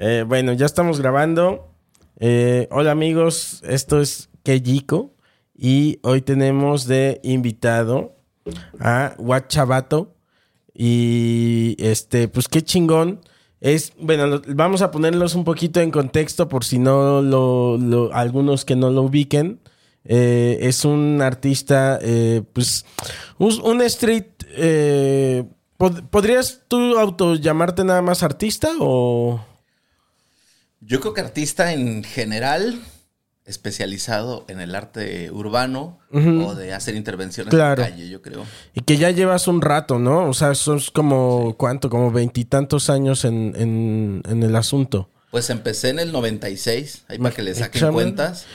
Eh, bueno, ya estamos grabando. Eh, hola amigos, esto es Kejiko y hoy tenemos de invitado a Guachabato y este, pues qué chingón. Es, bueno, vamos a ponerlos un poquito en contexto por si no lo, algunos que no lo ubiquen. Eh, es un artista, pues, un, un street. pod- ¿Podrías tú auto llamarte nada más artista o...? Yo creo que artista en general, especializado en el arte urbano o de hacer intervenciones Claro. en calle, yo creo. Y que ya llevas un rato, ¿no? O sea, sos como, ¿cuánto? Como veintitantos años en, en, en el asunto. Pues empecé en el 96, ahí para que le saquen Examen. cuentas.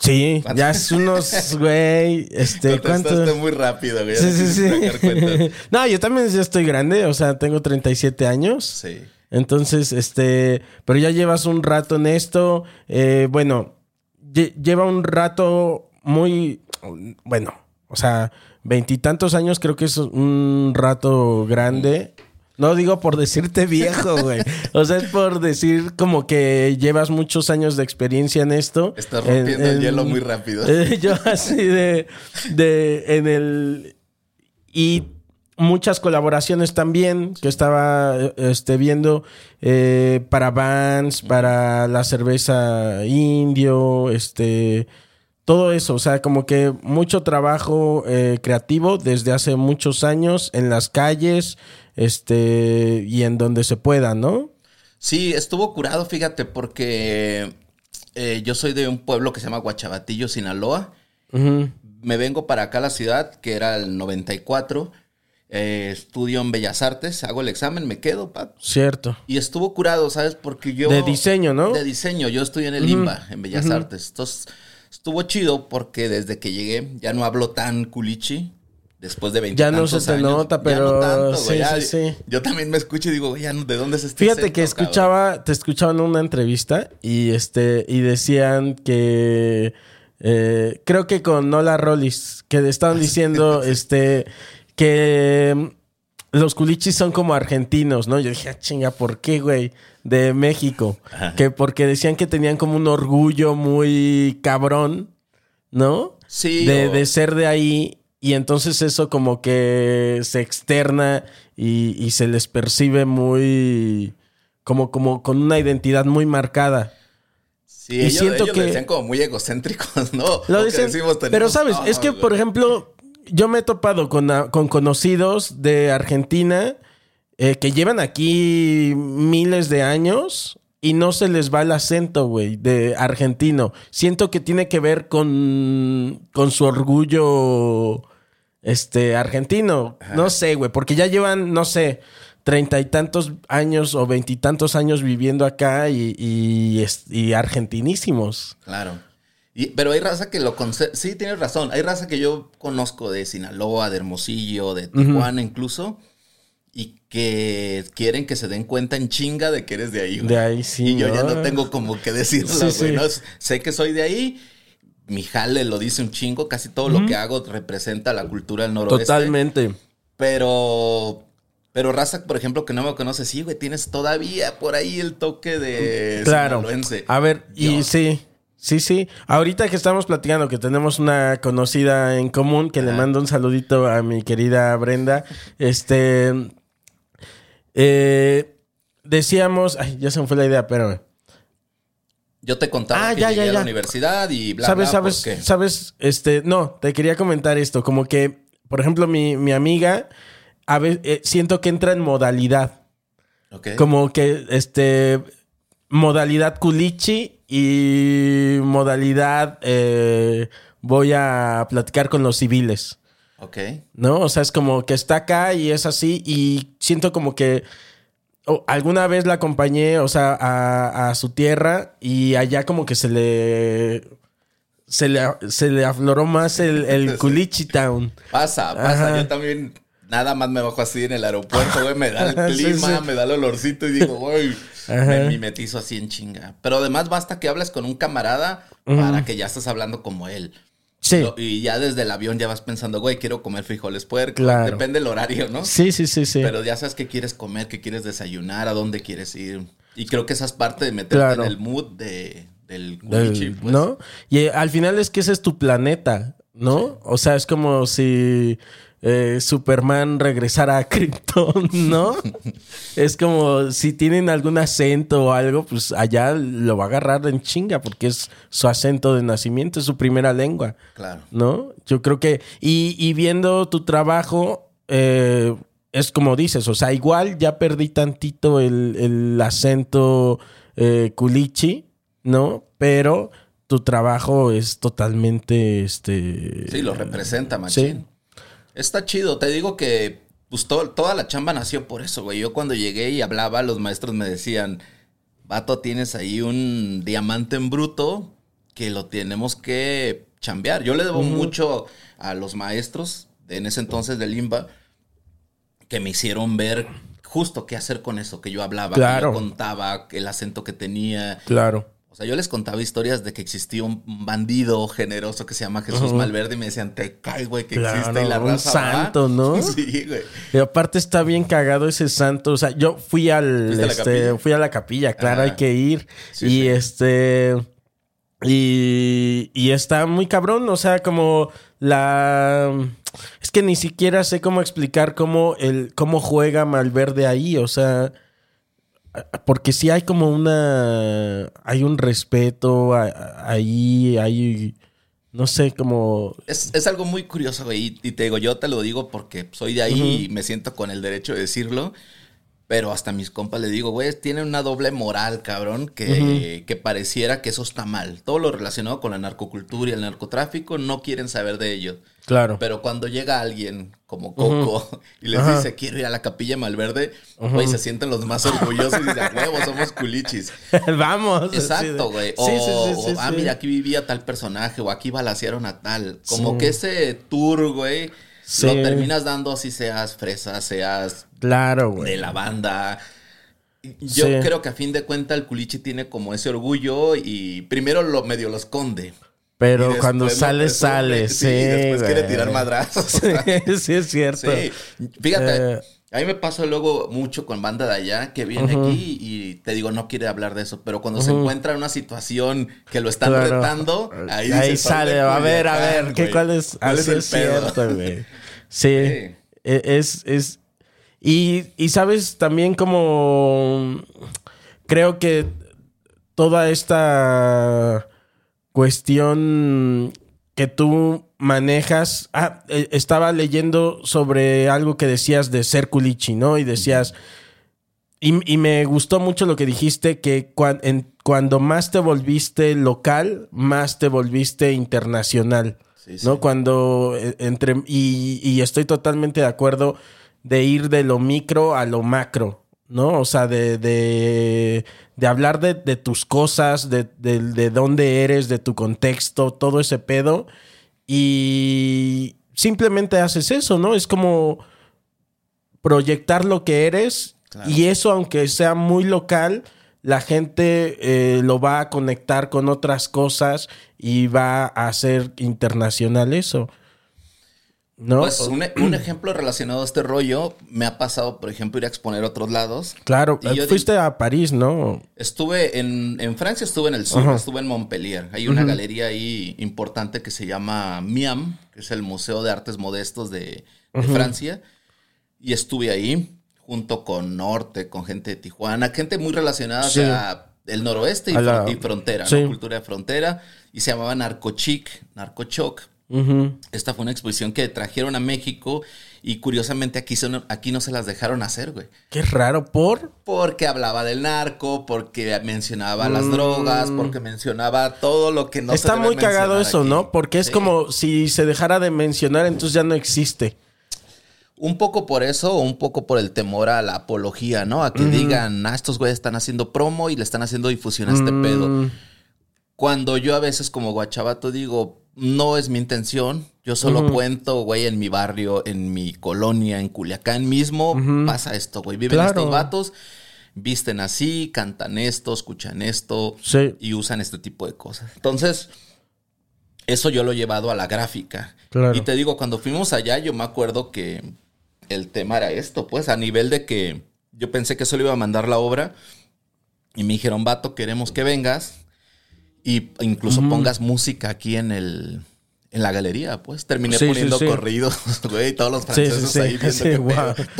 Sí, ya es unos, güey, este, ¿cuánto? Muy rápido, güey. Sí, sí, sí. no, yo también ya estoy grande, o sea, tengo 37 años. Sí. Entonces, este, pero ya llevas un rato en esto. Eh, bueno, lle- lleva un rato muy, bueno, o sea, veintitantos años creo que es un rato grande. No digo por decirte viejo, güey. O sea, es por decir como que llevas muchos años de experiencia en esto. Estás En- rompiendo el hielo muy rápido. eh, yo así de, de, en el, y muchas colaboraciones también que estaba eh, este, viendo eh, para Vans, para la cerveza indio, este, todo eso, o sea, como que mucho trabajo eh, creativo desde hace muchos años en las calles, este, y en donde se pueda, ¿no? Sí, estuvo curado, fíjate, porque eh, yo soy de un pueblo que se llama Guachabatillo, Sinaloa. Me vengo para acá a la ciudad, que era el 94. Eh, estudio en Bellas Artes, hago el examen, me quedo, pa. Cierto. Y estuvo curado, ¿sabes? Porque yo... De diseño, ¿no? De diseño, yo estudié en el IMBA, en Bellas Artes. Entonces, estuvo chido porque desde que llegué ya no hablo tan culichi. Después de 20 Ya no se te nota, pero sí, sí, sí. Yo también me escucho y digo, güey, ya no, ¿de dónde es este Fíjate que cabrón? escuchaba, te escuchaba en una entrevista y este, y decían que eh, creo que con Nola Rollis, que estaban diciendo este que mm, los culichis son como argentinos, ¿no? Yo dije, ah, chinga, ¿por qué, güey? De México. Que porque decían que tenían como un orgullo muy cabrón, ¿no? Sí, De, o- de ser de ahí. Y entonces eso como que se externa y, y se les percibe muy... Como, como con una identidad muy marcada. Sí, y ellos, siento ellos que- lo decían como muy egocéntricos, ¿no? Lo dicen, decimos, pero tenemos sabes, todo, es que, por ejemplo, yo me he topado con, a- con conocidos de Argentina eh, que llevan aquí miles de años y no se les va el acento, güey, de argentino. Siento que tiene que ver con, con su orgullo este, argentino. No sé, güey, porque ya llevan, no sé, treinta y tantos años o veintitantos años viviendo acá y, y, y argentinísimos. Claro. Y- pero hay raza que lo conoce. Sí, tienes razón. Hay raza que yo conozco de Sinaloa, de Hermosillo, de Tijuana incluso. Y que quieren que se den cuenta en chinga de que eres de ahí. güey. De ahí sí, Y yo ya ¿no? tengo como que decirlo, Sí, güey. sí. ¿no? Sé que soy de ahí. mi jale lo dice un chingo. Casi todo lo que hago representa la cultura del noroeste. Totalmente. Pero. Pero raza, por ejemplo, que no me conoce, sí, güey, tienes todavía por ahí el toque de Claro. sinaloense. A ver, y sí. Sí, sí. Ahorita que estamos platicando que tenemos una conocida en común, que le mando un saludito a mi querida Brenda. Este. eh, decíamos. Ay, ya se me fue la idea, espérame. Yo te contaba Ah, que ya, llegué ya, a la universidad y bla, ¿Sabes, bla, sabes, porque- sabes? Este, no, te quería comentar esto. Como que, por ejemplo, mi, mi amiga, a veces siento que entra en modalidad. Ok. Como que, este, modalidad culichi y modalidad eh, voy a platicar con los civiles. Ok. ¿no? O sea, es como que está acá y es así y siento como que oh, alguna vez la acompañé, o sea, a, a su tierra y allá como que se le... Se le, se le afloró más el, el Culichi Town. Pasa, pasa. Ajá. Yo también nada más me bajo así en el aeropuerto, güey. Me da el clima, sí. me da el olorcito y digo, güey. Me mimetizo así en chinga. Pero además basta que hables con un camarada para que ya estés hablando como él. Sí. Y ya desde el avión ya vas pensando, güey, quiero comer frijoles puercos. Claro. Depende del horario, ¿no? Sí, sí, sí, sí. Pero ya sabes qué quieres comer, qué quieres desayunar, a dónde quieres ir. Y creo que esa es parte de meterte Claro. en el mood de, del Del- pues. ¿No? Y al final es que ese es tu planeta, ¿no? O sea, es como si eh, Superman regresara a Krypton, ¿no? es como si tienen algún acento o algo, pues allá lo va a agarrar en chinga porque es su acento de nacimiento, es su primera lengua, Claro. ¿no? Yo creo que, y, y viendo tu trabajo, eh, es como dices, o sea, igual ya perdí tantito el, el acento eh, culichi, ¿no? Pero tu trabajo es totalmente, este... Sí, lo representa, machín. Está chido. Te digo que pues, to- toda la chamba nació por eso, güey. Yo cuando llegué y hablaba, los maestros me decían, vato, tienes ahí un diamante en bruto que lo tenemos que chambear. Yo le debo mucho a los maestros en ese entonces de Limba que me hicieron ver justo qué hacer con eso que yo hablaba, Claro. que yo contaba, el acento que tenía. Claro. O sea, yo les contaba historias de que existía un bandido generoso que se llama Jesús Malverde y me decían, te cae, güey, que Claro, existe y la un raza va". santo, ¿no? Sí, güey. Y aparte está bien cagado ese santo. O sea, yo fui al. ¿Fuiste a la este, fui a la capilla, claro, Ah. hay que ir. Sí, y sí. este. Y, y está muy cabrón. O sea, como la. Es que ni siquiera sé cómo explicar cómo el, cómo juega Malverde ahí. O sea. Porque sí hay como una. Hay un respeto ahí, hay. No sé, como. Es, es algo muy curioso, güey. Y, y te digo, yo te lo digo porque soy de ahí y me siento con el derecho de decirlo. Pero hasta a mis compas le digo, güey, tienen una doble moral, cabrón, que, que pareciera que eso está mal. Todo lo relacionado con la narcocultura y el narcotráfico no quieren saber de ello. Claro. Pero cuando llega alguien como Coco y les Ajá. dice, quiero ir a la capilla Malverde, güey, se sienten los más orgullosos y dicen, "A huevo, somos culichis. Vamos. Exacto, güey. O, Sí, sí, sí, sí, o, ah, mira, aquí vivía tal personaje, o aquí balacearon a tal. Como que ese tour, güey, lo terminas dando así seas fresa, seas Claro, güey. de la banda. Yo creo que a fin de cuentas el culichi tiene como ese orgullo y primero lo medio lo esconde. Pero cuando sale, sale. Sí, Sí, y después quiere tirar madrazos. Sí, sí, es cierto. Sí, fíjate, Eh. a mí me pasa luego mucho con banda de allá que viene aquí y te digo, no quiere hablar de eso, pero cuando se encuentra en una situación que lo están Claro. retando, ahí, Ahí, dice, "Soy sale. A ver, a ver. ¿qué. ¿Cuál es? ¿Cuál Así es el es pedo? cierto, güey. Sí. Sí. E- Es, es. Y, y sabes también como. Creo que toda esta cuestión que tú manejas. Ah, eh, estaba leyendo sobre algo que decías de ser culichi, ¿no? Y decías. Y, y me gustó mucho lo que dijiste, que cuan- en- cuando más te volviste local, más te volviste internacional. Sí, sí. ¿No? Cuando eh, entre. Y, y estoy totalmente de acuerdo de ir de lo micro a lo macro. ¿No? O sea, de, de, de hablar de, de tus cosas, de, de, de dónde eres, de tu contexto, todo ese pedo. Y simplemente haces eso, ¿no? Es como proyectar lo que eres Claro. y eso, aunque sea muy local, la gente eh, lo va a conectar con otras cosas y va a hacer internacional eso. ¿No? Pues un, un ejemplo relacionado a este rollo me ha pasado, por ejemplo, ir a exponer a otros lados. claro, Y yo fuiste a París, ¿no? Estuve en, en Francia, estuve en el sur, estuve en Montpellier. Hay una galería ahí importante que se llama MIAM, que es el Museo de Artes Modestos de, de Francia. Y estuve ahí junto con Norte, con gente de Tijuana, gente muy relacionada Sí. sea, el noroeste y, A la- y frontera, ¿no? Cultura de frontera. Y se llamaba Narcochic, Narcochoc. Esta fue una exposición que trajeron a México y curiosamente aquí, son, aquí no se las dejaron hacer, güey. Qué raro, ¿por? Porque hablaba del narco, porque mencionaba Mm. las drogas, porque mencionaba todo lo que no Está muy cagado eso, aquí. ¿no? Porque es Sí. como si se dejara de mencionar, entonces ya no existe. Un poco por eso, o un poco por el temor a la apología, ¿no? A que digan, ah, estos güeyes están haciendo promo y le están haciendo difusión a este Mm. pedo. Cuando yo a veces como guachabato digo, no es mi intención, yo solo cuento, güey, en mi barrio, en mi colonia, en Culiacán mismo, pasa esto, güey. Viven Claro. estos vatos, visten así, cantan esto, escuchan esto Sí. y usan este tipo de cosas. Entonces, eso yo lo he llevado a la gráfica. Claro. Y te digo, cuando fuimos allá, yo me acuerdo que el tema era esto, pues, a nivel de que yo pensé que solo iba a mandar la obra y me dijeron, vato, queremos que vengas y incluso pongas música aquí en el... En la galería, pues. Terminé Sí, poniendo sí. corridos, güey, todos los franceses ahí viendo güey,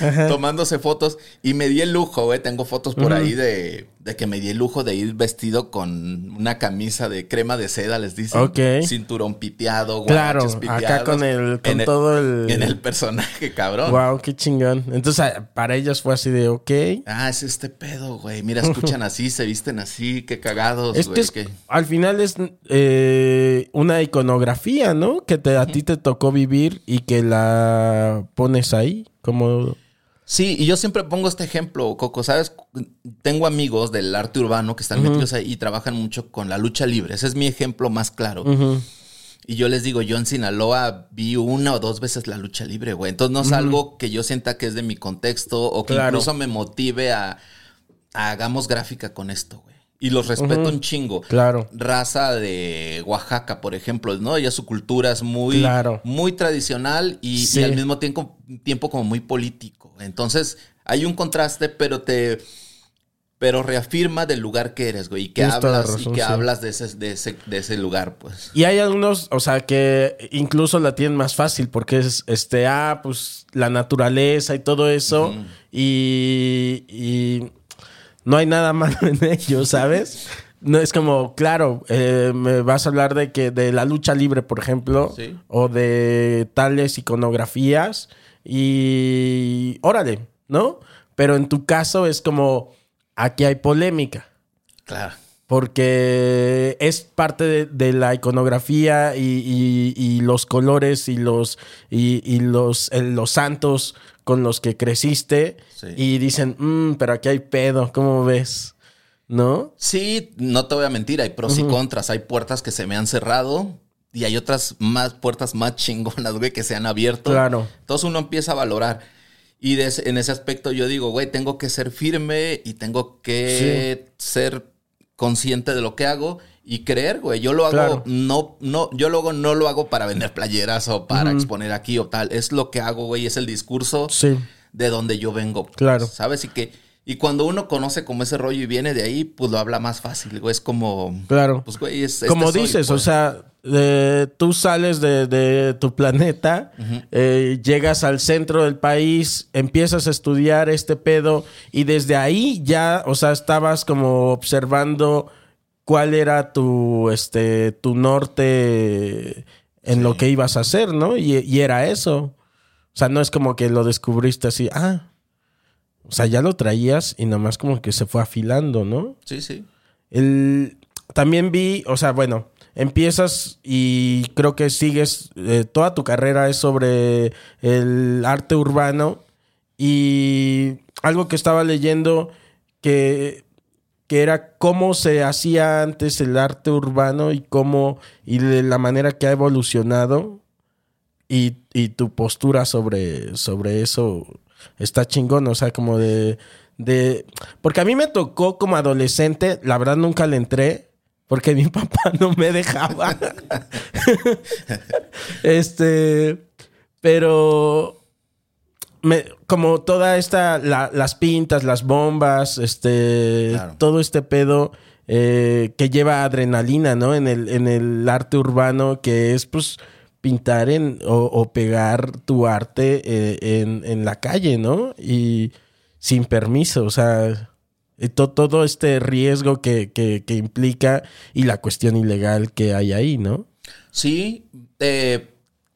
Ajá. tomándose fotos. Y me di el lujo, güey, tengo fotos por ahí de, de que me di el lujo de ir vestido con una camisa de crema de seda, les dicen. Ok. Cinturón piteado, Claro, acá con el- con en todo el- En el personaje, cabrón. Wow, qué chingón. Entonces, para ellos fue así de, ok. Ah, es este pedo, güey. Mira, escuchan así, se visten así, qué cagados, Es que güey. es- que- al final es eh, una iconografía, ¿no? Que te, a ti te tocó vivir y que la pones ahí, como... Sí, y yo siempre pongo este ejemplo, Coco, ¿sabes? Tengo amigos del arte urbano que están metidos ahí y trabajan mucho con la lucha libre. Ese es mi ejemplo más claro. Y yo les digo, yo en Sinaloa vi una o dos veces la lucha libre, güey. Entonces no es algo que yo sienta que es de mi contexto o que Claro. incluso me motive a, a hagamos gráfica con esto, güey. Y los respeto un chingo. Claro. Raza de Oaxaca, por ejemplo, ¿no? Ya su cultura es muy, Claro. muy tradicional y, y al mismo tiempo, tiempo como muy político. Entonces hay un contraste, pero te... Pero reafirma del lugar que eres, güey. Y que hablas, razón, y que sí. hablas de ese, de, ese, de ese lugar, pues. Y hay algunos, o sea, que incluso la tienen más fácil porque es, este, ah, pues la naturaleza y todo eso. y, y no hay nada malo en ello, ¿sabes? No es como, claro, eh, me vas a hablar de que de la lucha libre, por ejemplo, Sí. o de tales iconografías y órale, ¿no? Pero en tu caso es como, aquí hay polémica Claro. porque es parte de, de la iconografía y, y- y los colores y los y, los, eh, los santos con los que creciste Sí. y dicen, "Mm, pero aquí hay pedo, ¿cómo ves? ¿No? Sí, no te voy a mentir, hay pros y contras. Hay puertas que se me han cerrado y hay otras más puertas más chingonas, güey, que se han abierto. Claro. Entonces uno empieza a valorar. Y de en ese aspecto yo digo, güey, tengo que ser firme y tengo que ser consciente de lo que hago y creer, güey. Yo lo hago, Claro. no, no, yo luego no lo hago para vender playeras o para exponer aquí o tal. Es lo que hago, güey, es el discurso Sí. de donde yo vengo. pues, Claro. ¿Sabes? Y que, y cuando uno conoce como ese rollo y viene de ahí, pues lo habla más fácil, güey. Es como. Claro. Pues, güey, es. este Como soy, dices, o pues. sea, eh, tú sales de, de tu planeta, eh, llegas al centro del país, empiezas a estudiar este pedo y desde ahí ya, o sea, estabas como observando cuál era tu, este, tu norte en lo que ibas a hacer, ¿no? Y, y era eso. O sea, no es como que lo descubriste así, ah. O sea, ya lo traías y nomás como que se fue afilando, ¿no? Sí, sí. El, también vi, o sea, bueno, empiezas y creo que sigues, eh, toda tu carrera es sobre el arte urbano. Y algo que estaba leyendo que, que era cómo se hacía antes el arte urbano y cómo, y de la manera que ha evolucionado y, y tu postura sobre, sobre eso está chingón, o sea, como de, de... Porque a mí me tocó como adolescente, la verdad nunca le entré, porque mi papá no me dejaba. este, pero me, como toda esta, la- las pintas, las bombas, este, Claro. todo este pedo eh, que lleva adrenalina, ¿no? En el, en el arte urbano, que es pues pintar en, o, o pegar tu arte eh, en, en la calle, ¿no? Y sin permiso, o sea, eh, to- todo este riesgo que, que, que implica y la cuestión ilegal que hay ahí, ¿no? Sí, eh,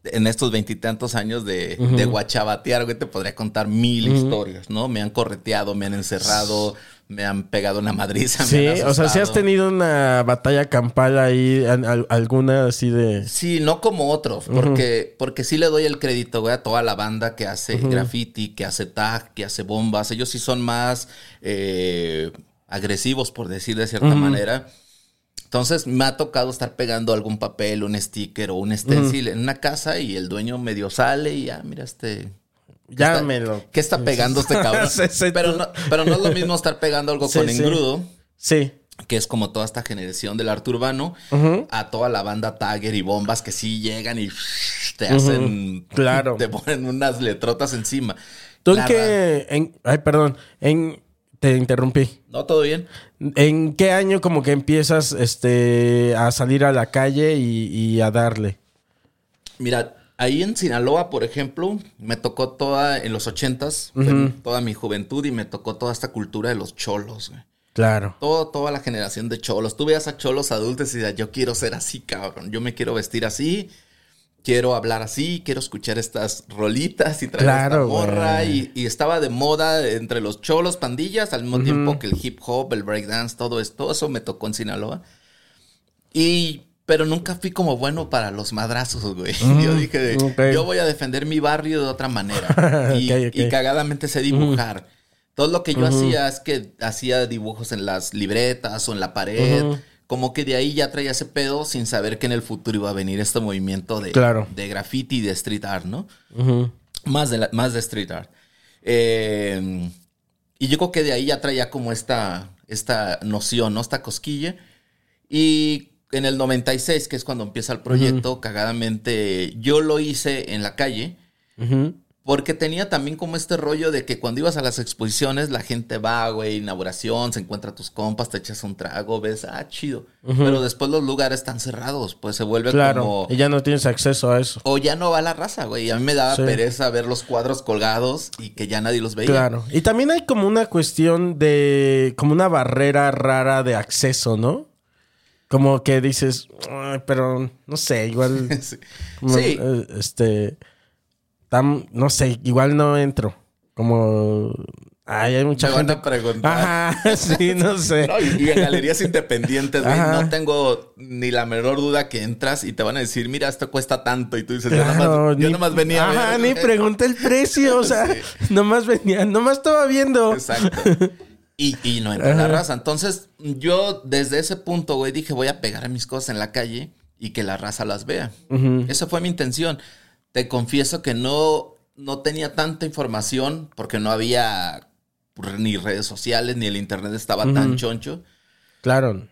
en estos veintitantos años de, de guachabatear, güey, te podría contar mil historias, ¿no? Me han correteado, me han encerrado, me han pegado una madriza. me Sí, han o sea, si has tenido una batalla campal ahí, alguna así de... Sí, no como otros, porque, porque sí le doy el crédito, güey, a toda la banda que hace graffiti, que hace tag, que hace bombas. Ellos sí son más eh, agresivos, por decir de cierta manera. Entonces me ha tocado estar pegando algún papel, un sticker o un stencil en una casa y el dueño medio sale y ya, mira este... ¿qué Ya está- me lo... ¿Qué está pegando este cabrón? Sí, sí, pero, no, pero no es lo mismo estar pegando algo Sí, con engrudo Sí. que es como toda esta generación del arte urbano, a toda la banda Tagger y bombas que sí llegan y te hacen, Claro. te ponen unas letrotas encima. ¿Tú en qué... en- ay, perdón. En, te interrumpí. No, todo bien. ¿En qué año como que empiezas este, a salir a la calle y, y a darle? Mira, ahí en Sinaloa, por ejemplo, me tocó toda, en los ochentas, toda mi juventud y me tocó toda esta cultura de los cholos, güey. Claro. Todo, toda la generación de cholos. Tú veas a cholos adultos y decías, yo quiero ser así, cabrón. Yo me quiero vestir así. Quiero hablar así, quiero escuchar estas rolitas y traer Claro, esta morra. Y, y estaba de moda entre los cholos, pandillas, al mismo tiempo que el hip hop, el breakdance, todo esto. Todo eso me tocó en Sinaloa. Y, pero nunca fui como bueno para los madrazos, güey. Yo dije, ok. yo voy a defender mi barrio de otra manera. y, Ok, ok. y cagadamente sé dibujar. Todo lo que yo hacía es que hacía dibujos en las libretas o en la pared. Como que de ahí ya traía ese pedo sin saber que en el futuro iba a venir este movimiento de, Claro. de graffiti y de street art, ¿no? Ujú. Más de, la- más de street art. Eh, y yo creo que de ahí ya traía como esta, esta noción, ¿no? Esta cosquilla. Y en el 96, que es cuando empieza el proyecto, cagadamente, yo lo hice en la calle. Porque tenía también como este rollo de que cuando ibas a las exposiciones, la gente va, güey, inauguración, se encuentra a tus compas, te echas un trago, ves, ah, chido. Pero después los lugares están cerrados, pues se vuelve Claro. como... Y ya no tienes acceso a eso. O ya no va la raza, güey. Y a mí me daba Sí. pereza ver los cuadros colgados y que ya nadie los veía. Claro. Y también hay como una cuestión de. como una barrera rara de acceso, ¿no? Como que dices, "Ay, pero no sé, igual. Sí. como, Sí. eh, este. tam- no sé, igual no entro. Como. Ay, hay mucha Me van gente. a preguntar. Ajá, sí, no sé. No, y, en galerías independientes, güey, no tengo ni la menor duda que entras y te van a decir, mira, esto cuesta tanto. Y tú dices, yo, nomás, yo ni- nomás venía a Ajá, ver. ni pregunté el precio, o sea, Sí. nomás venía, nomás estaba viendo. Exacto. Y, y no entra la raza. Entonces, yo desde ese punto, güey, dije, voy a pegar mis cosas en la calle y que la raza las vea. Esa fue mi intención. Te confieso que no, no tenía tanta información porque no había ni redes sociales, ni el internet estaba tan choncho. Claro.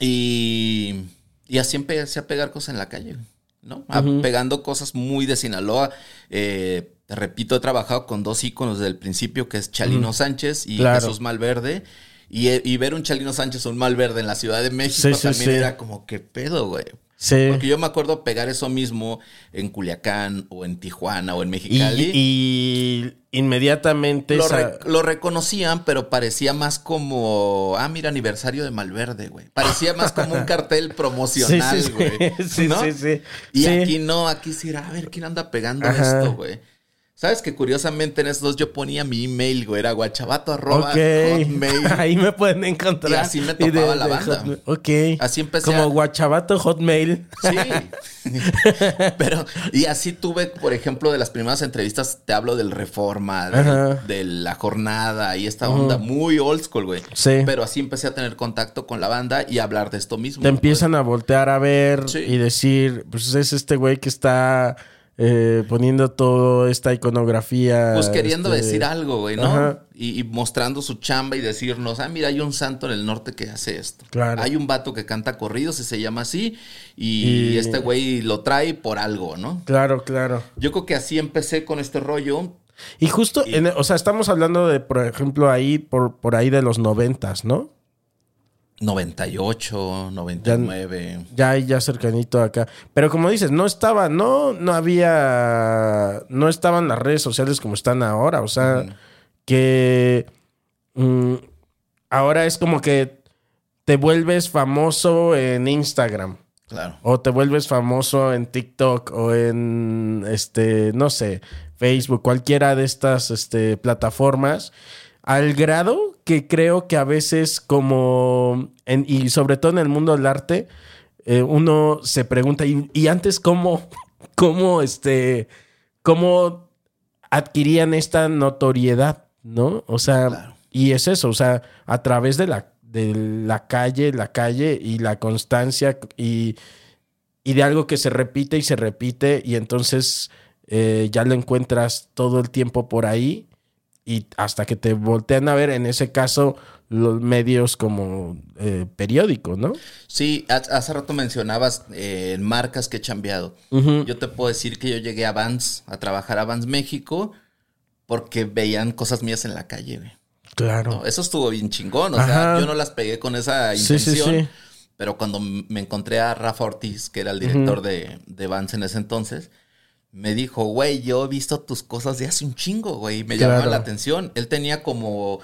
Y, y así empecé a pegar cosas en la calle, ¿no? A- Pegando cosas muy de Sinaloa. Eh, te repito, he trabajado con dos íconos desde el principio, que es Chalino Sánchez y Claro. Jesús Malverde. Y, y ver un Chalino Sánchez o un Malverde en la Ciudad de México Sí, sí, también sí. era como, ¿qué pedo, güey? Sí. Porque yo me acuerdo pegar eso mismo en Culiacán o en Tijuana o en Y, Mexicali. y inmediatamente Lo, esa- re- lo reconocían, pero parecía más como, ah, mira, aniversario de Malverde, güey. Parecía más como un cartel promocional, Sí, sí, sí. güey. Sí, ¿no? sí, sí. Y aquí no, aquí sí era, a ver quién anda pegando Ajá. esto, güey. Sabes que curiosamente en esos dos yo ponía mi email, güey, era guachabato arroba hotmail. Ahí me pueden encontrar. Y así me topaba la banda. Hotmail. Ok. Así empecé Como a- Guachabato Hotmail. Sí. Pero, y así tuve, por ejemplo, de las primeras entrevistas, te hablo del Reforma, de, la jornada y esta onda muy old school, güey. Sí. Pero así empecé a tener contacto con la banda y a hablar de esto mismo. Te empiezan a voltear a ver Sí. y decir, pues es este güey que está eh, poniendo toda esta iconografía. Pues queriendo este, decir algo, güey, ¿no? Y, y mostrando su chamba y decirnos, ah, mira, hay un santo en el norte que hace esto. Claro. Hay un vato que canta corridos y se llama así. Y, Y- este güey lo trae por algo, ¿no? Claro, claro. Yo creo que así empecé con este rollo. Y justo, en- o sea, estamos hablando de, por ejemplo, ahí, por, por ahí de los noventas, ¿no? 98, 99. Ya ahí, ya cercanito acá. Pero como dices, no estaba, no, no había, no estaban las redes sociales como están ahora. O sea, que mm, ahora es como que te vuelves famoso en Instagram. Claro. O te vuelves famoso en TikTok o en este, no sé, Facebook, cualquiera de estas este, plataformas, al grado que creo que a veces como, en- y sobre todo en el mundo del arte, eh, uno se pregunta, ¿y, y antes cómo, cómo, este, cómo adquirían esta notoriedad, ¿no? O sea, Claro. y es eso, o sea, a través de la, de la calle, la calle y la constancia y, y de algo que se repite y se repite y entonces eh, ya lo encuentras todo el tiempo por ahí y hasta que te voltean a ver, en ese caso, los medios como eh, periódicos, ¿no? Sí, ha- hace rato mencionabas eh, marcas que he chambeado. Yo te puedo decir que yo llegué a Vans, a trabajar a Vans México, porque veían cosas mías en la calle, güey. Claro. ¿no? Eso estuvo bien chingón. O Ajá. sea, yo no las pegué con esa Sí, intención. sí, sí. Pero cuando me encontré a Rafa Ortiz, que era el director de, de Vans en ese entonces, me dijo, güey, yo he visto tus cosas de hace un chingo, güey. y Me Claro. llamaba la atención. Él tenía como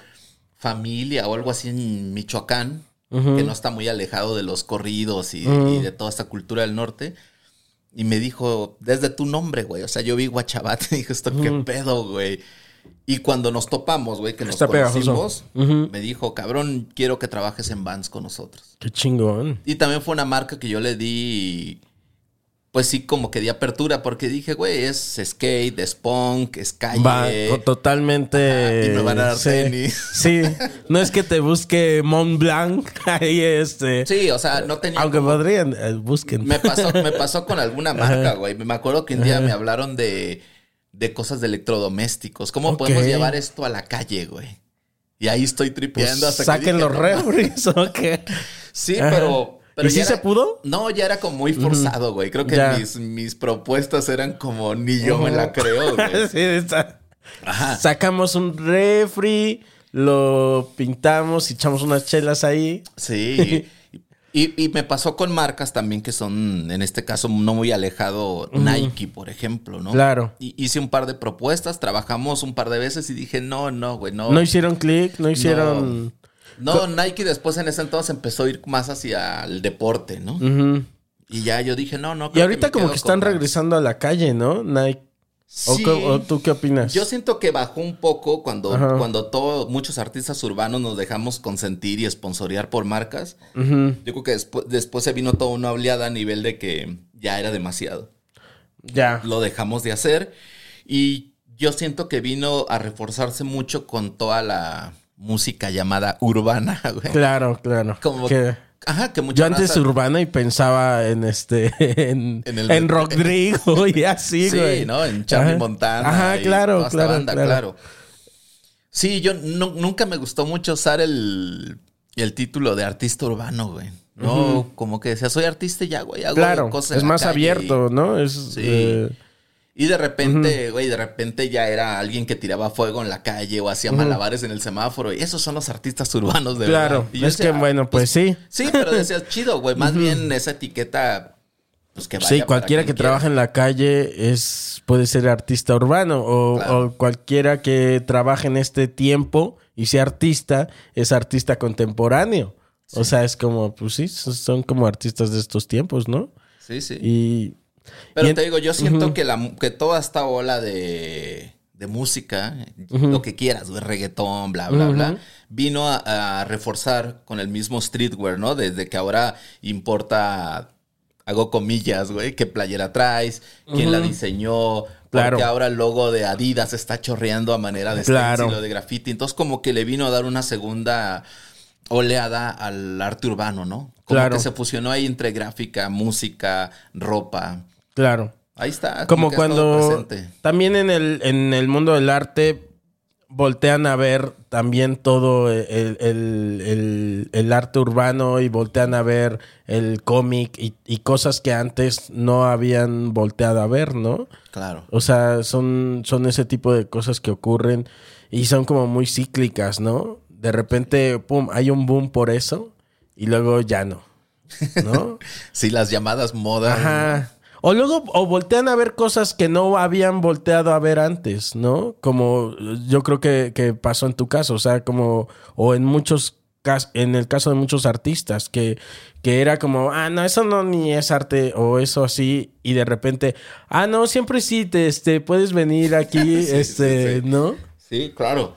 familia o algo así en Michoacán, que no está muy alejado de los corridos y, y de toda esta cultura del norte. Y me dijo, desde tu nombre, güey. O sea, yo vi Guachabat y dije, esto qué pedo, güey. Y cuando nos topamos, güey, que nos Está conocimos, me dijo, cabrón, quiero que trabajes en Vans con nosotros. Qué chingón. Y también fue una marca que yo le di, pues sí, como que di apertura, porque dije, güey, es skate, es punk, es calle. Va totalmente. Y me van a dar sí, tenis. Sí, no es que te busque Mont Blanc ahí este. Sí, o sea, no tenía... Aunque como- podrían, eh, busquen. Me pasó, me pasó con alguna marca, güey. Me acuerdo que un día me hablaron de, de cosas de electrodomésticos. ¿Cómo podemos llevar esto a la calle, güey? Y ahí estoy Pues tripeando hasta que saquen los "No refres, ¿o qué? Sí, Ajá. pero. Pero ¿Y sí se pudo? No, ya era como muy forzado, güey. Creo que mis, mis propuestas eran como ni yo me la creo, güey. Sí, está. Ajá. Sacamos un refri, lo pintamos y echamos unas chelas ahí. Sí. Y, y me pasó con marcas también que son, en este caso, no muy alejado. Nike, por ejemplo, ¿no? Claro. Y hice un par de propuestas, trabajamos un par de veces y dije, no, no, güey, no. No hicieron clic, no hicieron. No, Nike después en ese entonces empezó a ir más hacia el deporte, ¿no? Y ya yo dije, no, no. Y creo ahorita me como que están con- regresando a la calle, ¿no? Nike. ¿O, Sí. o tú qué opinas? Yo siento que bajó un poco cuando, Ajá. cuando todo, muchos artistas urbanos nos dejamos consentir y sponsorear por marcas. Yo creo que después, después se vino toda una oleada a nivel de que ya era demasiado. Ya. Lo dejamos de hacer y yo siento que vino a reforzarse mucho con toda la música llamada urbana, güey. Claro, claro. Como Que- Ajá, que mucha yo antes raza- urbana y pensaba en este en, En el- en Rodrigo y así, Sí, güey. ¿no? En Charlie Ajá. Montana. Ajá, claro, claro, banda, claro. claro. Sí, yo nu- nunca me gustó mucho usar el, el título de artista urbano, güey. No, como que decía, soy artista y ya, güey. Hago Claro, cosas en es la más calle abierto, ¿no? Es Sí. eh, Y, de repente, güey, de repente ya era alguien que tiraba fuego en la calle o hacía malabares en el semáforo. Y esos son los artistas urbanos, de claro. verdad. Yo Es que bueno, pues sí. Sí, pero decías, chido, güey. Más bien esa etiqueta, pues que vaya Sí, cualquiera que trabaja en la calle es puede ser artista urbano o, Claro. o cualquiera que trabaje en este tiempo y sea artista es artista contemporáneo. O sea, es como, pues sí, son como artistas de estos tiempos, ¿no? Sí, sí. Y Pero en- te digo, yo siento que, la, que toda esta ola de, de música, lo que quieras, reggaetón, bla, bla, bla, vino a, a reforzar con el mismo streetwear, ¿no? Desde que ahora importa, hago comillas, güey, qué playera traes, quién la diseñó, Claro. porque ahora el logo de Adidas está chorreando a manera de Claro. stencil o de graffiti. Entonces, como que le vino a dar una segunda oleada al arte urbano, ¿no? Como Claro. que se fusionó ahí entre gráfica, música, ropa. Claro. Ahí está. Como cuando también en el, en el mundo del arte voltean a ver también todo el, el- el- el arte urbano y voltean a ver el cómic y, y cosas que antes no habían volteado a ver, ¿no? Claro. O sea, son, son ese tipo de cosas que ocurren y son como muy cíclicas, ¿no? De repente, pum, hay un boom por eso y luego ya no, ¿no? Sí, las llamadas modas. Ajá. O luego, o voltean a ver cosas que no habían volteado a ver antes, ¿no? Como yo creo que, que pasó en tu caso, o sea, como, o en muchos cas- en el caso de muchos artistas, que, que era como, ah, no, eso no ni es arte, o eso así, y de repente, ah, no, siempre sí, te, este, puedes venir aquí, Sí, este, sí, sí. ¿no? Sí, claro.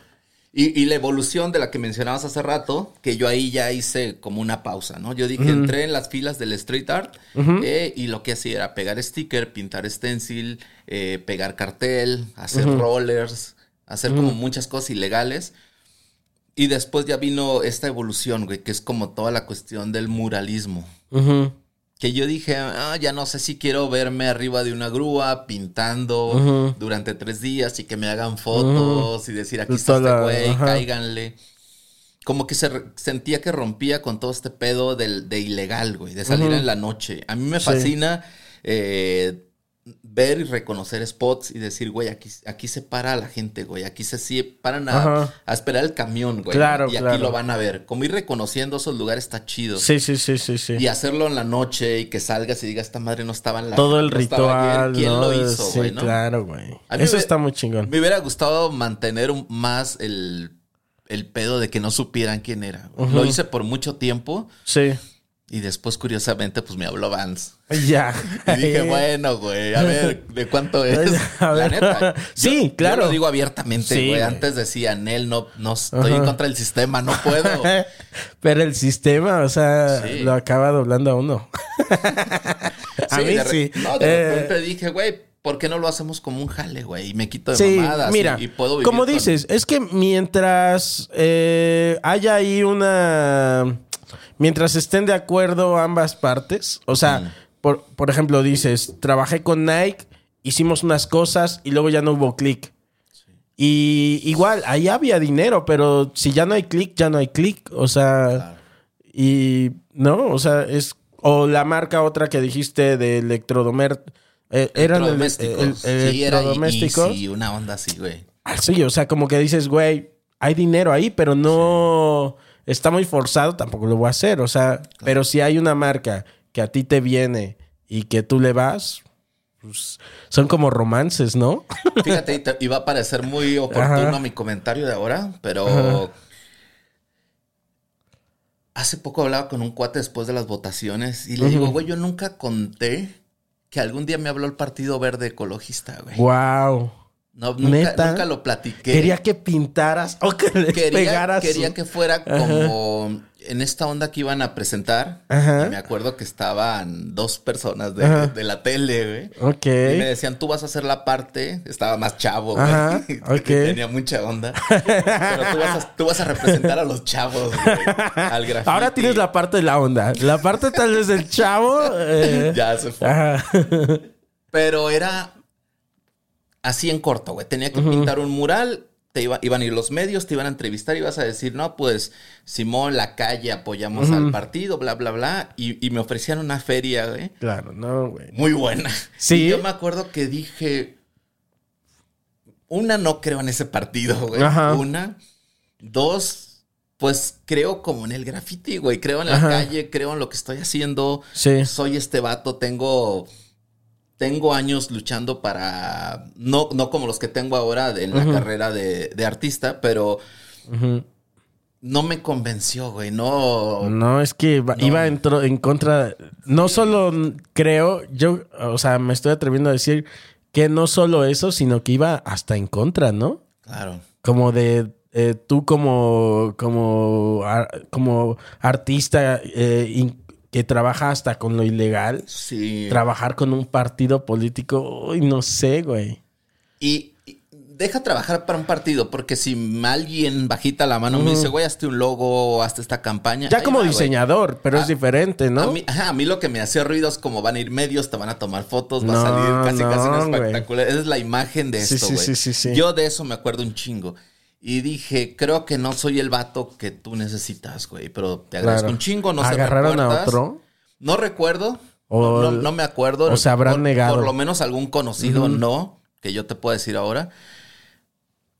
Y, y la evolución de la que mencionabas hace rato, que yo ahí ya hice como una pausa, ¿no? Yo dije, entré en las filas del street art eh, y lo que hacía era pegar sticker, pintar stencil, eh, pegar cartel, hacer rollers, hacer como muchas cosas ilegales. Y después ya vino esta evolución, güey, que es como toda la cuestión del muralismo. Que yo dije, ah, ya no sé si quiero verme arriba de una grúa pintando durante tres días y que me hagan fotos y decir, aquí está este güey, cáiganle. Como que se sentía que rompía con todo este pedo del, de ilegal, güey, de salir en la noche. A mí me Sí. fascina eh, ver y reconocer spots y decir, güey, aquí, aquí se para la gente, güey, aquí se sí, paran a, a esperar el camión, güey. Claro, y aquí lo van a ver. Como ir reconociendo esos lugares está chido. Sí, sí, sí, sí, sí. Y hacerlo en la noche y que salgas y digas, esta madre no estaba en la Todo el no estaba ayer". ritual, ¿Quién ¿no? lo hizo, sí, güey, no? claro, güey. Eso me- está muy chingón. Me hubiera gustado mantener más el, el pedo de que no supieran quién era. Lo hice por mucho tiempo Sí. Y después, curiosamente, pues me habló Vance. Ya. Y dije, bueno, güey, a ver, ¿de cuánto es? La neta. yo- Sí, claro. Yo lo digo abiertamente, Sí, güey. Antes decía, Nel, no, no estoy en contra del sistema, no puedo. Pero el sistema, o sea, Sí. lo acaba doblando a uno. a Sí, mí de sí. No, de Eh, repente dije, güey, ¿por qué no lo hacemos como un jale, güey? Y me quito de Sí, mamadas. mira, y, y puedo vivir como con- dices, es que mientras eh, haya ahí una... Mientras estén de acuerdo ambas partes, o sea, Mm. por, por ejemplo, dices, trabajé con Nike, hicimos unas cosas y luego ya no hubo click. Y igual, ahí había dinero, pero si ya no hay click, ya no hay click. O sea, Claro. y no, o sea, es. O la marca otra que dijiste de electrodomer. Eh, eran el, el, Electrodomésticos. el- sí, era y una onda así, güey. Ah, sí, o sea, como que dices, güey, hay dinero ahí, pero no está muy forzado, tampoco lo voy a hacer. O sea, pero si hay una marca que a ti te viene y que tú le vas, pues, son como romances, ¿no? Fíjate, te- iba a parecer muy oportuno Ajá. mi comentario de ahora, pero hace poco hablaba con un cuate después de las votaciones y le digo, güey, yo nunca conté que algún día me habló el Partido Verde Ecologista, güey. wow. No, nunca, ¿Neta? nunca lo platiqué. Quería que pintaras o que quería, pegaras. quería que fuera como en esta onda que iban a presentar. Ajá. Y me acuerdo que estaban dos personas de, de la tele, güey. Ok. Y me decían, tú vas a hacer la parte. Estaba más chavo, güey. Ajá, que ok. Tenía mucha onda. Pero tú vas, a, tú vas a representar a los chavos, güey. Al graffiti. Ahora tienes la parte de la onda. La parte tal vez del chavo. eh, Ya se fue. Ajá. Pero era así en corto, güey. Tenía que pintar un mural. Te iba- iban a ir los medios, te iban a entrevistar y ibas a decir, no, pues Simón, la calle, apoyamos al partido, bla, bla, bla. Y, y me ofrecían una feria, güey. Claro, no, güey. Muy buena. Sí. Y yo me acuerdo que dije, una, no creo en ese partido, güey. Ajá. Una. Dos, pues creo como en el graffiti, güey. Creo en la Ajá. calle, creo en lo que estoy haciendo. Sí. Soy este vato, tengo... Tengo años luchando para... No, no como los que tengo ahora en la carrera de, de artista, pero no me convenció, güey. No... No, es que No. iba en, contra. No solo creo, yo, o sea, me estoy atreviendo a decir que no solo eso, sino que iba hasta en contra, ¿no? Claro. Como de eh, tú como, como, ar- como artista eh, in- que trabaja hasta con lo ilegal, Sí. trabajar con un partido político, uy, no sé, güey. Y, y deja trabajar para un partido, porque si alguien bajita la mano me dice, güey, hazte un logo, hazte esta campaña. Ya como va, güey. diseñador, pero es Ah, diferente, ¿no? A mí, ajá, a mí lo que me hacía ruido es como van a ir medios, te van a tomar fotos, va No, a salir casi casi un espectacular. Esa es la imagen de Sí, esto, sí, güey. sí, sí, sí. Yo de eso me acuerdo un chingo. Y dije, creo que no soy el vato que tú necesitas, güey. Pero te agradezco Claro. un chingo, no sé. ¿Agarraron a otro? No recuerdo. O- no, no- no me acuerdo. o se habrán por, negado. Por lo menos algún conocido, no, que yo te puedo decir ahora.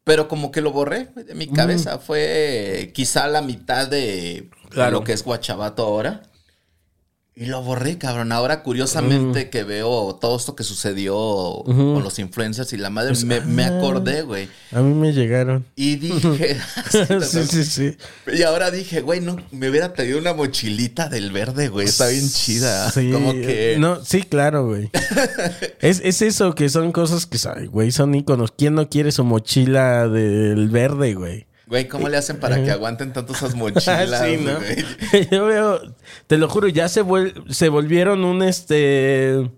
Pero como que lo borré de mi cabeza. Fue quizá la mitad de, de Claro. lo que es Guachabato ahora. Y lo borré, cabrón. Ahora, curiosamente, que veo todo esto que sucedió con los influencers y la madre, Pues, me, me ah. acordé, güey. A mí me llegaron. Y dije... sí, sí, sí. Y ahora dije, güey, no, me hubiera pedido una mochilita del verde, güey. Está bien chida. Sí, Como que. No, sí, claro, güey. es, es eso, que son cosas que, güey, son íconos. ¿Quién no quiere su mochila del verde, güey? Güey, ¿cómo le hacen para que aguanten tanto esas mochilas? Sí, ¿no? güey? Yo veo, te lo juro, ya se, vuel- se volvieron un este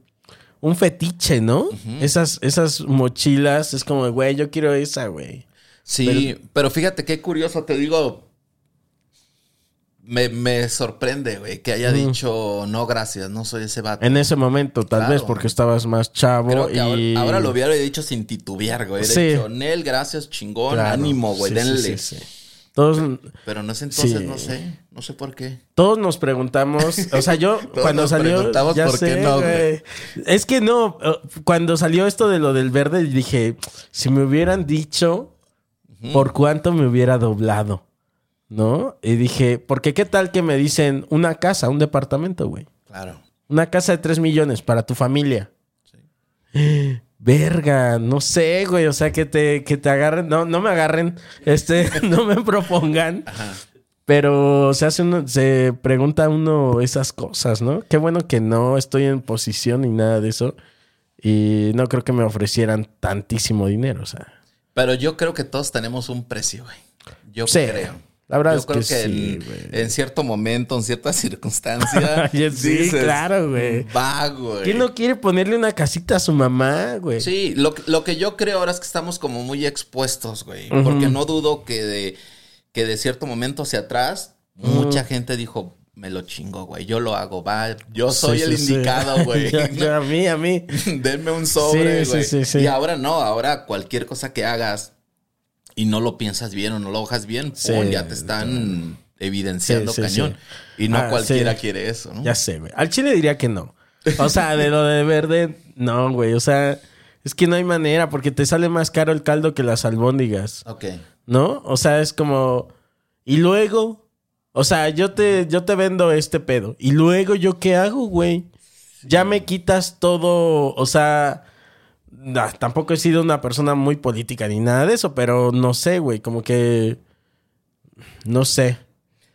un fetiche, ¿no? Esas esas mochilas es como, güey, yo quiero esa, güey. Sí, pero, fíjate qué curioso, te digo. Me, me sorprende, güey, que haya dicho no, gracias, no soy ese vato. En ese momento, tal Claro. vez porque estabas más chavo Creo que y ahora, ahora lo hubiera dicho sin titubear, güey. Sí. dicho, Nel, gracias, chingón, Claro. ánimo, güey, Sí, denle. sí. Todos, Pero no sé entonces, no sé, no sé por qué. todos nos preguntamos, o sea, yo cuando nos salió, preguntamos ya por qué no, güey. Es que no, cuando salió esto de lo del verde, dije, si me hubieran dicho por cuánto me hubiera doblado, ¿no? Y dije, porque qué tal que me dicen una casa, un departamento, güey. Claro. Una casa de 3 millones para tu familia. Verga, no sé, güey. O sea, que te, que te agarren. No, no me agarren. Este, no me propongan. Pero se hace uno, se pregunta uno esas cosas, ¿no? Qué bueno que no estoy en posición ni nada de eso. Y no creo que me ofrecieran tantísimo dinero. O sea. Pero yo creo que todos tenemos un precio, güey. Yo Sí, creo. La verdad Yo es creo que que, sí, en, cierto momento, en cierta circunstancia. Sí, claro, güey. Va, güey. ¿Quién no quiere ponerle una casita a su mamá, güey? Sí, lo, que- lo que yo creo ahora es que estamos como muy expuestos, güey. Porque no dudo que de, que de cierto momento hacia atrás, mucha gente dijo, me lo chingo, güey. Yo lo hago, va. Yo soy Sí, el sí, sí. indicado, güey. Yo- yo a mí, a mí. Denme un sobre, güey. sí, sí, sí. Y ahora no, ahora cualquier cosa que hagas y no lo piensas bien o no lo hojas bien, Sí. ya te están evidenciando Sí, sí, cañón. Y no Ah, cualquiera quiere eso, ¿no? Ya sé, güey. Al chile diría que no. O sea, de lo de verde, no, güey. O sea, es que no hay manera porque te sale más caro el caldo que las albóndigas, Ok. ¿no? O sea, es como... Y luego... O sea, yo te, yo te vendo este pedo. Y luego, ¿yo qué hago, güey? Ya me quitas todo... O sea... nah, tampoco he sido una persona muy política ni nada de eso, pero no sé, güey. Como que... No sé.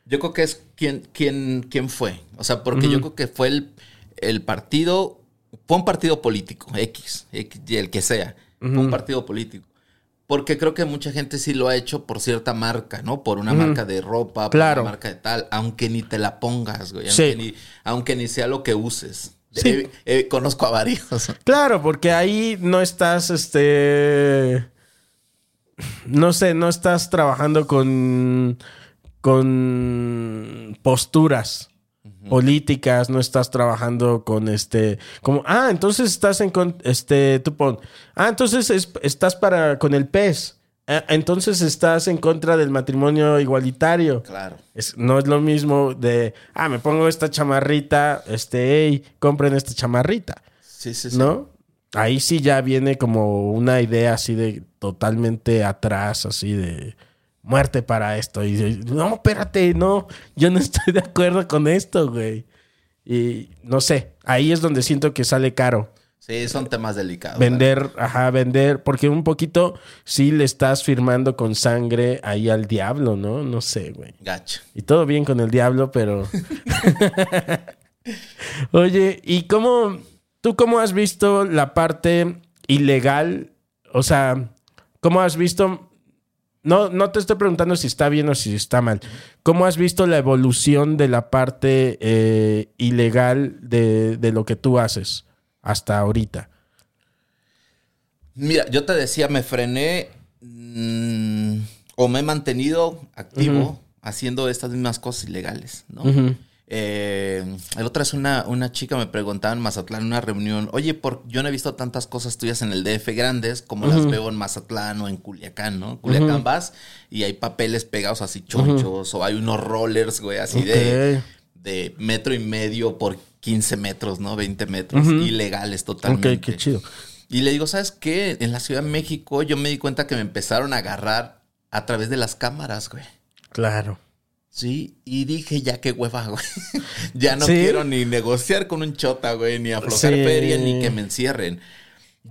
Yo creo que es quién, quién, quién fue. O sea, porque yo creo que fue el, el partido, fue un partido político, X, el que sea. Fue un partido político. Porque creo que mucha gente sí lo ha hecho por cierta marca, ¿no? Por una marca de ropa, Claro. por una marca de tal, aunque ni te la pongas, güey. Sí. Aunque, ni, aunque ni sea lo que uses. Sí. Eh, eh, conozco a varios. Claro, porque ahí no estás, este... No sé, no estás trabajando con... con posturas políticas, no estás trabajando con este... Como, ah, entonces estás en... con- Este, tú pon... Ah, entonces es- estás para... con el pez. Ah, entonces estás en contra del matrimonio igualitario. Claro. Es- no es lo mismo de, ah, me pongo esta chamarrita, este, hey, compren esta chamarrita. Sí, sí, sí. ¿no? Ahí sí ya viene como una idea así de totalmente atrás, así de muerte para esto. Y de, no, espérate, no, yo no estoy de acuerdo con esto, güey. Y no sé, ahí es donde siento que sale caro. Sí, son temas delicados. Vender, ajá, vender, porque un poquito sí le estás firmando con sangre ahí al diablo, ¿no? No sé, güey. Gacho. Y todo bien con el diablo, pero. Oye, ¿y cómo. ¿Tú cómo has visto la parte ilegal? O sea, ¿cómo has visto. No, no te estoy preguntando si está bien o si está mal. ¿Cómo has visto la evolución de la parte eh, ilegal de, de lo que tú haces hasta ahorita? Mira, yo te decía, me frené mm, o me he mantenido activo haciendo estas mismas cosas ilegales, ¿no? Eh, el otro es una, una chica me preguntaba en Mazatlán en una reunión, oye, por, yo no he visto tantas cosas tuyas en el DF grandes como las veo en Mazatlán o en Culiacán, ¿no? Culiacán vas y hay papeles pegados así chonchos o hay unos rollers, güey, así de, de metro y medio por 15 metros, ¿no? 20 metros, ilegales totalmente. Ok, qué chido. Y le digo, ¿sabes qué? En la Ciudad de México yo me di cuenta que me empezaron a agarrar a través de las cámaras, güey. Claro. Sí, y dije, ya qué hueva, güey. ya no ¿Sí? quiero ni negociar con un chota, güey, ni aflojar Sí. feria, ni que me encierren.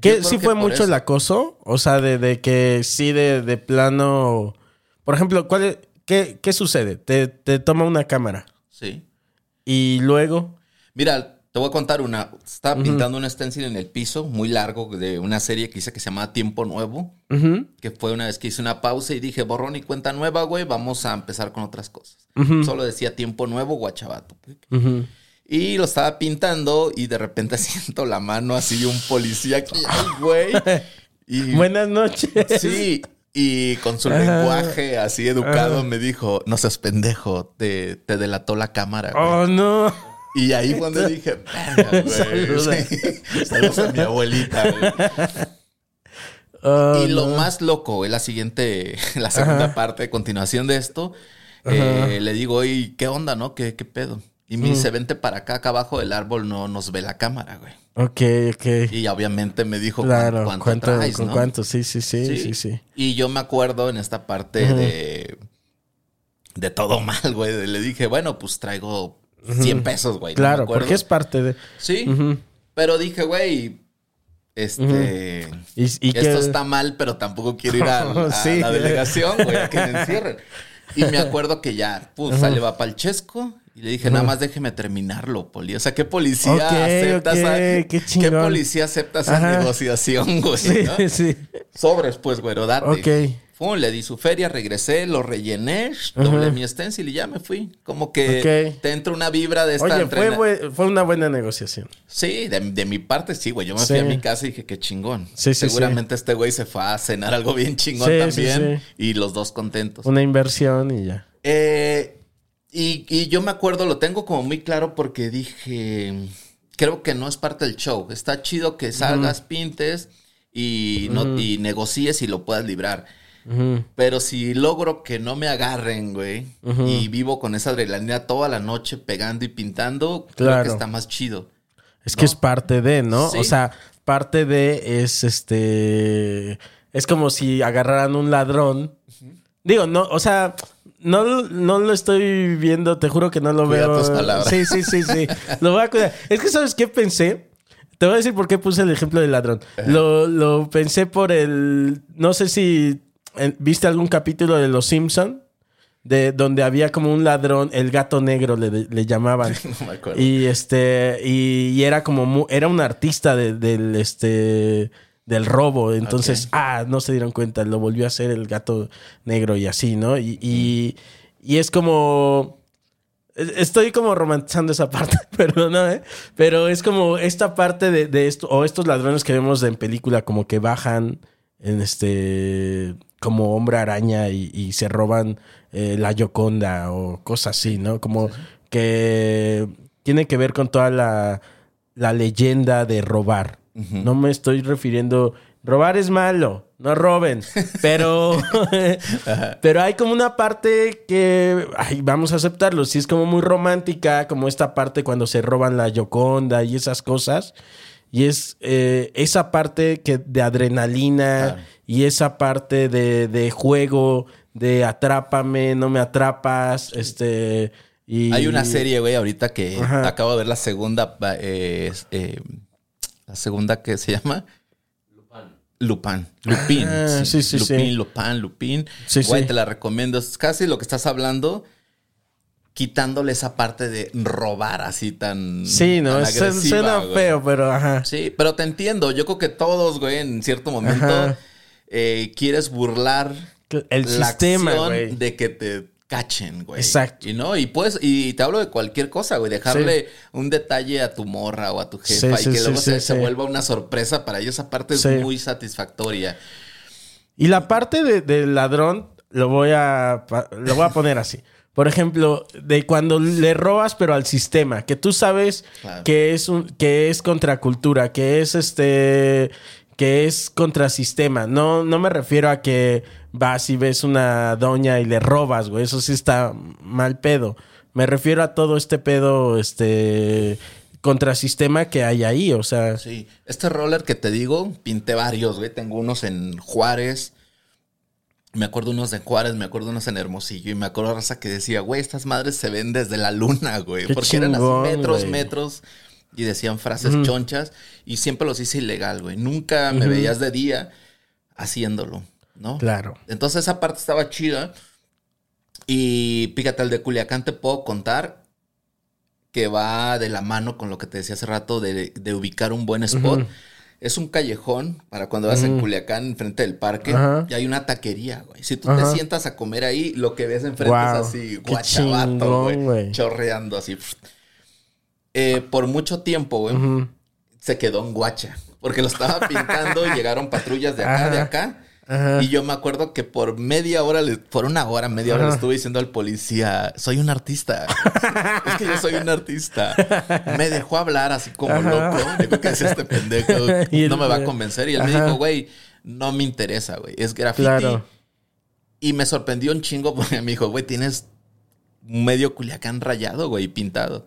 ¿Qué, ¿Sí que fue mucho eso- el acoso? O sea, de, de que sí, de, de plano. Por ejemplo, ¿cuál es- qué, qué sucede? Te, te toma una cámara Sí. y luego. Mira, te voy a contar una. Estaba pintando un stencil en el piso, muy largo, de una serie que hice que se llama Tiempo Nuevo. Ujú, Que fue una vez que hice una pausa y dije, borrón y cuenta nueva, güey, vamos a empezar con otras cosas. Solo decía Tiempo Nuevo, Guachabato. ujú. Y lo estaba pintando y de repente siento la mano así de un policía aquí, ay, güey. Y Buenas noches. sí, y con su lenguaje así educado me dijo, no seas pendejo, te, te delató la cámara. güey". Oh, no. Y ahí fue donde dije. Saluda. Sí. Saludos a mi abuelita. güey. Oh, y lo no. más loco, güey, la siguiente, la segunda parte, continuación de esto, eh, le digo, oye, ¿qué onda, no? ¿Qué, qué pedo? Y me dice, vente para acá, acá abajo del árbol no nos ve la cámara, güey. Ok, ok. Y obviamente me dijo, Claro, ¿cuánto, ¿cuánto, traes, con no? cuánto? Sí, sí, sí, sí, sí. Y yo me acuerdo en esta parte de, de todo mal, güey. Le dije, bueno, pues traigo 100 pesos, güey. ¿no? Claro, acuerdo. porque es parte de. Sí, pero dije, güey, este... Y, y Esto que- está mal, pero tampoco quiero ir a, a Sí. la delegación, güey, a que me encierren. Y me acuerdo que ya, pues, sale va para el chesco. Y le dije, nada más déjeme terminarlo, poli. O sea, ¿qué policía acepta esa, qué ¿qué, chingón. policía acepta esa Ajá. negociación, güey? Sí, ¿no? sí. Sobres, pues, güero, date. Ok. Le di su feria, regresé, lo rellené, doblé mi stencil y ya me fui. Como que Ok. te entra una vibra de esta Oye, fue, entrena- bue- fue una buena negociación. Sí, de, de mi parte sí, güey. Yo me Sí. fui a mi casa y dije, qué chingón. Sí, sí, Seguramente este güey se fue a cenar algo bien chingón también. sí, Y los dos contentos. Una inversión y ya. Eh, y, y yo me acuerdo, lo tengo como muy claro porque dije, creo que no es parte del show. Está chido que salgas, pintes y, no, y negocies y lo puedas librar. Pero si logro que no me agarren, güey, y vivo con esa adrenalina toda la noche pegando y pintando, creo Claro. que está más chido. Es que es parte de, ¿no? Sí. O sea, parte de es este. Es como si agarraran un ladrón. Digo, no, o sea, no, no lo estoy viendo, te juro que no lo Cuida veo. tus palabras. Sí, sí, sí, sí. lo voy a cuidar. Es que, ¿sabes qué pensé? Te voy a decir por qué puse el ejemplo del ladrón. Lo, lo pensé por el. No sé si viste algún capítulo de Los Simpson de donde había como un ladrón, el gato negro le, le llamaban. No me acuerdo. Y este, y, y era como, mu- era un artista de- del, este, del robo. Entonces, ah, no se dieron cuenta, lo volvió a hacer el gato negro y así, ¿no? Y, y, y es como, es- estoy como romantizando esa parte, perdón, ¿eh? Pero es como esta parte de, de esto, o estos ladrones que vemos en película como que bajan en este, como hombre araña y, y se roban eh, la Yoconda o cosas así, ¿no? Como que tiene que ver con toda la, la leyenda de robar. No me estoy refiriendo, robar es malo, no roben, pero, pero hay como una parte que, ay, vamos a aceptarlo, sí es como muy romántica, como esta parte cuando se roban la Yoconda y esas cosas. Y es eh, esa parte que de adrenalina Claro. y esa parte de, de juego, de atrápame, no me atrapas, este... Y... Hay una serie, güey, ahorita que Ajá. acabo de ver la segunda, eh, eh, la segunda que se llama Lupin. Lupin. Ah, sí, sí, Lupin, sí. Lupin, Lupin. Sí, Güey, sí. te la recomiendo. Es casi lo que estás hablando, quitándole esa parte de robar así tan. Sí, no, tan es- agresiva, suena güey. feo, pero ajá. Sí, pero te entiendo. Yo creo que todos, güey, en cierto momento eh, quieres burlar El la sistema, acción güey. de que te cachen, güey. Exacto. Y no, y pues, y te hablo de cualquier cosa, güey. Dejarle un detalle a tu morra o a tu jefa Sí, y que sí, luego se, se vuelva una sorpresa para ellos. Aparte es Sí. muy satisfactoria. Y la parte de- del ladrón lo voy a lo voy a poner así. Por ejemplo, de cuando le robas pero al sistema, que tú sabes Claro. que es un que es contracultura, que es este que es contrasistema. No no me refiero a que vas y ves una doña y le robas, güey, eso sí está mal pedo. Me refiero a todo este pedo este contrasistema que hay ahí, o sea, Sí. Este roller que te digo, pinté varios, güey. Tengo unos en Juárez. Me acuerdo unos de Juárez, me acuerdo unos en Hermosillo. Y me acuerdo raza que decía, güey, estas madres se ven desde la luna, güey. Qué Porque eran así metros, güey. metros. Y decían frases chonchas. Y siempre los hice ilegal, güey. Nunca me veías de día haciéndolo, ¿no? claro. Entonces esa parte estaba chida. Y fíjate, el de Culiacán te puedo contar que va de la mano con lo que te decía hace rato de, de ubicar un buen spot. Es un callejón para cuando vas en Culiacán, enfrente del parque, Ajá. y hay una taquería, güey. Si tú Ajá. te sientas a comer ahí, lo que ves enfrente es así, guachabato, chingón, güey. Chorreando así. Eh, por mucho tiempo, güey, se quedó en guacha. Porque lo estaba pintando y llegaron patrullas de acá, de acá. Ajá. Y yo me acuerdo que por media hora, le- por una hora, media hora, le estuve diciendo al policía, soy un artista. es que yo soy un artista. Me dejó hablar así como loco. Digo, ¿qué es este pendejo? Y No me va a convencer. Y él me ajá. dijo, güey, no me interesa, güey. Es graffiti. Claro. Y me sorprendió un chingo porque me dijo, güey, tienes medio Culiacán rayado, güey, pintado.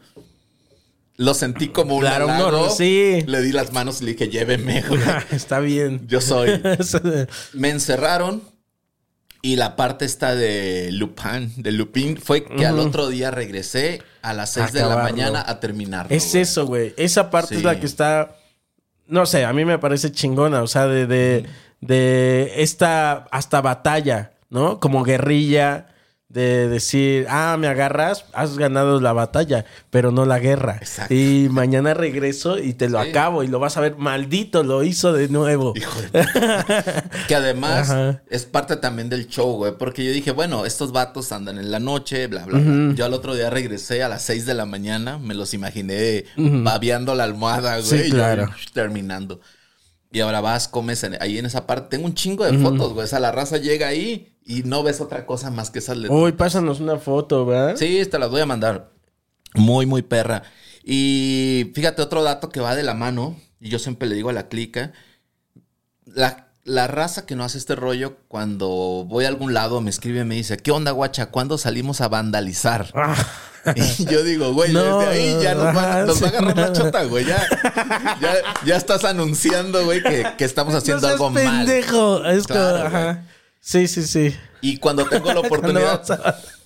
Lo sentí como un Claro, halago. sí. Le di las manos y le dije, lléveme. Está bien. Yo soy. Me encerraron y la parte esta de Lupin, de Lupin, fue que al otro día regresé a las 6 de la Acabarlo. mañana a terminarlo. es güey. eso, güey. Esa parte es la que está. No sé, a mí me parece chingona. O sea, de, de, de esta hasta batalla, ¿no? Como guerrilla. De decir, ah, me agarras, has ganado la batalla, pero no la guerra. Exacto. Y mañana regreso y te lo Sí. acabo y lo vas a ver, maldito, lo hizo de nuevo. Hijo de puta. Que además Ajá. es parte también del show, güey. Porque yo dije, bueno, estos vatos andan en la noche, bla, bla, bla. Yo al otro día regresé a las 6 de la mañana. Me los imaginé babeando la almohada, güey. Sí, y terminando. Y ahora vas, comes en- ahí en esa parte. Tengo un chingo de fotos, güey. O sea, la raza llega ahí y no ves otra cosa más que esas letras. Uy, pásanos una foto, ¿verdad? Sí, te las voy a mandar. Muy, muy perra. Y fíjate, otro dato que va de la mano, y yo siempre le digo a la clica, la, la raza que no hace este rollo, cuando voy a algún lado, me escribe y me dice, ¿qué onda, guacha? ¿Cuándo salimos a vandalizar? Y yo digo, güey, No, desde ahí ya nos va, ajá, nos va a agarrar la chota, güey. Ya, ya, ya estás anunciando, güey, que, que estamos haciendo no seas algo mal. pendejo. Es como, Claro. Sí, sí, sí. Y cuando tengo la oportunidad,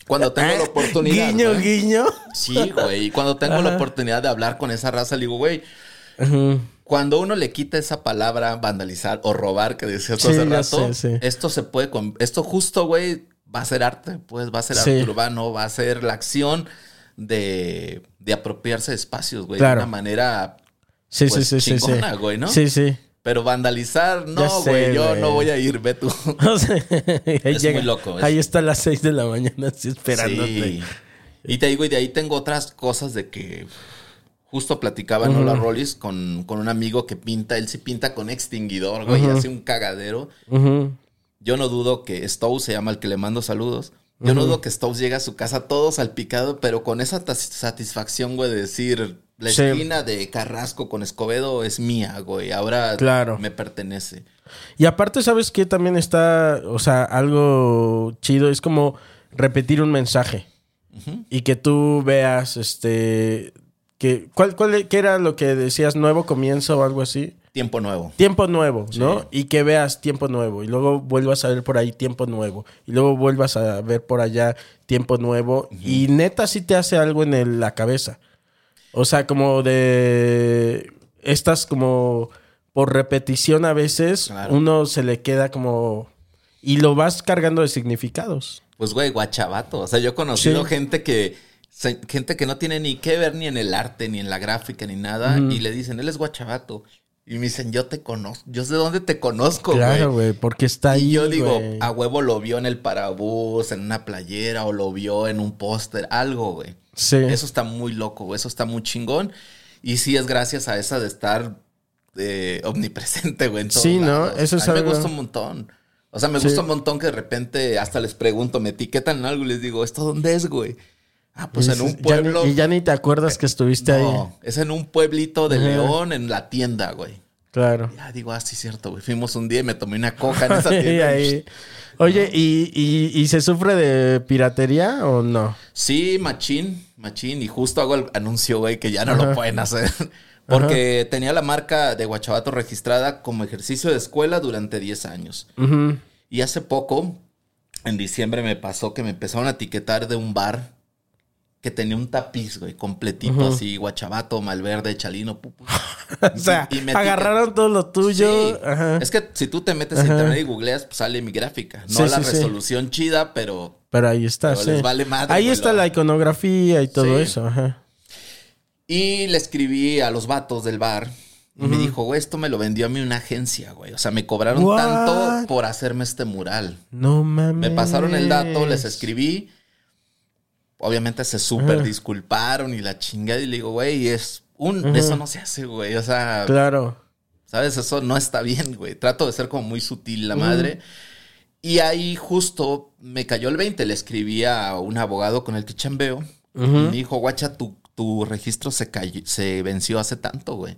cuando tengo la oportunidad. Guiño, güey, guiño. Sí, güey. Y cuando tengo la oportunidad de hablar con esa raza, le digo, güey, cuando uno le quita esa palabra vandalizar o robar que decías Sí, hace rato, sé, sí. esto se puede, con- esto justo, güey, va a ser arte, pues va a ser Sí. arte urbano, va a ser la acción de, de apropiarse de espacios, güey, Claro. de una manera, Sí, Pues, sí, sí, sí, sí. chingona, güey, ¿no? Sí, sí. Pero vandalizar, no, sé, güey, yo güey. no voy a ir, ve tú. O sea, ahí Es muy loco, es- Ahí está a las 6 de la mañana así esperándote. Sí. Y te digo, y de ahí tengo otras cosas de que justo platicaba en Hola Rollis con, con un amigo que pinta, él sí pinta con extinguidor, güey, y hace un cagadero. Yo no dudo que Stowe se llama el que le mando saludos. Yo no dudo que Stowe llegue a su casa todo salpicado, pero con esa satisfacción, güey, de decir, la Sí. esquina de Carrasco con Escobedo es mía, güey. Ahora Claro. me pertenece. Y aparte, ¿sabes qué? También está, o sea, algo chido. Es como repetir un mensaje. Y que tú veas, este... Que, ¿cuál, cuál, ¿Qué era lo que decías? ¿Nuevo comienzo o algo así? Tiempo nuevo. Tiempo nuevo, ¿no? Sí. Y que veas tiempo nuevo. Y luego vuelvas a ver por ahí tiempo nuevo. Y luego vuelvas a ver por allá tiempo nuevo. Y neta sí te hace algo en el- la cabeza. O sea, como de... Estas como... Por repetición a veces, Claro. uno se le queda como... Y lo vas cargando de significados. Pues, güey, guachabato. O sea, yo he conocido Sí. gente que. Gente que no tiene ni que ver ni en el arte, ni en la gráfica, ni nada. Y le dicen, él es guachabato. Y me dicen, yo te conozco, yo sé dónde te conozco, güey. Claro, güey, porque está ahí. Y yo digo, a huevo lo vio en el parabús, en una playera, o lo vio en un póster, algo, güey. Sí. Eso está muy loco, güey. Eso está muy chingón. Y sí es gracias a esa de estar eh, omnipresente, güey. Sí, ¿no? Eso es a mí algo- me gusta un montón. O sea, me Sí. gusta un montón que de repente hasta les pregunto, me etiquetan en algo y les digo, ¿esto dónde es, güey? Ah, pues Y en un dices, ya ni- pueblo. y ya ni te acuerdas que estuviste ahí. no, es en un pueblito de Ajá. León, en la tienda, güey. Claro. Ya digo, ah, sí, cierto, güey. Fuimos un día y me tomé una coja en esa tienda. ahí- Oye, ¿y, y, y se sufre de piratería o no? Sí, machín, machín. Y justo hago el anuncio, güey, que ya no Ajá. lo pueden hacer. Porque tenía la marca de Guachabato registrada como ejercicio de escuela durante 10 años. Y hace poco, en diciembre, me pasó que me empezaron a etiquetar de un bar que tenía un tapiz, güey, completito así, Guachabato, Malverde, Chalino, pupu. O sea, Y agarraron todo lo tuyo. Sí. Ajá. Es que si tú te metes a internet y googleas, pues sale mi gráfica. No Sí, la sí, resolución chida, pero Pero ahí está, Pero les vale madre, ahí güey, está lo- la iconografía y todo eso. Ajá. Y le escribí a los vatos del bar. Y me dijo, güey, esto me lo vendió a mí una agencia, güey. O sea, me cobraron What? tanto por hacerme este mural. No mames. Me pasaron el dato, les escribí. Obviamente se súper disculparon y la chingada. Y le digo, güey, es un... Eso no se hace, güey. O sea, Claro. ¿sabes? Eso no está bien, güey. Trato de ser como muy sutil la madre. Y ahí justo me cayó el 20. Le escribí a un abogado con el que chambeo. Y me dijo, guacha, tu, tu registro se, cayó- se venció hace tanto, güey.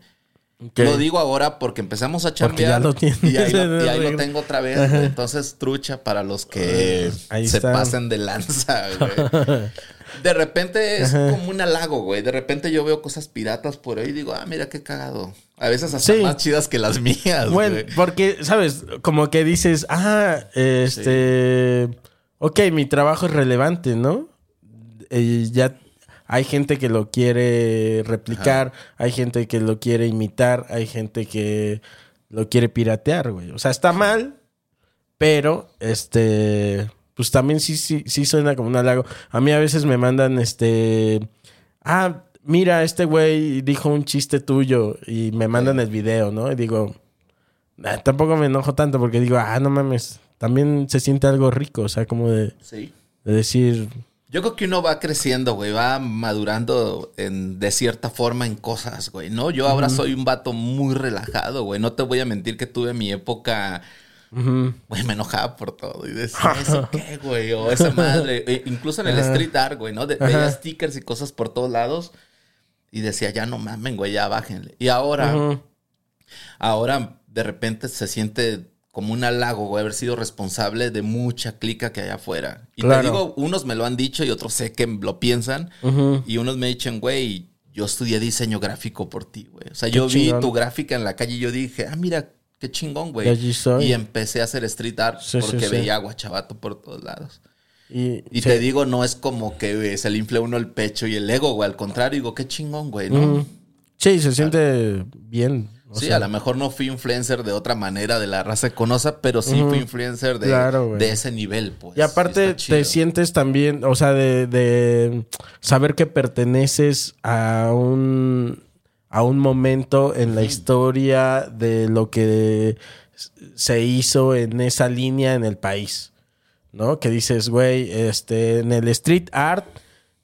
Lo digo ahora porque empezamos a chambear. y ahí, lo, en y ahí lo regla. tengo otra vez. Entonces, trucha para los que Ahí se pasen de lanza, güey. De repente es como un halago, güey. De repente yo veo cosas piratas por ahí y digo, ah, mira qué cagado. A veces hasta Sí. más chidas que las mías, Bueno, güey. porque, ¿sabes? Como que dices, ah, este. Ok, mi trabajo es relevante, ¿no? Eh, ya hay gente que lo quiere replicar, hay gente que lo quiere imitar, hay gente que lo quiere piratear, güey. O sea, está mal, pero este. Pues también sí, sí, sí suena como un halago. A mí a veces me mandan este. Ah, mira, este güey dijo un chiste tuyo y me mandan el video, ¿no? Y digo, ah, tampoco me enojo tanto porque digo, ah, no mames, también se siente algo rico, o sea, como de, Sí. de decir, Yo creo que uno va creciendo, güey, va madurando en, de cierta forma en cosas, güey, ¿no? Yo ahora soy un vato muy relajado, güey. No te voy a mentir que tuve mi época, güey, me enojaba por todo. Y decía, ¿eso qué, güey? O esa madre. E incluso en el street art, güey, ¿no? De- veía stickers y cosas por todos lados. Y decía, ya no mamen, güey, ya bájenle. Y ahora, ahora de repente se siente como un halago, güey, haber sido responsable de mucha clica que hay afuera. Y Claro. te digo, unos me lo han dicho y otros sé que lo piensan. Y unos me dicen, güey, yo estudié diseño gráfico por ti, güey. O sea, yo vi tu gráfica en la calle y yo dije, ah, mira, qué chingón, güey. Y empecé a hacer street art Sí, porque sí. veía a Guachabato por todos lados. y, te digo, no es como que güey, se le infle uno el pecho y el ego, güey. Al contrario, digo, qué chingón, güey, ¿no? Sí, se siente bien. o Sí, sea, a lo mejor no fui influencer de otra manera de la raza conosa, pero sí fui influencer de, Claro, de ese nivel, pues. Y aparte te sientes también, o sea, de, de saber que perteneces a un, a un momento en la historia de lo que se hizo en esa línea en el país, ¿no? Que dices, güey, este, en el street art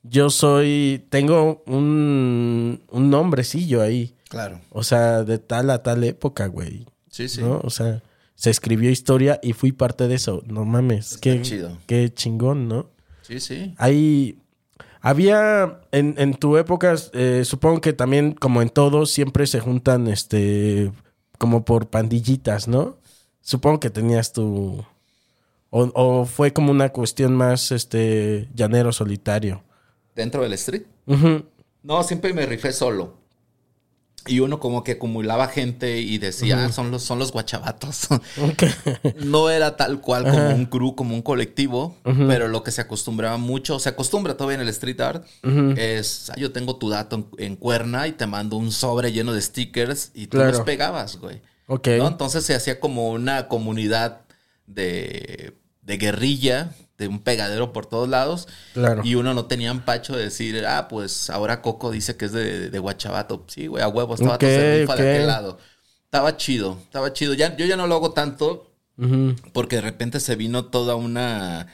yo soy, tengo un, un nombrecillo ahí, Claro. o sea, de tal a tal época, güey. Sí, sí. ¿no? O sea, se escribió historia y fui parte de eso. No mames, qué, chido. qué chingón, ¿no? Sí, sí. Hay, había, en, en tu época, eh, supongo que también, como en todo, siempre se juntan, este, como por pandillitas, ¿no? Supongo que tenías tu, o, o fue como una cuestión más, este, llanero solitario. Dentro del street. No, siempre me rifé solo. Y uno como que acumulaba gente y decía, ah, son los, son los guachabatos. No era tal cual como un crew, como un colectivo, pero lo que se acostumbraba mucho, se acostumbra todavía en el street art, es, ah, yo tengo tu dato en, en cuerna y te mando un sobre lleno de stickers y tú Claro. los pegabas, güey. Ok. ¿no? Entonces se hacía como una comunidad de, de guerrilla, de un pegadero por todos lados. Claro. Y uno no tenía empacho de decir, ah, pues ahora Coco dice que es de, de Guachabato. Sí, güey, a huevo, estaba todo se rifa ok. de aquel lado. estaba chido, estaba chido. Ya, yo ya no lo hago tanto porque de repente se vino toda una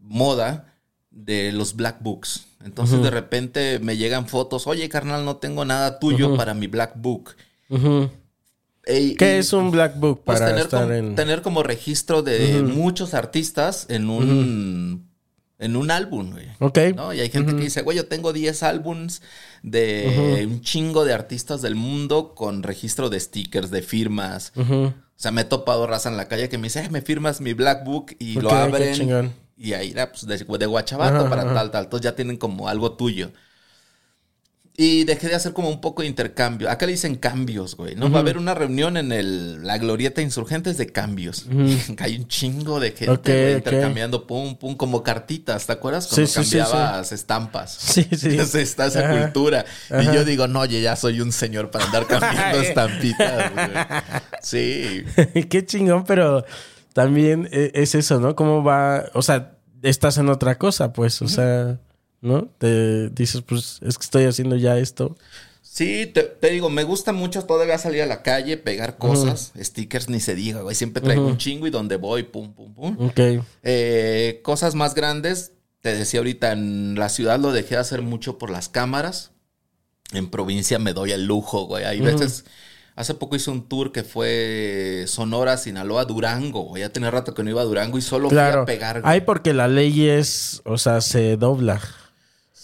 moda de los black books. Entonces de repente me llegan fotos, oye carnal, no tengo nada tuyo para mi black book. Ey, ¿Qué y- es un black book Pues para tener, estar como, en...? tener como registro de muchos artistas en un, en un álbum, güey. Ok. ¿no? Y hay gente que dice, güey, yo tengo 10 álbums de un chingo de artistas del mundo con registro de stickers, de firmas. O sea, me he topado raza en la calle que me dice, "Eh, me firmas mi Black Book y lo abren. Y ahí era pues, de, de guachabato para tal, tal. Entonces ya tienen como algo tuyo. Y dejé de hacer como un poco de intercambio. Acá le dicen cambios, güey. ¿no? Va a haber una reunión en el, la glorieta Insurgentes de cambios. Hay un chingo de gente güey, intercambiando pum, pum, como cartitas. ¿Te acuerdas? Sí, Cuando sí, sí, sí. cambiabas estampas. Sí, sí. Entonces está esa Ajá. cultura. Ajá. Y yo digo, no, oye, ya soy un señor para andar cambiando estampitas, güey. Sí. Qué chingón, pero también e- es eso, ¿no? ¿Cómo va? O sea, estás en otra cosa, pues, o sea, ¿no? Te dices, pues, es que estoy haciendo ya esto. Sí, te, te digo, me gusta mucho todavía salir a la calle, pegar cosas, stickers ni se diga, güey. Siempre traigo un chingo y donde voy, pum, pum, pum. Ok. Eh, cosas más grandes, te decía ahorita, en la ciudad lo dejé de hacer mucho por las cámaras. En provincia me doy el lujo, güey. Hay veces, hace poco hice un tour que fue Sonora, Sinaloa, Durango. Ya tenía rato que no iba a Durango y solo fui Claro. a pegar. güey. Hay porque la ley es, o sea, se dobla.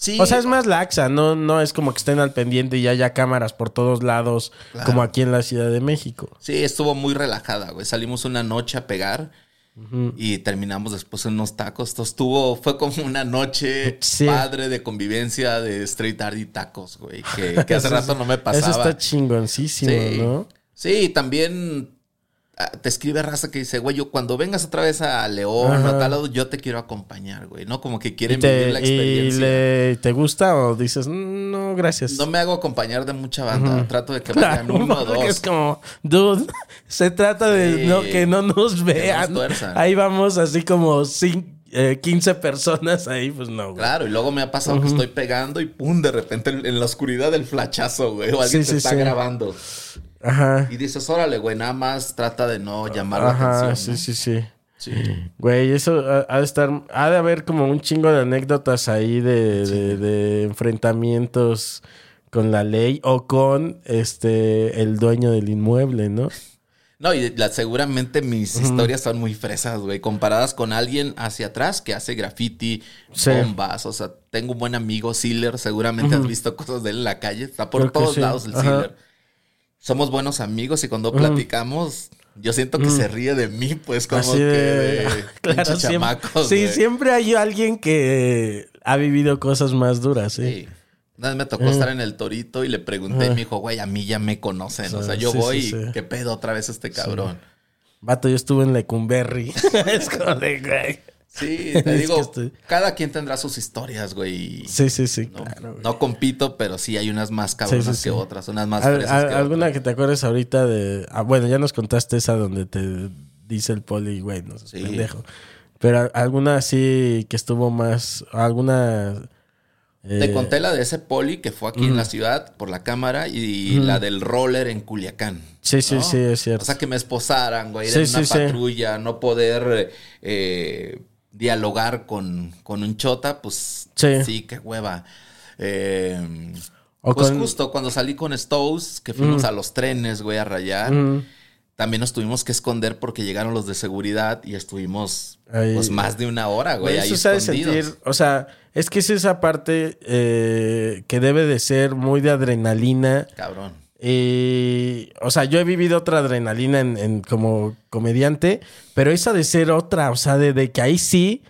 Sí, O sea, es más laxa, no, no es como que estén al pendiente y haya cámaras por todos lados, Claro. como aquí en la Ciudad de México. Sí, estuvo muy relajada, güey. Salimos una noche a pegar y terminamos después en unos tacos. Esto estuvo, fue como una noche Sí. padre de convivencia de street art y tacos, güey. Que, que hace rato no me pasaba. Eso está chingoncísimo, Sí. ¿no? Sí, también te escribe raza que dice, güey, yo cuando vengas otra vez a León Ajá. o a tal lado, yo te quiero acompañar, güey. No como que ¿Y quieren te, vivir la y experiencia. le- te gusta o dices, "Mm, no, gracias? No me hago acompañar de mucha banda. Trato de que Claro, vayan uno o dos. es como, dude, se trata de Sí. no, que no nos vean. tuerzan. ahí vamos así como cin- eh, 15 personas ahí, pues no, güey. Claro, y luego me ha pasado que estoy pegando y pum, de repente en, en la oscuridad el flachazo, güey. O alguien Sí, te sí, está sí. grabando. Ajá. Y dices, órale, güey, nada más trata de no llamar la atención. sí, ¿no? sí, sí. Sí. Güey, eso ha, ha de estar, ha de haber como un chingo de anécdotas ahí de, de- de enfrentamientos con la ley o con este el dueño del inmueble, ¿no? No, y la- seguramente mis historias son muy fresas, güey, comparadas con alguien hacia atrás que hace graffiti, Sí. bombas. O sea, tengo un buen amigo, Sealer, seguramente has visto cosas de él en la calle. Está por Creo todos sí. lados el. Sealer. Somos buenos amigos y cuando platicamos, yo siento que se ríe de mí, pues, como Así que de- Claro, siempre- sí, siempre hay alguien que ha vivido cosas más duras, sí. Sí. Una vez me tocó estar en el torito y le pregunté y me dijo, güey, a mí ya me conocen. O sea, yo Sí, voy y qué pedo otra vez este cabrón. Vato, yo estuve en Lecumberri. es como de, güey. Sí, te digo, estoy- cada quien tendrá sus historias, güey. Sí, sí, sí, No, claro. güey. no compito, pero sí hay unas más cabronas Sí, sí, sí. que otras, unas más fresas al- que ¿Alguna otras. que te acuerdes ahorita de... ah, bueno, ya nos contaste esa donde te dice el poli, güey, no sé, Sí. pendejo. Pero a- alguna así que estuvo más... Alguna... Te eh, conté la de ese poli que fue aquí en la ciudad por la cámara y la del roller en Culiacán. Sí, sí, ¿no? sí, es cierto. O sea, que me esposaran, güey, ir Sí, en una sí, sí. patrulla, no poder eh, dialogar con, con un chota, pues Sí. sí, qué hueva. Eh, O pues con- justo cuando salí con Stows, que fuimos a los trenes, güey, a rayar, Mm. también nos tuvimos que esconder porque llegaron los de seguridad y estuvimos Ahí- pues más de una hora, güey, ahí eso de escondidos. sentir, o sea, es que es esa parte eh, que debe de ser muy de adrenalina. Cabrón. Y, o sea, yo he vivido otra adrenalina en, en como comediante, pero esa de ser otra, o sea, de, de que ahí sí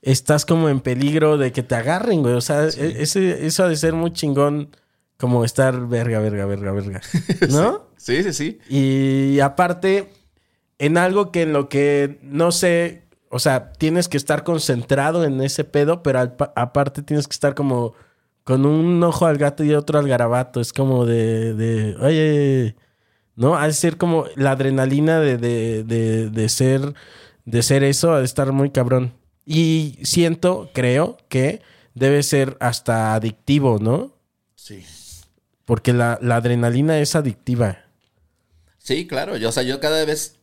estás como en peligro de que te agarren, güey. O sea, e- ese, eso ha de ser muy chingón como estar verga, verga, verga, verga. ¿No? Sí, sí, sí. Y aparte, en algo que en lo que no sé, o sea, tienes que estar concentrado en ese pedo, pero aparte tienes que estar como con un ojo al gato y otro al garabato. Es como de, de oye, ¿no? Ha de ser como la adrenalina de, de, de, de ser, de ser eso, ha de estar muy cabrón. Y siento, creo que debe ser hasta adictivo, ¿no? Sí. Porque la, la adrenalina es adictiva. Sí, claro. Yo, o sea, yo cada vez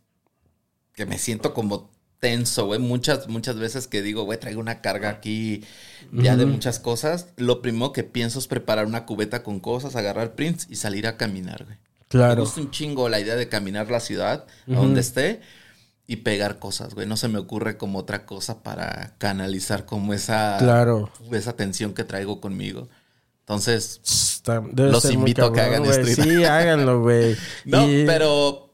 que me siento como tenso, güey, muchas, muchas veces que digo, güey, traigo una carga aquí ya de muchas cosas, lo primero que pienso es preparar una cubeta con cosas, agarrar prints y salir a caminar, güey. Claro. Me gusta un chingo la idea de caminar la ciudad, a donde esté, y pegar cosas, güey. No se me ocurre como otra cosa para canalizar como esa, Claro. esa tensión que traigo conmigo. Entonces, Está- Los invito a que hagan street Sí, háganlo, güey. no, Y- pero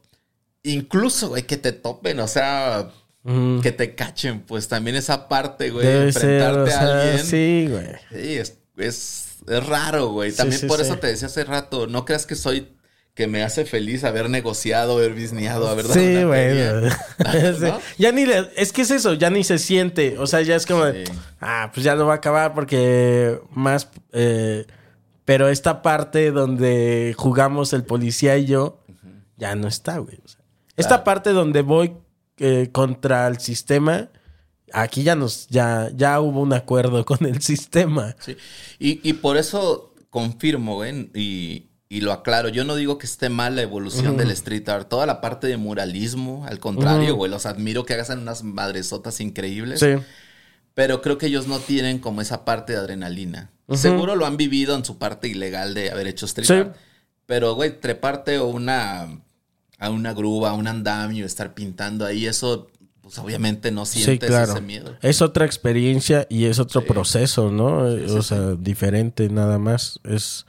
incluso, güey, que te topen, o sea, Que te cachen, pues también esa parte, güey, Debe ser, enfrentarte a alguien. sí, güey. Sí, es, es, es raro, güey. También sí, por sí. eso te decía hace rato, no creas que soy que me hace feliz haber negociado, haber bisneado, haber dado Sí, güey. Ya ni le- es que es eso, ya ni se siente. O sea, ya es como, de, ah, pues ya lo va a acabar porque más. eh, pero esta parte donde jugamos el policía y yo, ya no está, güey. O sea, Esta parte donde voy eh, contra el sistema, aquí ya nos, ya, ya hubo un acuerdo con el sistema. Sí. Y, y por eso confirmo, güey, y, y lo aclaro. Yo no digo que esté mal la evolución del street art. Toda la parte de muralismo, al contrario, güey, los admiro que hagan unas madresotas increíbles. Sí. Pero creo que ellos no tienen como esa parte de adrenalina. Seguro lo han vivido en su parte ilegal de haber hecho street Sí. art. Pero, güey, treparte a una, a una grúa, a un andamio, estar pintando ahí, eso, pues obviamente no Sí, sientes claro. ese miedo. Es otra experiencia y es otro Sí. proceso, ¿no? Sí, sí, o sea, diferente nada más. Es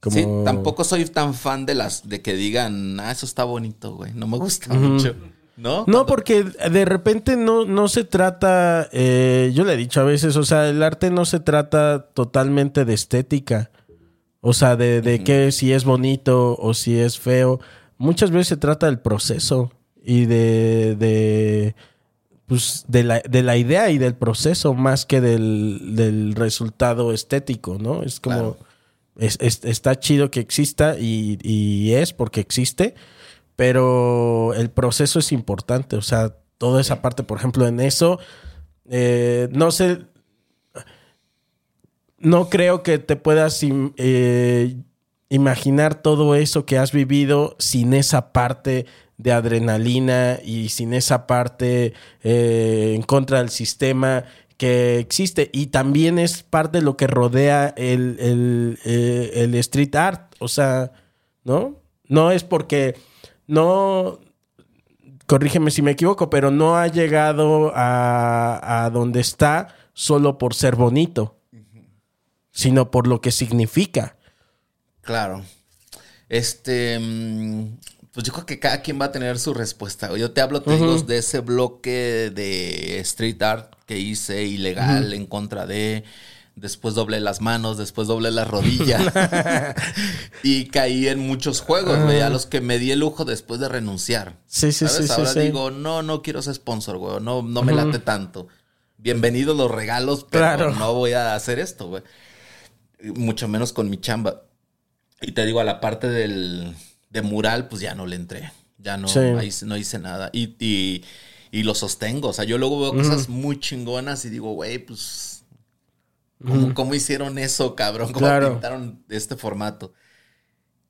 como... Sí, tampoco soy tan fan de las de que digan, ah, eso está bonito, güey. No me gusta mucho. ¿No? No, porque de repente no, no se trata, eh, yo le he dicho a veces, o sea, el arte no se trata totalmente de estética, o sea, de, de que si es bonito o si es feo, muchas veces se trata del proceso y de, de, pues, de, la, de la idea y del proceso más que del, del resultado estético, ¿no? Es como, Claro. es- es- está chido que exista y, y es porque existe, pero el proceso es importante, o sea, toda esa parte, por ejemplo, en eso, eh, no sé, no creo que te puedas eh, imaginar todo eso que has vivido sin esa parte de adrenalina y sin esa parte eh, en contra del sistema que existe y también es parte de lo que rodea el, el, eh, el street art, o sea, ¿no? No es porque no, corrígeme si me equivoco, pero no ha llegado a, a donde está solo por ser bonito, sino por lo que significa. Claro. Este. mm, Pues yo creo que cada quien va a tener su respuesta. Yo te hablo, te digo, de ese bloque de street art que hice ilegal en contra de. Después doblé las manos, después doblé las rodillas. y caí en muchos juegos, güey, a los que me di el lujo después de renunciar. Sí, sí, ¿Sabes? sí, Ahora sí. digo, no, no quiero ser sponsor, güey. No, no me late tanto. Bienvenidos los regalos, pero Claro. no voy a hacer esto, güey. Mucho menos con mi chamba. Y te digo, a la parte del de mural, pues ya no le entré. Ya no, Sí. ahí no hice nada. Y, y, y lo sostengo. O sea, yo luego veo cosas muy chingonas y digo, güey, pues. ¿cómo, cómo hicieron eso, cabrón? ¿Cómo Claro. pintaron este formato?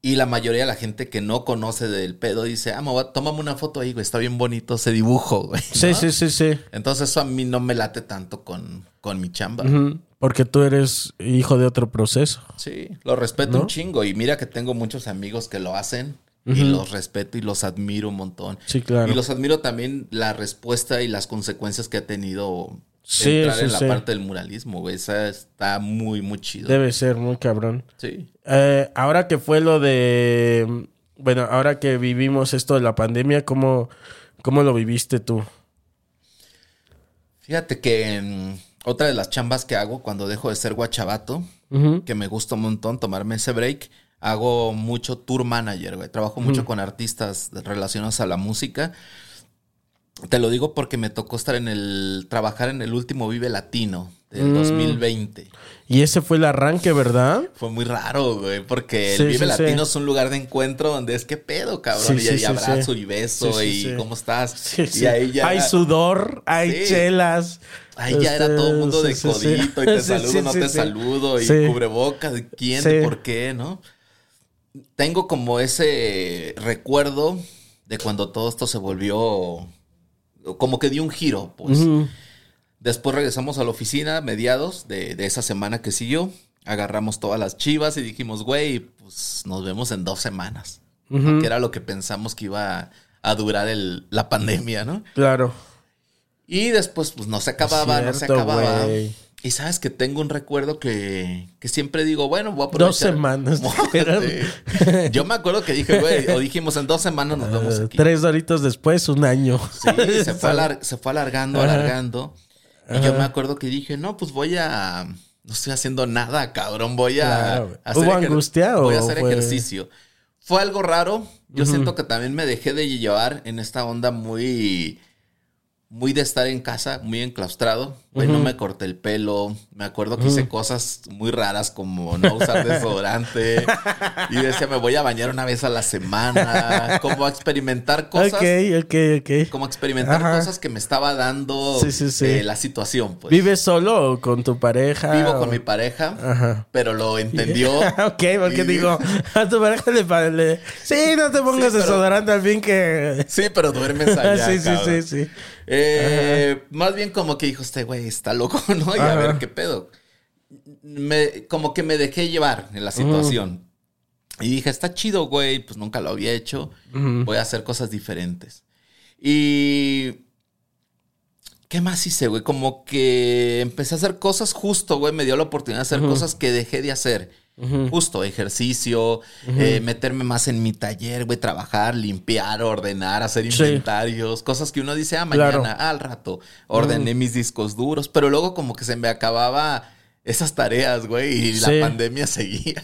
Y la mayoría de la gente que no conoce del pedo dice, ah, a- tómame una foto ahí, güey. Está bien bonito ese dibujo, güey. Sí, ¿no? sí, sí, sí. Entonces eso a mí no me late tanto con, con mi chamba. Ujú, Porque tú eres hijo de otro proceso. Sí, lo respeto ¿No? un chingo. Y mira que tengo muchos amigos que lo hacen y los respeto y los admiro un montón. Sí, claro. Y los admiro también la respuesta y las consecuencias que ha tenido Sí, entrar sí, en la parte del muralismo, güey. Esa está muy, muy chido. Debe ser muy cabrón. Sí. Eh, ahora que fue lo de. Bueno, ahora que vivimos esto de la pandemia, ¿cómo, cómo lo viviste tú? Fíjate que mm, otra de las chambas que hago cuando dejo de ser guachabato, que me gusta un montón tomarme ese break, hago mucho tour manager, güey. Trabajo mucho con artistas relacionados a la música. Te lo digo porque me tocó estar en el. trabajar en el último Vive Latino del 2020. Y ese fue el arranque, ¿verdad? Fue muy raro, güey, porque Sí, el Vive sí, sí. Latino es un lugar de encuentro donde es que pedo, cabrón. Y hay abrazo y beso y cómo estás. Y ahí ya. Hay sudor, hay chelas. Ahí ya era todo el mundo de Este, codito y te saludo, no te saludo y cubrebocas, ¿de quién? ¿De por qué? ¿No? Tengo como ese recuerdo de cuando todo esto se volvió como que dio un giro, pues. Después regresamos a la oficina, mediados de, de esa semana que siguió. Agarramos todas las chivas y dijimos, güey, pues nos vemos en dos semanas. Que era lo que pensamos que iba a durar el- la pandemia, ¿no? Claro. Y después, pues no se acababa, no se acababa. Y sabes que tengo un recuerdo que, que siempre digo, bueno, voy a aprovechar. Dos semanas. Yo me acuerdo que dije, güey, o dijimos en dos semanas nos vemos Eh, aquí. tres doritos después, un año. Sí, se fue, alar- se fue alargando, alargando. Y yo me acuerdo que dije, no, pues voy a. No estoy haciendo nada, cabrón. Voy a. Claro. hacer ¿Hubo ejer- angustia Voy a o hacer fue- ejercicio. Fue algo raro. Yo siento que también me dejé de llevar en esta onda muy. Muy de estar en casa, muy enclaustrado. Güey, no me corté el pelo. Me acuerdo que hice cosas muy raras como no usar desodorante. y decía, me voy a bañar una vez a la semana. Como experimentar cosas Ok, ok, ok. como experimentar Ajá. cosas que me estaba dando Sí, sí, sí. eh, la situación. Pues. ¿Vives solo o con tu pareja? Vivo con mi pareja, Ajá. pero lo entendió. ok, porque Y- digo, a tu pareja le parece. Sí, no te pongas pero- desodorante al fin que. Sí, pero duermes allá. sí, sí, sí, sí. Eh, más bien como que dijo, este güey está loco, ¿no? Y a ver qué pedo. Me, como que me dejé llevar en la situación. Y dije, está chido, güey, pues nunca lo había hecho. Voy a hacer cosas diferentes. Y... ¿Qué más hice, güey? Como que empecé a hacer cosas justo, güey. Me dio la oportunidad de hacer cosas que dejé de hacer. Justo, ejercicio, eh, meterme más en mi taller, güey, trabajar, limpiar, ordenar, hacer Sí. inventarios, cosas que uno dice, ah, mañana, Claro. ah, al rato, ordené mis discos duros, pero luego como que se me acababa esas tareas, güey, y Sí. la pandemia seguía.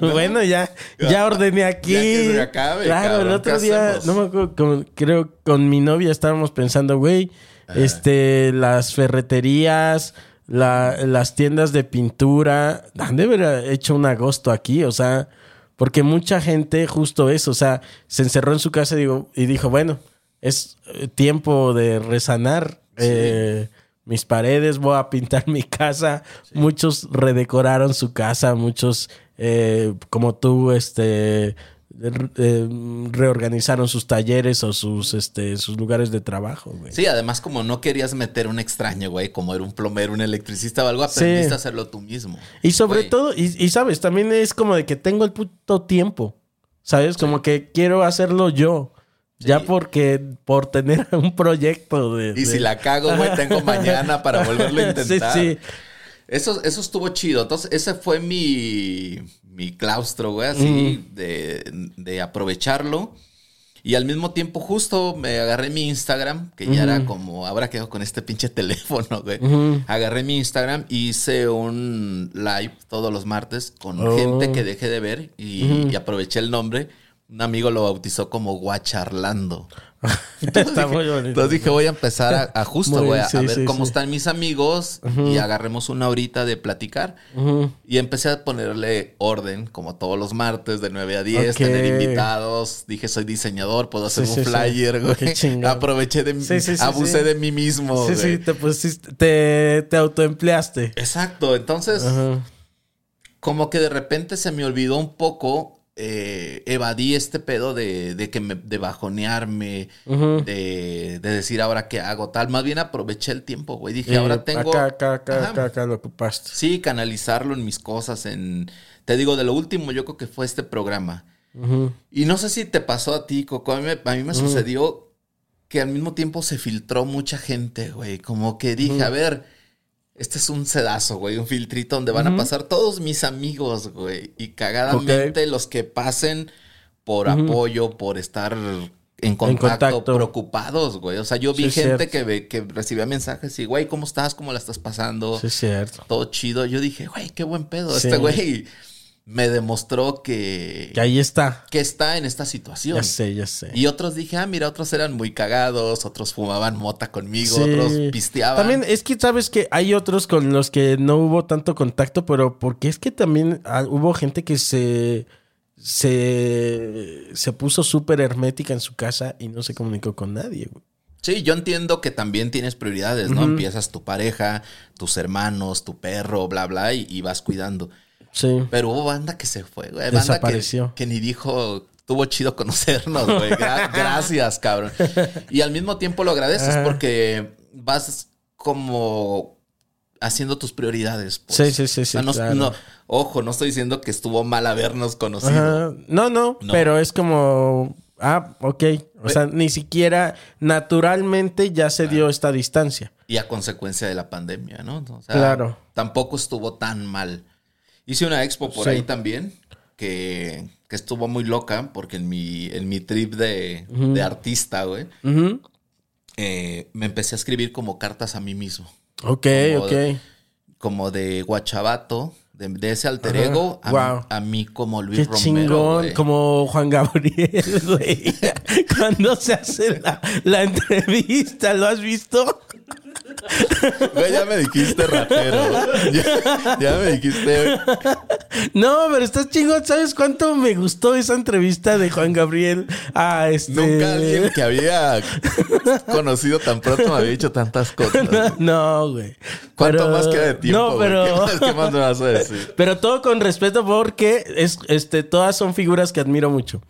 bueno, ya, ya ordené aquí. Ya que se acabe, claro, el otro ¿qué día, hacemos? no me acuerdo, con- creo con mi novia estábamos pensando, güey, este, las ferreterías, la- las tiendas de pintura, han de haber hecho un agosto aquí, o sea, porque mucha gente justo eso, o sea, se encerró en su casa y, digo, y dijo, bueno, es eh, tiempo de resanar. eh, mis paredes, voy a pintar mi casa. Muchos redecoraron su casa, muchos, eh, como tú, este, eh, reorganizaron sus talleres o sus, este, sus lugares de trabajo, güey. Sí, además como no querías meter un extraño, güey, como era un plomero, un electricista o algo, Sí. aprendiste a hacerlo tú mismo. Y sobre Güey. todo, y, y sabes, también es como de que tengo el puto tiempo, ¿sabes? Como que quiero hacerlo yo. Ya porque por tener un proyecto de... Y de- si la cago, güey, tengo mañana para volverlo a intentar. Sí, sí. Eso, eso estuvo chido. Entonces, ese fue mi, mi claustro, güey, así, de, de aprovecharlo. Y al mismo tiempo, justo me agarré mi Instagram, que ya era como, ahora quedo con este pinche teléfono, güey. Agarré mi Instagram y hice un live todos los martes con Oh. gente que dejé de ver y, y aproveché el nombre. Un amigo lo bautizó como Guacharlando. Está muy bonito. Entonces dije, voy a empezar a, a justo, güey, a, sí, a ver sí, cómo sí. están mis amigos y agarremos una horita de platicar. Y empecé a ponerle orden, como todos los martes, de 9 a 10, Ok. tener invitados. Dije, soy diseñador, puedo hacer un flyer, güey. Aproveché de sí, abusé de mí mismo. Sí, güey. sí, te pusiste, te, te autoempleaste. Exacto. Entonces, como que de repente se me olvidó un poco. Eh, evadí este pedo de, de que me, de bajonearme, de, de decir ahora qué hago, tal. Más bien aproveché el tiempo, güey. Dije, Eh, ahora tengo. Acá, acá, acá, acá lo ocupaste. Sí, canalizarlo en mis cosas, en... Te digo, de lo último yo creo que fue este programa. Y no sé si te pasó a ti, Coco. A mí me, a mí me sucedió que al mismo tiempo se filtró mucha gente, güey. Como que dije, a ver, este es un sedazo, güey. Un filtrito donde van a pasar todos mis amigos, güey. Y cagadamente los que pasen por apoyo, por estar... En contacto, contacto. preocupados, güey. O sea, yo vi Sí, gente que, que recibía mensajes y, güey, ¿cómo estás? ¿Cómo la estás pasando? Sí, es cierto. todo chido. Yo dije, güey, qué buen pedo. Sí. Este güey me demostró que, Que ahí está. que está en esta situación. Ya sé, ya sé. Y otros dije, ah, mira, otros eran muy cagados, otros fumaban mota conmigo, Sí. otros pisteaban. También es que sabes que hay otros con los que no hubo tanto contacto, pero porque es que también ah, hubo gente que se se, se puso súper hermética en su casa y no se comunicó con nadie, güey. Sí, yo entiendo que también tienes prioridades, ¿no? Empiezas tu pareja, tus hermanos, tu perro, bla, bla, y, y vas cuidando. Sí. Pero hubo banda que se fue, güey. Banda Desapareció. Que, que ni dijo Estuvo chido conocernos, güey. Gra- gracias, cabrón. Y al mismo tiempo lo agradeces porque vas como haciendo tus prioridades. pues. Sí, sí, sí, O sea, sí, no- claro. no- ojo, no estoy diciendo que estuvo mal habernos conocido. Ajá. No, no, No. pero es como, ah, ok. O sea, ni siquiera naturalmente ya se dio esta distancia. Y a consecuencia de la pandemia, ¿no? O sea, Claro. Tampoco estuvo tan mal. Hice una expo por Sí. ahí también que, que estuvo muy loca porque en mi, en mi trip de, de artista, güey, eh, me empecé a escribir como cartas a mí mismo. Ok, Como ok. de- Como de guachabato, de, de ese alter ego, a, Wow. mí, a mí como Luis Qué Romero. chingón, como Juan Gabriel, güey. Cuando se hace la, la entrevista, ¿lo has visto? Güey, ya me dijiste ratero. ya, ya me dijiste. No, pero está chingón. ¿Sabes cuánto me gustó esa entrevista de Juan Gabriel a este? Nunca alguien que había conocido tan pronto me había dicho tantas cosas. güey. No, güey. ¿Cuánto Pero- más queda de tiempo? No, güey? pero. ¿Qué, más, qué más me vas a decir? Pero todo con respeto porque es, este, todas son figuras que admiro mucho.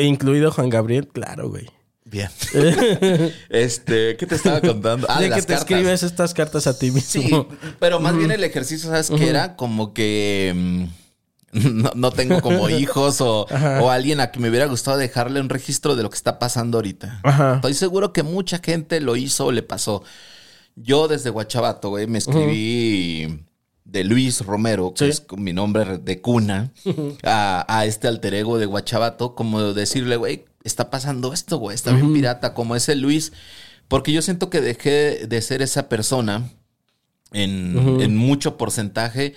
Incluido Juan Gabriel, claro, güey. Bien. este, ¿qué te estaba contando? Ah, de de que las te cartas. escribes estas cartas a ti mismo. Sí, pero más bien el ejercicio, ¿sabes qué era? Como que mm, no, no tengo como hijos o, o alguien a quien me hubiera gustado dejarle un registro de lo que está pasando ahorita. Ajá. Estoy seguro que mucha gente lo hizo o le pasó. Yo desde Guachabato, güey, me escribí de Luis Romero, que Sí. es mi nombre de cuna, a, a este alter ego de Guachabato, como decirle, güey, está pasando esto, güey, está bien pirata, como ese Luis. Porque yo siento que dejé de ser esa persona en, en mucho porcentaje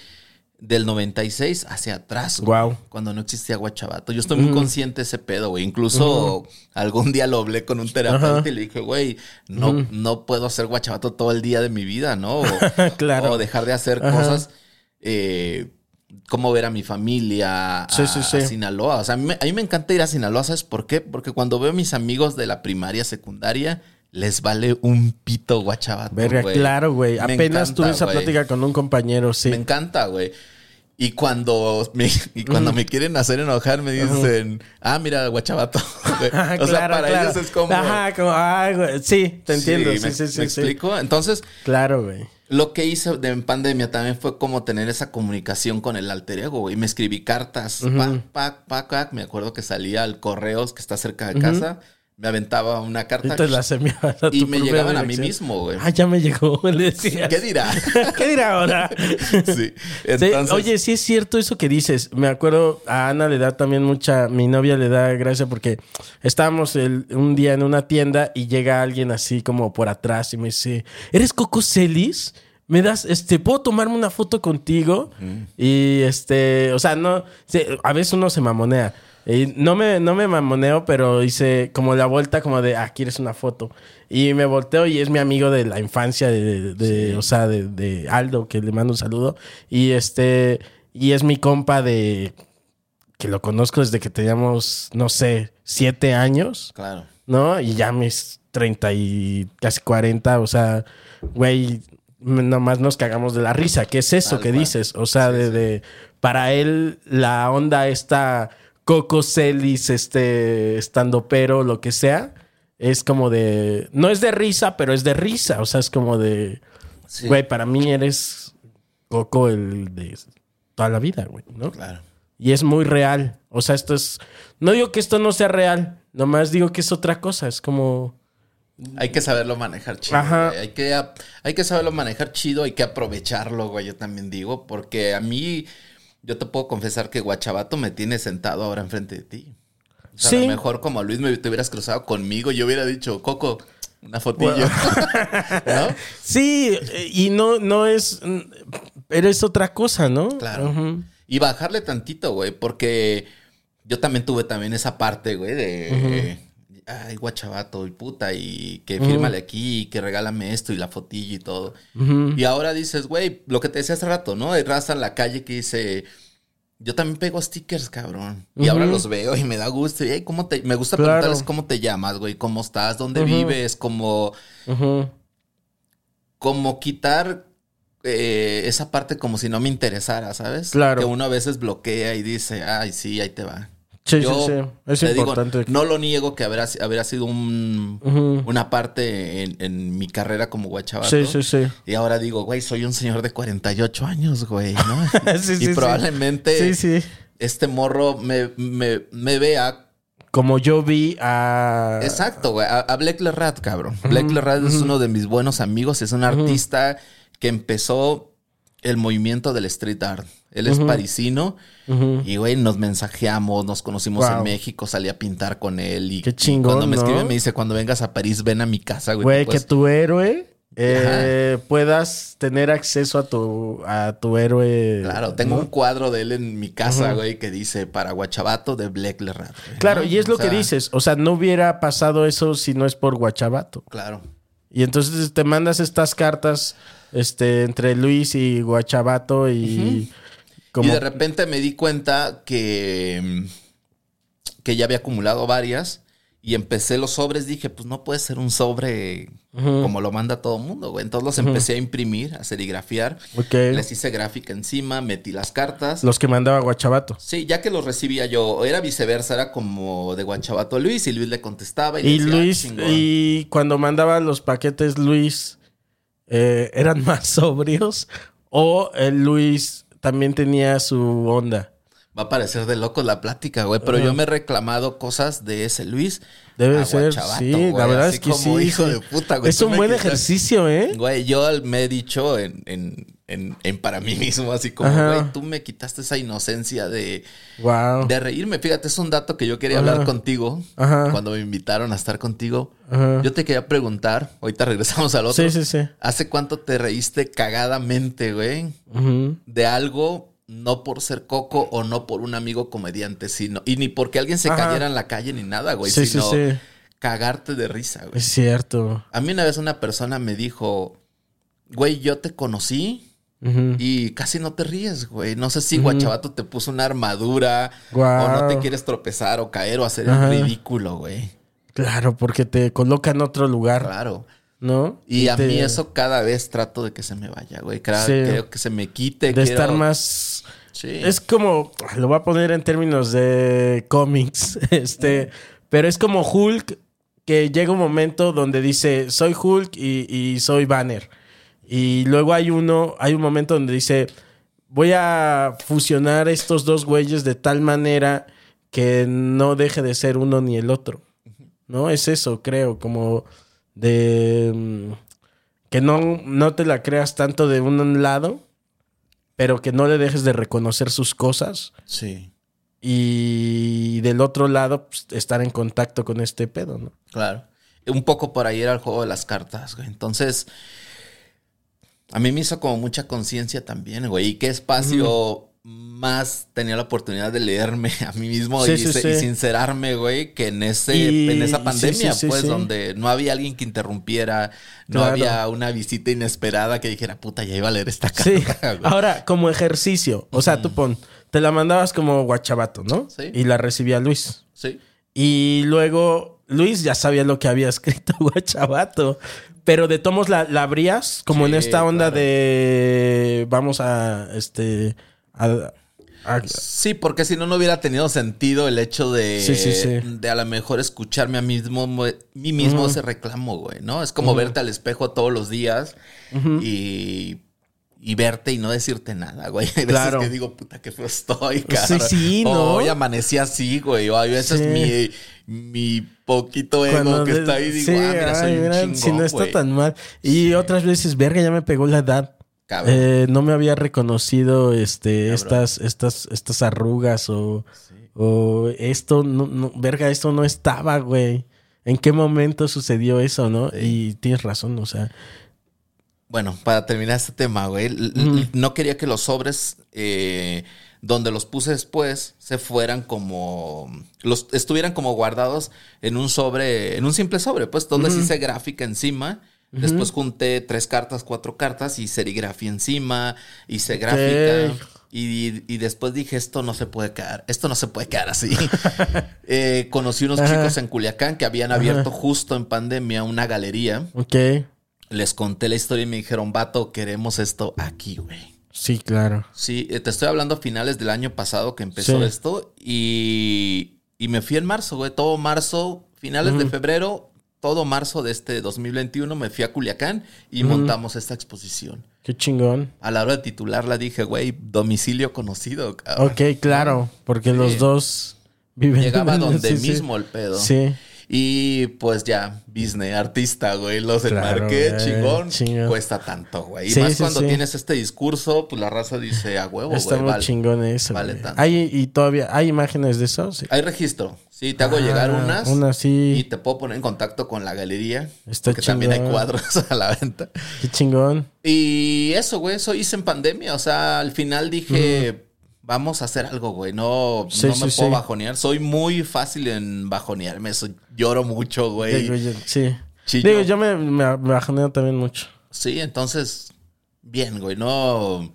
del 96 hacia atrás. Guau. Cuando no existía Guachabato. Yo estoy muy consciente de ese pedo, güey. Incluso algún día lo hablé con un terapeuta y le dije, güey, no, no puedo hacer Guachabato todo el día de mi vida, ¿no? O, Claro. o dejar de hacer cosas. Eh, como ver a mi familia, a, Sí, sí, sí. a Sinaloa. O sea, a mí, me- a mí me encanta ir a Sinaloa, ¿sabes por qué? Porque cuando veo a mis amigos de la primaria, secundaria, les vale un pito guachabato, Verga, claro, güey. Me Apenas encanta, tuve esa plática con un compañero, sí. Me encanta, güey. Y cuando me, y cuando me quieren hacer enojar, me dicen, ah, mira, guachabato. Ajá, o sea, claro, para claro. ellos es como. Ajá, como, ay, güey. Sí, te entiendo. Sí, me, sí, sí. ¿me sí. explico? Entonces, Claro, güey. Lo que hice de, en pandemia también fue como tener esa comunicación con el alter ego, güey. Me escribí cartas, pac, pac, pac, pac. Me acuerdo que salía al correos que está cerca de casa. Me aventaba una carta. Y te las enviabas a Y me llegaban a mí mismo, güey. Ah, ya me llegó, le. ¿Qué dirá? ¿Qué dirá ahora? sí. Entonces, oye, sí es cierto eso que dices. Me acuerdo, a Ana le da también mucha, mi novia le da gracia porque estábamos el- un día en una tienda y llega alguien así como por atrás y me dice, ¿eres Coco Celis? ¿Me das, este, puedo tomarme una foto contigo? Y este, o sea, no, a veces uno se mamonea. Y no me, no me mamoneo, pero hice como la vuelta como de, ah, ¿quieres una foto? Y me volteo y es mi amigo de la infancia, de, de- o sea, de, de Aldo, que le mando un saludo. Y este, y es mi compa de, que lo conozco desde que teníamos, no sé, siete años, Claro. ¿no? Y ya mis 30 y casi 40, o sea, güey, nomás nos cagamos de la risa. ¿Qué es eso Tal que cual. dices? O sea, de, de- para él la onda esta Coco Celis, este, estando pero, lo que sea, es como de, no es de risa, pero es de risa. O sea, es como de, Sí. güey, para mí eres Coco el de toda la vida, güey, ¿no? Claro. Y es muy real. O sea, esto es. No digo que esto no sea real. Nomás digo que es otra cosa. Es como. Hay que saberlo manejar chido. Ajá. Hay que, hay que saberlo manejar chido, hay que aprovecharlo, güey. Yo también digo, porque a mí, yo te puedo confesar que Guachabato me tiene sentado ahora enfrente de ti. O sea, a lo mejor como Luis me te hubieras cruzado conmigo, yo hubiera dicho, Coco, una fotillo. ¿No? Sí, y no, no es. Pero es otra cosa, ¿no? Claro. Y bajarle tantito, güey, porque yo también tuve también esa parte, güey, de... Ay, guachabato y puta, y que fírmale aquí, y que regálame esto y la fotillo y todo. Y ahora dices, güey, lo que te decía hace rato, ¿no? Hay raza en la calle que dice, yo también pego stickers, cabrón. Y ahora los veo y me da gusto. Y, "Ay, ¿cómo te... Me gusta Claro. preguntarles cómo te llamas, güey, cómo estás, dónde vives, como, Ujú. como quitar eh, esa parte como si no me interesara, ¿sabes? Claro. Que uno a veces bloquea y dice, ay, sí, ahí te va. Sí, Yo sí, sí. Es te digo, importante. no lo niego que habrá, habrá sido un- una parte en, en mi carrera como guachabato. Sí, sí, sí. Y ahora digo, güey, soy un señor de 48 años, güey, ¿no? Sí, y sí, probablemente Sí, este morro me, me, me vea. Como yo vi a. Exacto, güey. A, a Blake Lerrat, cabrón. Blake Lerrat es uno de mis buenos amigos. Es un artista que empezó el movimiento del street art. Él es parisino. Y, güey, nos mensajeamos, nos conocimos Wow. en México, salí a pintar con él. Y, Qué y chingón, cuando me ¿no? escribe, me dice: Cuando vengas a París, ven a mi casa, güey. Güey, que tu héroe eh, puedas tener acceso a tu, a tu héroe. Claro, tengo ¿no? un cuadro de él en mi casa, güey, que dice para Guachabato de Blake Lerrat. Claro, ¿no? y es lo O sea, que dices. O sea, no hubiera pasado eso si no es por Guachabato. Claro. Y entonces te mandas estas cartas este, entre Luis y Guachabato y. como- Y de repente me di cuenta que, que ya había acumulado varias y empecé los sobres. Dije, pues no puede ser un sobre como lo manda todo el mundo, güey. Entonces los empecé a imprimir, a serigrafiar. Les hice gráfica encima, metí las cartas. Los que mandaba Guachabato. Sí, ya que los recibía yo, era viceversa, era como de Guachabato Luis y Luis le contestaba. Y, le Y decía, "Ah, Luis, chingón". y cuando mandaba los paquetes, Luis, eh, ¿eran más sobrios? ¿O el Luis también tenía su onda? Va a parecer de locos la plática, güey, pero yo me he reclamado cosas de ese Luis. Debe ser, sí, güey, la verdad es que como sí. hijo sí. de puta, güey. Es un buen ejercicio, ¿eh? Güey, yo me he dicho en, en, en, en para mí mismo, así como, güey, tú me quitaste esa inocencia de, Wow. de reírme. Fíjate, es un dato que yo quería Ajá. hablar contigo Ajá. cuando me invitaron a estar contigo. Ajá. Yo te quería preguntar, ahorita regresamos al otro. Sí, sí, sí. ¿Hace cuánto te reíste cagadamente, güey? De algo no por ser coco o no por un amigo comediante, sino y ni porque alguien se cayera en la calle ni nada, güey, Sí, sí, sino sí. cagarte de risa, güey. Es cierto. A mí una vez una persona me dijo, güey, yo te conocí Y casi no te ríes, güey. No sé si Guachabato te puso una armadura o no te quieres tropezar o caer o hacer Ajá. el ridículo, güey. Claro, porque te coloca en otro lugar, Claro. ¿no? Y, a te- mí eso cada vez trato de que se me vaya, güey. Creo, Sí. creo que se me quite. De quiero- estar más... Sí. Es como, lo voy a poner en términos de cómics, este, pero es como Hulk que llega un momento donde dice, soy Hulk y, y soy Banner. Y luego hay uno, hay un momento donde dice, voy a fusionar estos dos güeyes de tal manera que no deje de ser uno ni el otro. ¿No? Es eso, creo, como de... mm, que no, no te la creas tanto de un lado, pero que no le dejes de reconocer sus cosas Sí. y del otro lado pues, estar en contacto con este pedo, ¿no? Claro. Un poco por ahí era el juego de las cartas, güey. Entonces, a mí me hizo como mucha conciencia también, güey. Y qué espacio más tenía la oportunidad de leerme a mí mismo Sí, y, sí, se- sí. y sincerarme, güey, que en ese, Y- en esa pandemia, pues, donde no había alguien que interrumpiera, no Claro. había una visita inesperada que dijera, puta, ya iba a leer esta carta. Ahora, como ejercicio, o sea, tú pon, te la mandabas como guachabato, ¿no? Sí. Y la recibía Luis. Sí. Y luego Luis ya sabía lo que había escrito guachabato. Pero de tomos la, la abrías como en esta onda claro. de vamos a este a- a- Sí, porque si no, no hubiera tenido sentido el hecho de, Sí, sí, sí. de a lo mejor escucharme a mí mismo, mí mismo ese reclamo, güey, ¿no? Es como verte al espejo todos los días y, y verte y no decirte nada, güey. Hay veces Claro. que digo, puta, qué feo estoy, Sí, cabrón. sí, O ¿no? Hoy amanecí así, güey. O a veces Sí. mi, mi poquito ego cuando que de- está ahí, digo, sí, ah, mira, soy ay, un mira, chingón, si no está tan mal. Y otras veces, verga, ya me pegó la edad. Eh, no me había reconocido este, Cabrón. estas, estas, estas arrugas o, o esto, no, no, verga, esto no estaba, güey. ¿En qué momento sucedió eso, no? Y tienes razón, o sea. Bueno, para terminar este tema, güey, no quería que los sobres eh, donde los puse después se fueran como los estuvieran como guardados en un sobre, en un simple sobre, pues donde les hice gráfica encima. Después junté tres cartas, cuatro cartas y serigrafía encima, hice gráfica. Y, y después dije, esto no se puede quedar, esto no se puede quedar así. Eh, conocí unos Ajá. chicos en Culiacán que habían abierto justo en pandemia una galería. Ok. Les conté la historia y me dijeron, vato, queremos esto aquí, güey. Sí, claro. Sí, eh, te estoy hablando a finales del año pasado que empezó Sí. esto y, Y me fui en marzo, güey. Todo marzo, finales de febrero, todo marzo de este 2021 me fui a Culiacán y montamos esta exposición. Qué chingón. A la hora de titularla dije, güey, domicilio conocido, cabrón. Ok, claro, porque los dos viven Llegaba donde sí. mismo el pedo. Sí. Y pues ya, business, artista, güey, los Claro, enmarqué, güey, chingón, chingón. cuesta tanto, güey. Y Sí, más sí, cuando sí. tienes este discurso, pues la raza dice, a huevo, Está güey, muy vale. chingón eso. vale güey. tanto. Hay, y todavía, ¿hay imágenes de eso? Sí. Hay registro, sí, te hago Ah, llegar unas. unas, sí. Y te puedo poner en contacto con la galería. Está que también hay chingón. cuadros a la venta. Qué chingón. Y eso, güey, eso hice en pandemia. O sea, al final dije, vamos a hacer algo, güey. No, Sí, no me sí, puedo sí. bajonear. Soy muy fácil en bajonearme. Lloro mucho, güey. Sí. Chillo. Digo, yo me, me, me bajoneo también mucho. Sí, entonces, bien, güey. No,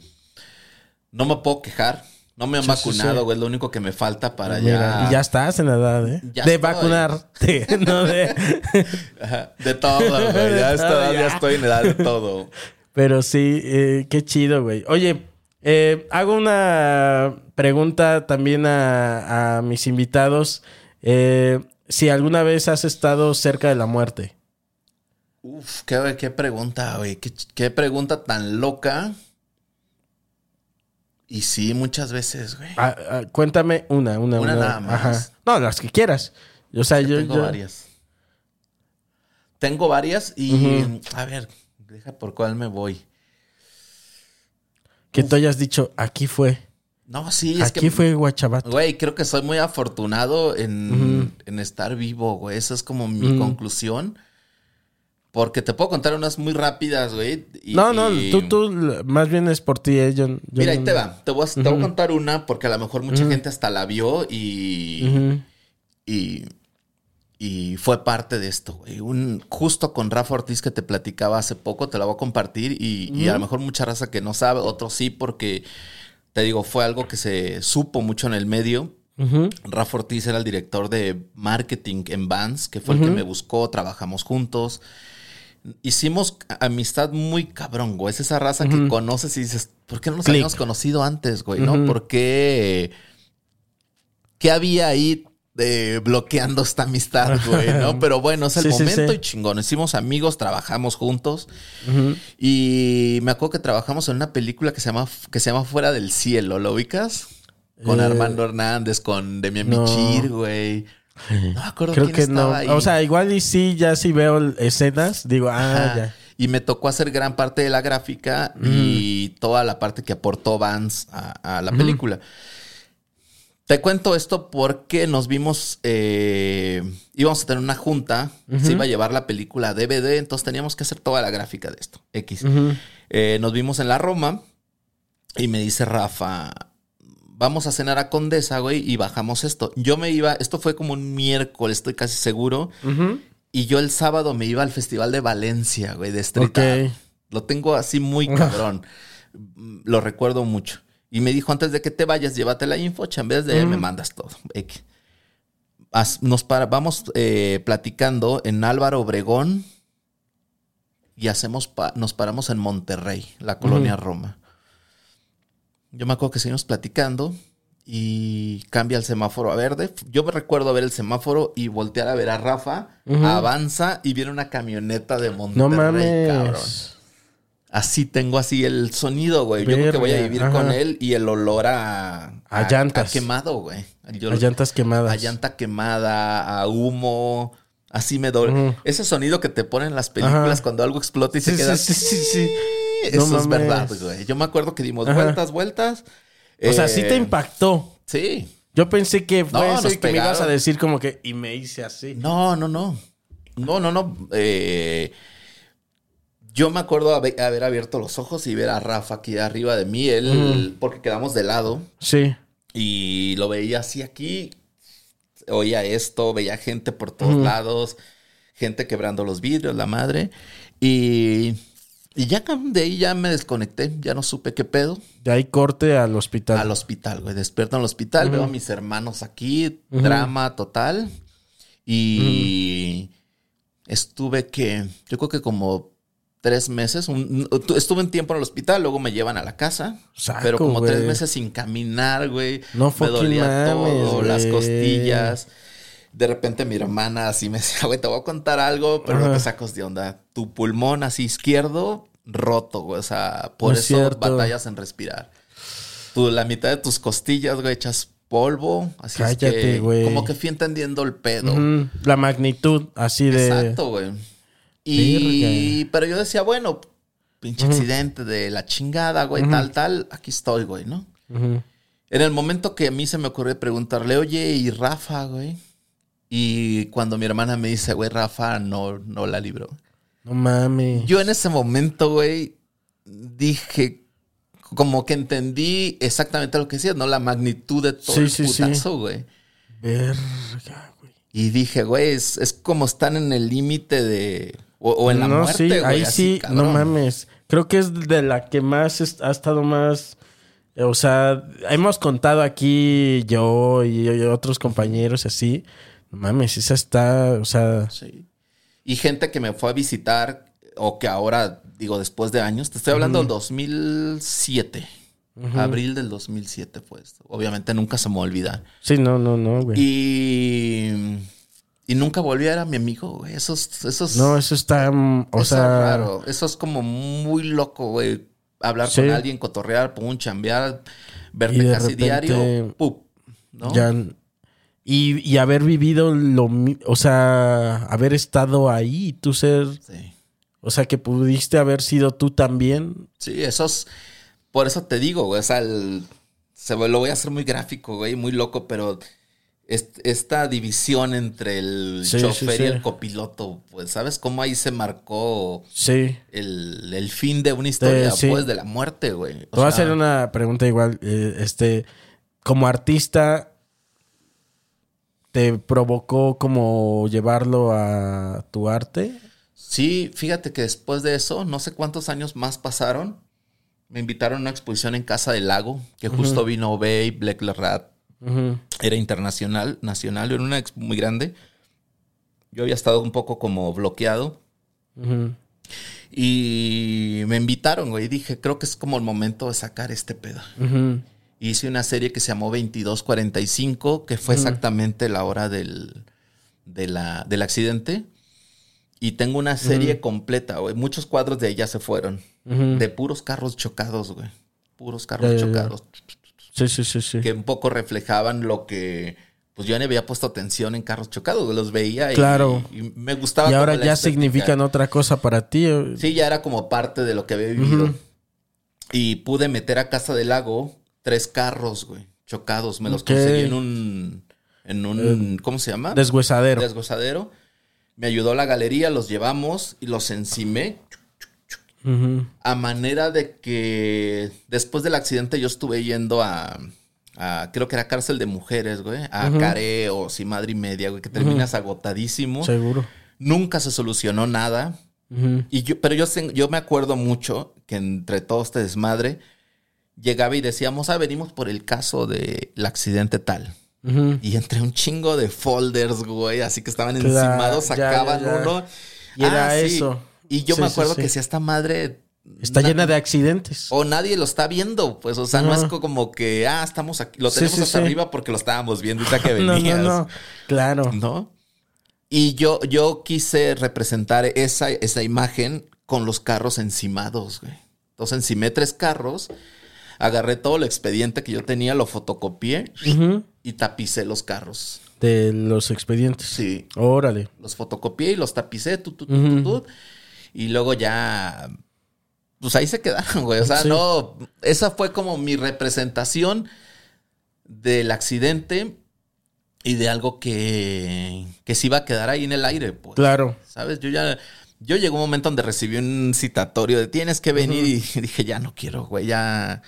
no me puedo quejar. No me han vacunado, güey. Es lo único que me falta para Mira, ya. ya estás en la edad, ¿eh? Ya de estoy. vacunarte, no de... Ajá, De todo, güey. Ya, ya ya. estoy en edad de todo. Pero sí, eh, qué chido, güey. Oye, eh, hago una pregunta también a, a mis invitados. Eh, si alguna vez has estado cerca de la muerte. Uf, qué, qué pregunta, güey. Qué, qué pregunta tan loca. Y sí, muchas veces, güey. Ah, ah, cuéntame una, una, Una una. nada más. Ajá. No, las que quieras. O sea, yo, Tengo yo- varias. Tengo varias y... A ver, deja por cuál me voy. Que tú hayas dicho, aquí fue. No, sí, es aquí que... fue Guachabato. Güey, creo que soy muy afortunado en, en estar vivo, güey. Esa es como mi conclusión. Porque te puedo contar unas muy rápidas, güey. y- no, no, y- tú, tú, más bien es por ti, eh. Yo, yo Mira, ahí no- te va. Te voy, a, te voy a contar una porque a lo mejor mucha gente hasta la vio y... Y, y fue parte de esto, güey. Un, justo con Rafa Ortiz que te platicaba hace poco, te la voy a compartir y, y a lo mejor mucha raza que no sabe, otros sí, porque te digo, fue algo que se supo mucho en el medio. Ujú. Rafa Ortiz era el director de marketing en Vans, que fue el que me buscó, trabajamos juntos. Hicimos amistad muy cabrón, güey. Es esa raza que conoces y dices, ¿por qué no nos Click. habíamos conocido antes, güey? ¿No? ¿Por qué? ¿Qué había ahí bloqueando esta amistad, güey? ¿No? Pero bueno, es el Sí, sí, momento sí. y chingón. Hicimos amigos, trabajamos juntos. Y me acuerdo que trabajamos en una película que se llama, que se llama Fuera del Cielo, ¿lo ubicas? Con Eh, Armando Hernández, con Demian no. Güey. No me acuerdo Creo quién que no. estaba ahí. O sea, igual y sí, ya si veo escenas, digo, ah, Ajá. ya. Y me tocó hacer gran parte de la gráfica y toda la parte que aportó Vance a, a la película. Te cuento esto porque nos vimos, eh, íbamos a tener una junta, se iba a llevar la película DVD, entonces teníamos que hacer toda la gráfica de esto, X. Eh, nos vimos en la Roma y me dice Rafa, vamos a cenar a Condesa, güey, y bajamos esto. Yo me iba, esto fue como un miércoles, estoy casi seguro, y yo el sábado me iba al Festival de Valencia, güey, de street. Lo tengo así muy cabrón. Lo recuerdo mucho. Y me dijo, antes de que te vayas, llévate la info, en vez de me mandas todo. Nos para- vamos eh, platicando en Álvaro Obregón y hacemos pa- nos paramos en Monterrey, la colonia Roma. Yo me acuerdo que seguimos platicando y cambia el semáforo a verde. Yo me recuerdo ver el semáforo y voltear a ver a Rafa, avanza y viene una camioneta de Monterrey, No mames. cabrón. Así tengo así el sonido, güey. Yo creo que voy a vivir ajá. con él y el olor a... A llantas. A quemado, güey. Yo- A llantas quemadas. A llanta quemada, a humo. Así me duele. Ese sonido que te ponen en las películas Ajá. cuando algo explota y Sí, se queda sí, sí, sí, sí. Eso No es mames. verdad, güey. Yo me acuerdo que dimos Ajá. vueltas, vueltas. O sea, sí te Eh, impactó. Sí. Yo pensé que fue No, eso nos y que me ibas a decir como que, y me hice así. No, no, no. No, no, no. Eh, yo me acuerdo haber, haber abierto los ojos y ver a Rafa aquí arriba de mí, él, porque quedamos de lado Sí. y lo veía así aquí, oía esto, veía gente por todos lados, gente quebrando los vidrios, la madre, y, y ya de ahí ya me desconecté, ya no supe qué pedo. De ahí corte al hospital. Al hospital, güey. Despierto en el hospital, veo a mis hermanos aquí, drama total. Y estuve que, yo creo que como tres meses. un- tu- estuve un tiempo en el hospital, luego me llevan a la casa. Saco, pero como tres meses sin caminar, güey. No me dolía mames, todo, las costillas. De repente mi hermana así me decía, güey, te voy a contar algo, pero no te sacos de onda. Tu pulmón así izquierdo roto, güey. O sea, por No es eso cierto. batallas en respirar. Tú, la mitad de tus costillas, güey, echas polvo. Así es Cállate, que, güey. como que fui entendiendo el pedo. La magnitud así de... Exacto, güey. Y, pero yo decía, bueno, pinche accidente de la chingada, güey, tal, tal, aquí estoy, güey, ¿no? Ujú. En el momento que a mí se me ocurrió preguntarle, oye, ¿y Rafa, güey? Y cuando mi hermana me dice, güey, Rafa no, no la libró. No mames. Yo en ese momento, güey, dije, como que entendí exactamente lo que decías, ¿no? La magnitud de todo Sí, el sí, sí. putazo, güey. Verga, güey. Y dije, güey, es, es como están en el límite de... O, o en la no, muerte, sí, güey. ahí así, sí, cabrón. no mames. Creo que es de la que más ha estado más. eh, O sea, hemos contado aquí yo y, y otros compañeros así. No mames, esa está, o sea, Sí. Y gente que me fue a visitar, o que ahora, digo, después de años, te estoy hablando del 2007. Abril del 2007 fue esto. Obviamente nunca se me va a olvidar. sí, no, no, no, güey. Y, y nunca volví a ver a mi amigo, güey. Eso es, eso es- No, eso está, mm, o eso sea, es raro. Eso es como muy loco, güey. Hablar Sí. con alguien, cotorrear, pum, chambear, verte casi repente, diario, ¡pup! ¿no? ya. Y, y haber vivido lo, o sea, haber estado ahí, tú ser, Sí. o sea, que pudiste haber sido tú también. Sí, esos. Por eso te digo, güey. O sea, el- se, lo voy a hacer muy gráfico, güey, muy loco, pero esta división entre el Sí, chofer sí, y el copiloto, pues, ¿sabes cómo ahí se marcó Sí. el, el fin de una historia, pues, de la muerte, güey? O Te voy a hacer una pregunta igual. eh, este, como artista, ¿te provocó como llevarlo a tu arte? Sí, fíjate que después de eso, no sé cuántos años más pasaron. Me invitaron a una exposición en Casa del Lago, que justo vino Bay, Black Rat, Era internacional, nacional, era una expo muy grande. Yo había estado un poco como bloqueado y me invitaron, güey. Dije, creo que es como el momento de sacar este pedo. Hice una serie que se llamó 2245, que fue exactamente la hora del, de la, del accidente. Y tengo una serie completa, güey. Muchos cuadros de ella se fueron. De puros carros chocados, güey. Puros carros chocados. Sí, sí, sí, sí. que un poco reflejaban lo que pues yo no había puesto atención en carros chocados, los veía y, Claro. y me gustaba. Y ahora ya significan otra cosa para ti. eh. Sí, ya era como parte de lo que había vivido. Y pude meter a Casa del Lago tres carros, güey, chocados. Me los. Eh, conseguí en un, en un, ¿cómo se llama? Deshuesadero. Desgozadero. Me ayudó la galería, los llevamos y los encimé. A manera de que después del accidente yo estuve yendo a, a- creo que era cárcel de mujeres, güey, a Care o si madre y media, güey, que terminas agotadísimo. Seguro. Nunca se solucionó nada. Y yo, pero yo, yo me acuerdo mucho que entre todo este desmadre llegaba y decíamos, ah, venimos por el caso del accidente tal. Y entre un chingo de folders, güey, así que estaban Claro, encimados, ya, sacaban ya, ya. uno. Y era Ah, sí. eso. Y yo Sí, me acuerdo sí. que si esta madre Está na- llena de accidentes. o nadie lo está viendo, pues, o sea, no es co- como que, ah, estamos aquí, lo tenemos hasta arriba porque lo estábamos viendo ahorita que no, venías. no, no. Claro. ¿no? Y yo, yo quise representar esa, esa imagen con los carros encimados, güey. Entonces encimé tres carros, agarré todo el expediente que yo tenía, lo fotocopié y tapicé los carros. De los expedientes. Sí. Órale. Los fotocopié y los tapicé, tu, tu, tu, Ujú. tu, tu. Y luego ya, pues ahí se quedaron, güey. O sea, Sí. no, esa fue como mi representación del accidente y de algo que, que se iba a quedar ahí en el aire, pues. Claro. ¿Sabes? Yo ya, yo llegó un momento donde recibí un citatorio de tienes que venir y dije, ya no quiero, güey, ya...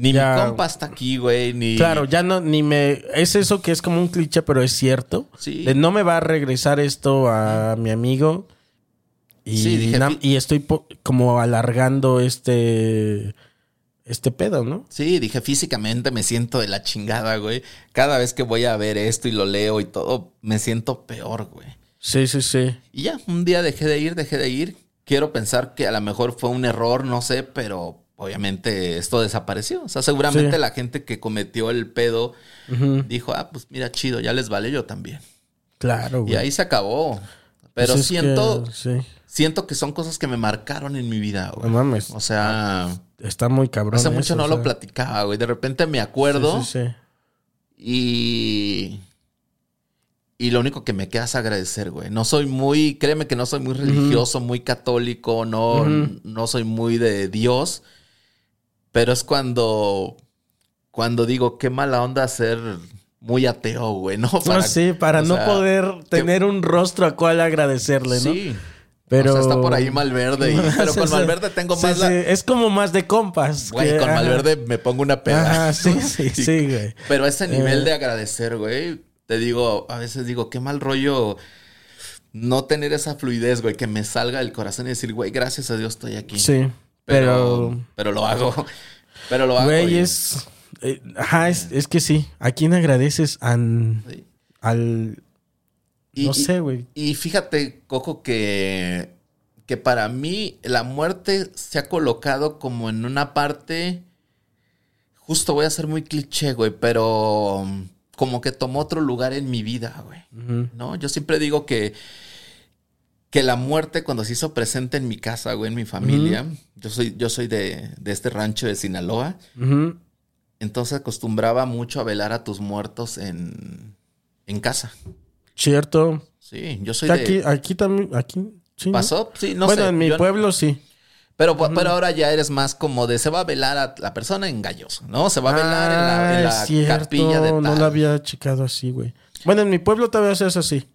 Ni Ya. mi compa está aquí, güey, ni... Claro, ya no, ni me. Es eso que es como un cliché, pero es cierto. Sí. De no me va a regresar esto a mi amigo. Y, Sí, dije, y estoy como alargando este. Este pedo, ¿no? Sí, dije, físicamente me siento de la chingada, güey. Cada vez que voy a ver esto y lo leo y todo, me siento peor, güey. Sí, sí, sí. Y ya, un día dejé de ir, dejé de ir. quiero pensar que a lo mejor fue un error, no sé, pero obviamente esto desapareció. O sea, seguramente Sí. la gente que cometió el pedo dijo, ah, pues mira, chido, ya les vale yo también. Claro, güey. Y ahí se acabó. Pero Pues es siento, que, sí. Siento que son cosas que me marcaron en mi vida, güey. No mames. O sea, Está muy cabrón. hace mucho eso, no o lo platicaba, güey. De repente me acuerdo Sí, sí, sí. y... Y lo único que me queda es agradecer, güey. No soy muy, créeme que no soy muy religioso, muy católico, no, no soy muy de Dios. Pero es cuando, cuando digo, qué mala onda ser muy ateo, güey, ¿no? No, sí, para no sea, poder tener un rostro a cual agradecerle, ¿no? Sí. Pero... O sea, está por ahí Malverde. y- pero Sí, con. Malverde tengo Sí, más... sí, la- Es como más de compas. Güey, que- con ajá. Malverde me pongo una peda. Ajá, sí, sí, sí, güey. Pero ese nivel Eh. de agradecer, güey, te digo, a veces digo, qué mal rollo no tener esa fluidez, güey, que me salga del corazón y decir, güey, gracias a Dios estoy aquí. Sí, Pero, pero... pero lo hago. Pero lo hago. Güey, y- es... eh, ajá, es, es que sí. ¿A quién agradeces? An- al... Y- no sé, güey. Y fíjate, Coco, que, que para mí la muerte se ha colocado como en una parte. Justo voy a ser muy cliché, güey, pero como que tomó otro lugar en mi vida, güey. ¿No? Yo siempre digo que, que la muerte cuando se hizo presente en mi casa, güey, en mi familia. Yo soy, yo soy de, de este rancho de Sinaloa. Entonces acostumbraba mucho a velar a tus muertos en, en casa. Cierto. Sí, yo soy Aquí, de. aquí también... Aquí... Sí. ¿Pasó? Sí, no bueno, sé. en mi yo- pueblo sí. Pero, pero ahora ya eres más como de se va a velar a la persona en Galloso, ¿no? Se va a velar en la, en Ah, la es cierto, capilla de tal. No la había checado así, güey. Bueno, en mi pueblo todavía se hace así.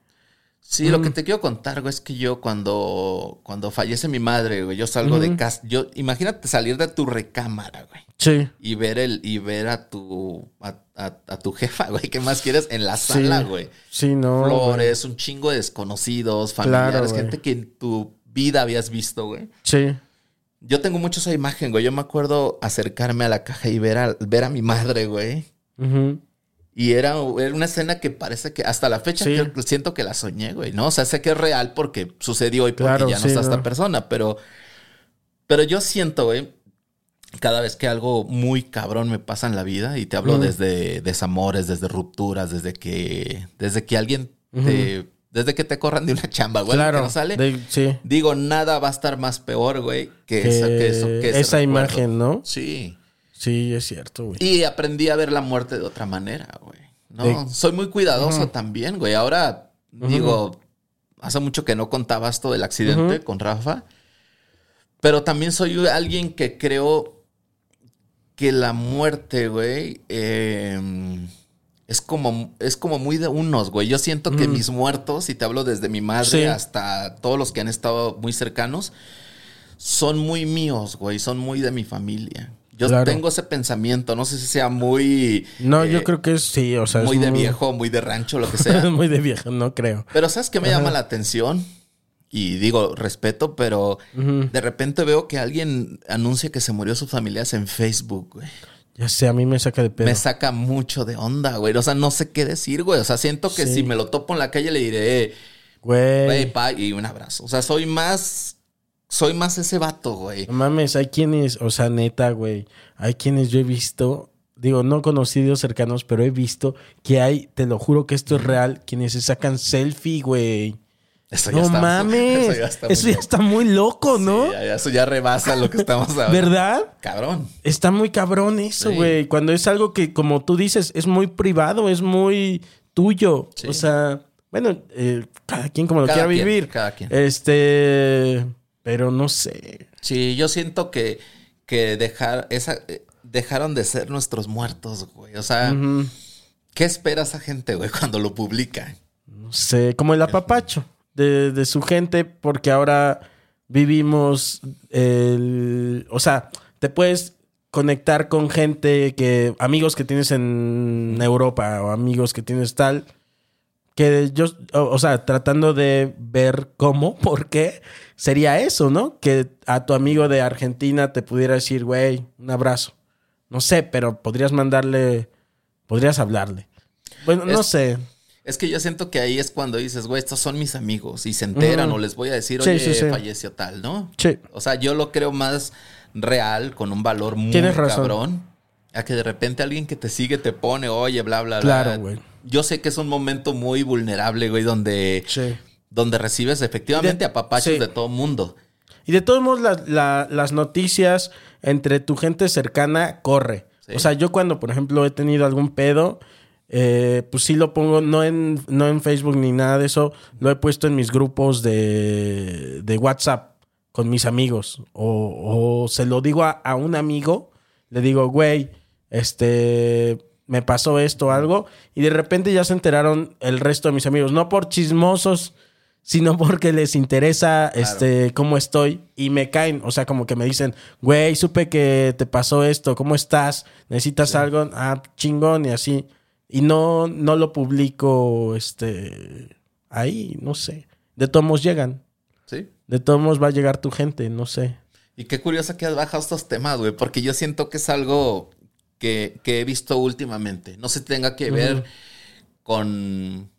Sí, lo que te quiero contar, güey, es que yo cuando, cuando fallece mi madre, güey, yo salgo de casa. Yo, imagínate salir de tu recámara, güey. Sí. Y ver el, y ver a tu, a, a- a tu jefa, güey. ¿Qué más quieres? En la sala, Sí. güey. Sí, no. güey. Flores, un chingo de desconocidos, familiares, Claro, gente que en tu vida habías visto, güey. Sí. Yo tengo mucho esa imagen, güey. Yo me acuerdo acercarme a la caja y ver a, ver a mi madre, güey. Ujú. Y era, era una escena que parece que hasta la fecha Sí. que siento que la soñé, güey, ¿no? O sea, sé que es real porque sucedió y porque Claro, ya no sí, está esta persona, pero, pero yo siento, güey, cada vez que algo muy cabrón me pasa en la vida, y te hablo desde desamores, desde rupturas, desde que, desde que alguien te, desde que te corran de una chamba, güey, claro. que no sale. de- sí. Digo, nada va a estar más peor, güey, que, Que eso, que eso, que ese esa recuerdo. imagen, ¿no? Sí. Sí, es cierto, güey. Y aprendí a ver la muerte de otra manera, güey. ¿no? De- Soy muy cuidadoso también, güey. Ahora, digo, hace mucho que no contaba esto del accidente con Rafa. Pero también soy alguien que creo que la muerte, güey, eh, es como, es como muy de unos, güey. Yo siento que mis muertos, y te hablo desde mi madre Sí. hasta todos los que han estado muy cercanos, son muy míos, güey. Son muy de mi familia. Yo Claro. tengo ese pensamiento. No sé si sea muy. No, eh, yo creo que sí, o sea, es muy de viejo, muy de rancho, lo que sea. muy de viejo, no creo. Pero ¿sabes qué me llama la atención? Y digo, respeto, pero de repente veo que alguien anuncia que se murió sus familiares en Facebook, güey. Ya sé, a mí me saca de pedo. Me saca mucho de onda, güey. O sea, no sé qué decir, güey. O sea, siento que Sí. si me lo topo en la calle le diré, Güey. güey, pa, y un abrazo. O sea, soy más, soy más ese vato, güey. No mames, hay quienes, o sea, neta, güey. Hay quienes yo he visto, digo, no conocidos cercanos, pero he visto que hay, te lo juro que esto es real, quienes se sacan selfie, güey. Eso ya No está- mames. Eso ya está Eso muy ya está muy loco, ¿no? Sí, ya- ya- eso ya rebasa lo que estamos hablando. ¿Verdad? Cabrón. Está muy cabrón eso, Sí. güey. Cuando es algo que, como tú dices, es muy privado, es muy tuyo. Sí. O sea, bueno, eh, cada quien como lo Cada quiera quien, vivir. cada quien. Este, pero no sé. Sí, yo siento que, que dejar esa, eh, dejaron de ser nuestros muertos, güey. O sea. ¿qué espera esa gente, güey, cuando lo publica? No sé, como el apapacho de, de su gente, porque ahora vivimos el. O sea, te puedes conectar con gente que. amigos que tienes en Europa o amigos que tienes tal. Que yo, o, o sea, tratando de ver cómo, por qué, sería eso, ¿no? Que a tu amigo de Argentina te pudiera decir, güey, un abrazo. No sé, pero podrías mandarle, podrías hablarle. Bueno, no sé. Es que yo siento que ahí es cuando dices, güey, estos son mis amigos y se enteran o les voy a decir, Sí, oye, sí, sí. falleció tal, ¿no? Sí. O sea, yo lo creo más real, con un valor muy Tienes razón. cabrón, a que de repente alguien que te sigue te pone, oye, bla, bla, bla. Claro, güey. Yo sé que es un momento muy vulnerable, güey, donde, Sí. Donde recibes efectivamente De- apapachos sí. de todo mundo. Y de todos modos, la- la- las noticias entre tu gente cercana corre. Sí. O sea, yo cuando, por ejemplo, he tenido algún pedo, eh, pues sí lo pongo, no en, no en Facebook ni nada de eso, lo he puesto en mis grupos de, de WhatsApp con mis amigos. O, o se lo digo a, a un amigo, le digo, güey, este, me pasó esto o algo, y de repente ya se enteraron el resto de mis amigos, no por chismosos, sino porque les interesa este cómo estoy y me caen, o sea, como que me dicen, güey, supe que te pasó esto, ¿cómo estás? ¿Necesitas algo? Ah, chingón y así. Y no no lo publico este ahí, no sé. De todos modos llegan. ¿Sí? De todos modos va a llegar tu gente, no sé. Y qué curioso que has bajado estos temas, güey, porque yo siento que es algo que, que he visto últimamente. No se tenga que ver con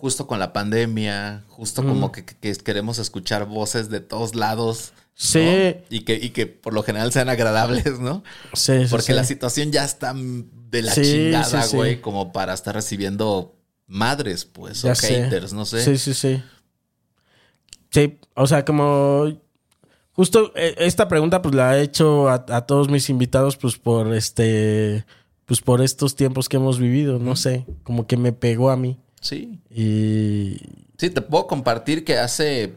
justo con la pandemia, justo como que, que- que queremos escuchar voces de todos lados. ¿no? Sí. Y que, y que por lo general sean agradables, ¿no? Sí, sí, Porque sí. la situación ya está de la Sí, chingada, güey, como para estar recibiendo madres, pues, Ya o sé. haters, no sé. Sí, sí, sí. Sí, o sea, como justo eh, esta pregunta pues la he hecho a, a todos mis invitados pues por este pues por estos tiempos que hemos vivido, no sé, como que me pegó a mí Sí. y Sí, te puedo compartir que hace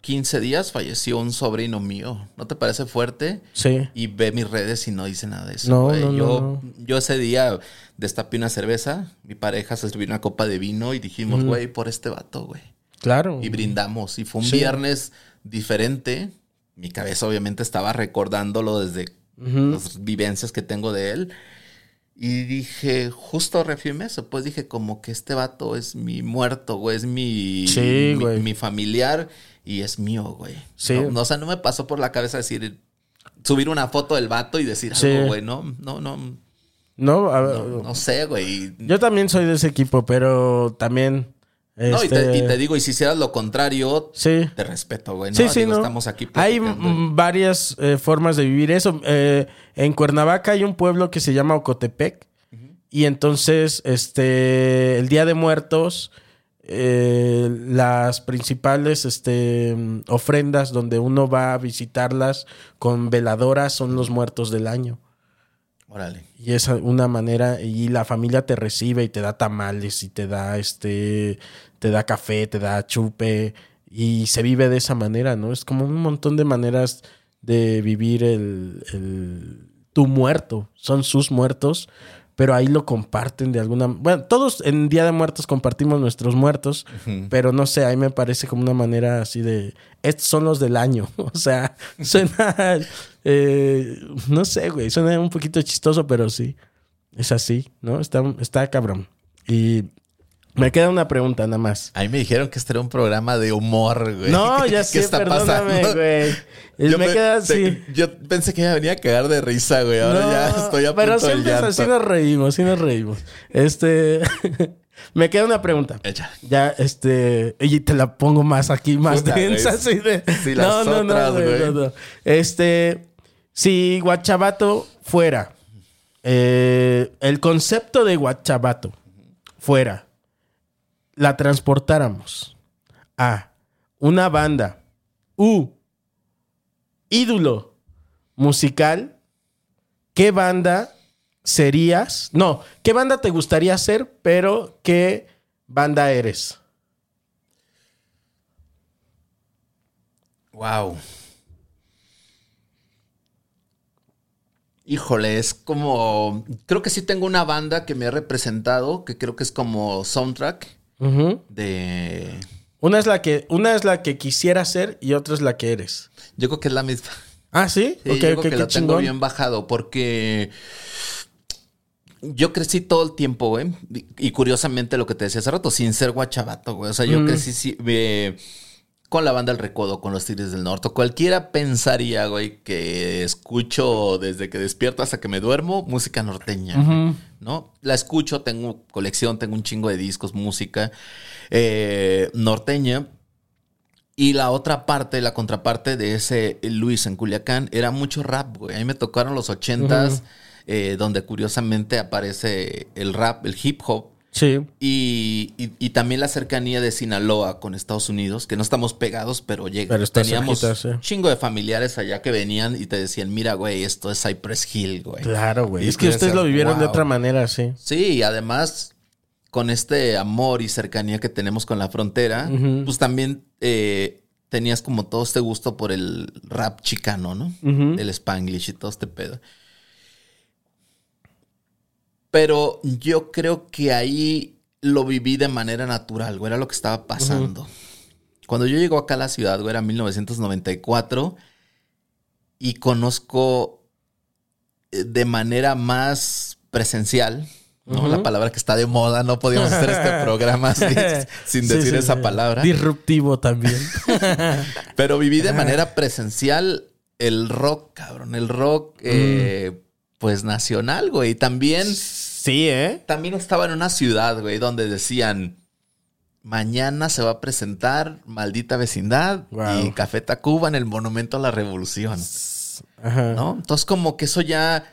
15 días falleció un sobrino mío. ¿No te parece fuerte? sí, Y ve mis redes y no dice nada de eso. No, no, yo, no. yo ese día destapé una cerveza, mi pareja se sirvió una copa de vino y dijimos, güey, por este vato, güey. claro. Y brindamos. Y fue un Sí. viernes diferente. Mi cabeza obviamente estaba recordándolo desde las vivencias que tengo de él. Y dije, justo reafirmé eso. Pues dije, como que este vato es mi muerto, güey. Es mi, Sí, mi, güey. mi familiar y es mío, güey. Sí. No, no, o sea, no me pasó por la cabeza decir, subir una foto del vato y decir Sí. algo, güey. No, no, no, no, No, a ver, no sé, güey. yo también soy de ese equipo, pero también No, y te, este, y te digo, y si hicieras lo contrario, Sí. te respeto, güey. ¿no? Sí, sí, Digo, no. Estamos aquí Hay varias eh, formas de vivir eso. Eh, en Cuernavaca hay un pueblo que se llama Ocotepec. Y entonces, este, el Día de Muertos, eh, las principales este, ofrendas donde uno va a visitarlas con veladoras son los muertos del año. Órale. Y es una manera, y la familia te recibe y te da tamales y te da este, te da café, te da chupe, y se vive de esa manera, ¿no? Es como un montón de maneras de vivir el, el tu muerto, son sus muertos, pero ahí lo comparten de alguna bueno, todos en Día de Muertos compartimos nuestros muertos, pero no sé, ahí me parece como una manera así de estos son los del año, o sea, suena eh, no sé, güey, suena un poquito chistoso, pero sí, es así, ¿no? Está, está cabrón. Y me queda una pregunta nada más. A mí me dijeron que este era un programa de humor, güey. No, ya ¿Qué sé, está perdóname, pasando? güey. Yo me pe- queda así. Yo pensé que ya venía a cagar de risa, güey. Ahora No, ya estoy a Pero punto siempre es así nos reímos, sí nos reímos. Este. me queda una pregunta. Echa. Ya, este. Y te la pongo más aquí, más Puta, densa, así de. Sí, las otras, güey, güey. no, no. Este. Si Guachabato fuera. eh, el concepto de Guachabato fuera. La transportáramos a una banda. U. Ídolo musical. ¿Qué banda serías? No, ¿qué banda te gustaría ser, pero qué banda eres? Wow. Híjole, es como. Creo que sí tengo una banda que me ha representado, que creo que es como soundtrack Ujú. de. Una es la que, una es la que quisiera ser y otra es la que eres. Yo creo que es la misma. Ah, sí. Sí, Ok, yo creo que lo tengo bien bajado porque yo crecí todo el tiempo, güey. Y curiosamente lo que te decía hace rato, sin ser guachabato, güey. O sea, yo Mm. crecí sí, eh, con la banda El Recodo, con los Tigres del Norte. Cualquiera pensaría, güey, que escucho desde que despierto hasta que me duermo música norteña, ¿no? La escucho, tengo colección, tengo un chingo de discos, música eh, norteña. Y la otra parte, la contraparte de ese Luis en Culiacán, era mucho rap, güey. A mí me tocaron los ochentas, eh, donde curiosamente aparece el rap, el hip hop. Sí. Y, y- y también la cercanía de Sinaloa con Estados Unidos, que no estamos pegados, pero, lleg- Pero está teníamos cerquita, sí. un chingo de familiares allá que venían y te decían, mira, güey, esto es Cypress Hill, güey. Claro, güey. Y Es que ustedes lo vivieron de otra manera, sí. Sí, y además, con este amor y cercanía que tenemos con la frontera, pues también eh, tenías como todo este gusto por el rap chicano, ¿no? El spanglish y todo este pedo. Pero yo creo que ahí lo viví de manera natural, güey, era lo que estaba pasando. Cuando yo llego acá a la ciudad, güey, era 1994 y conozco eh, de manera más presencial, ¿no? La palabra que está de moda, no podíamos hacer este programa sin, decir sí, esa sí. palabra. Disruptivo también. Pero viví de manera presencial el rock, cabrón. El rock, eh, pues nacional, güey. También, sí, ¿eh? también estaba en una ciudad, güey, donde decían. Mañana se va a presentar Maldita Vecindad Wow. y Café Tacuba en el Monumento a la Revolución. Ajá. ¿no? Entonces, como que eso ya,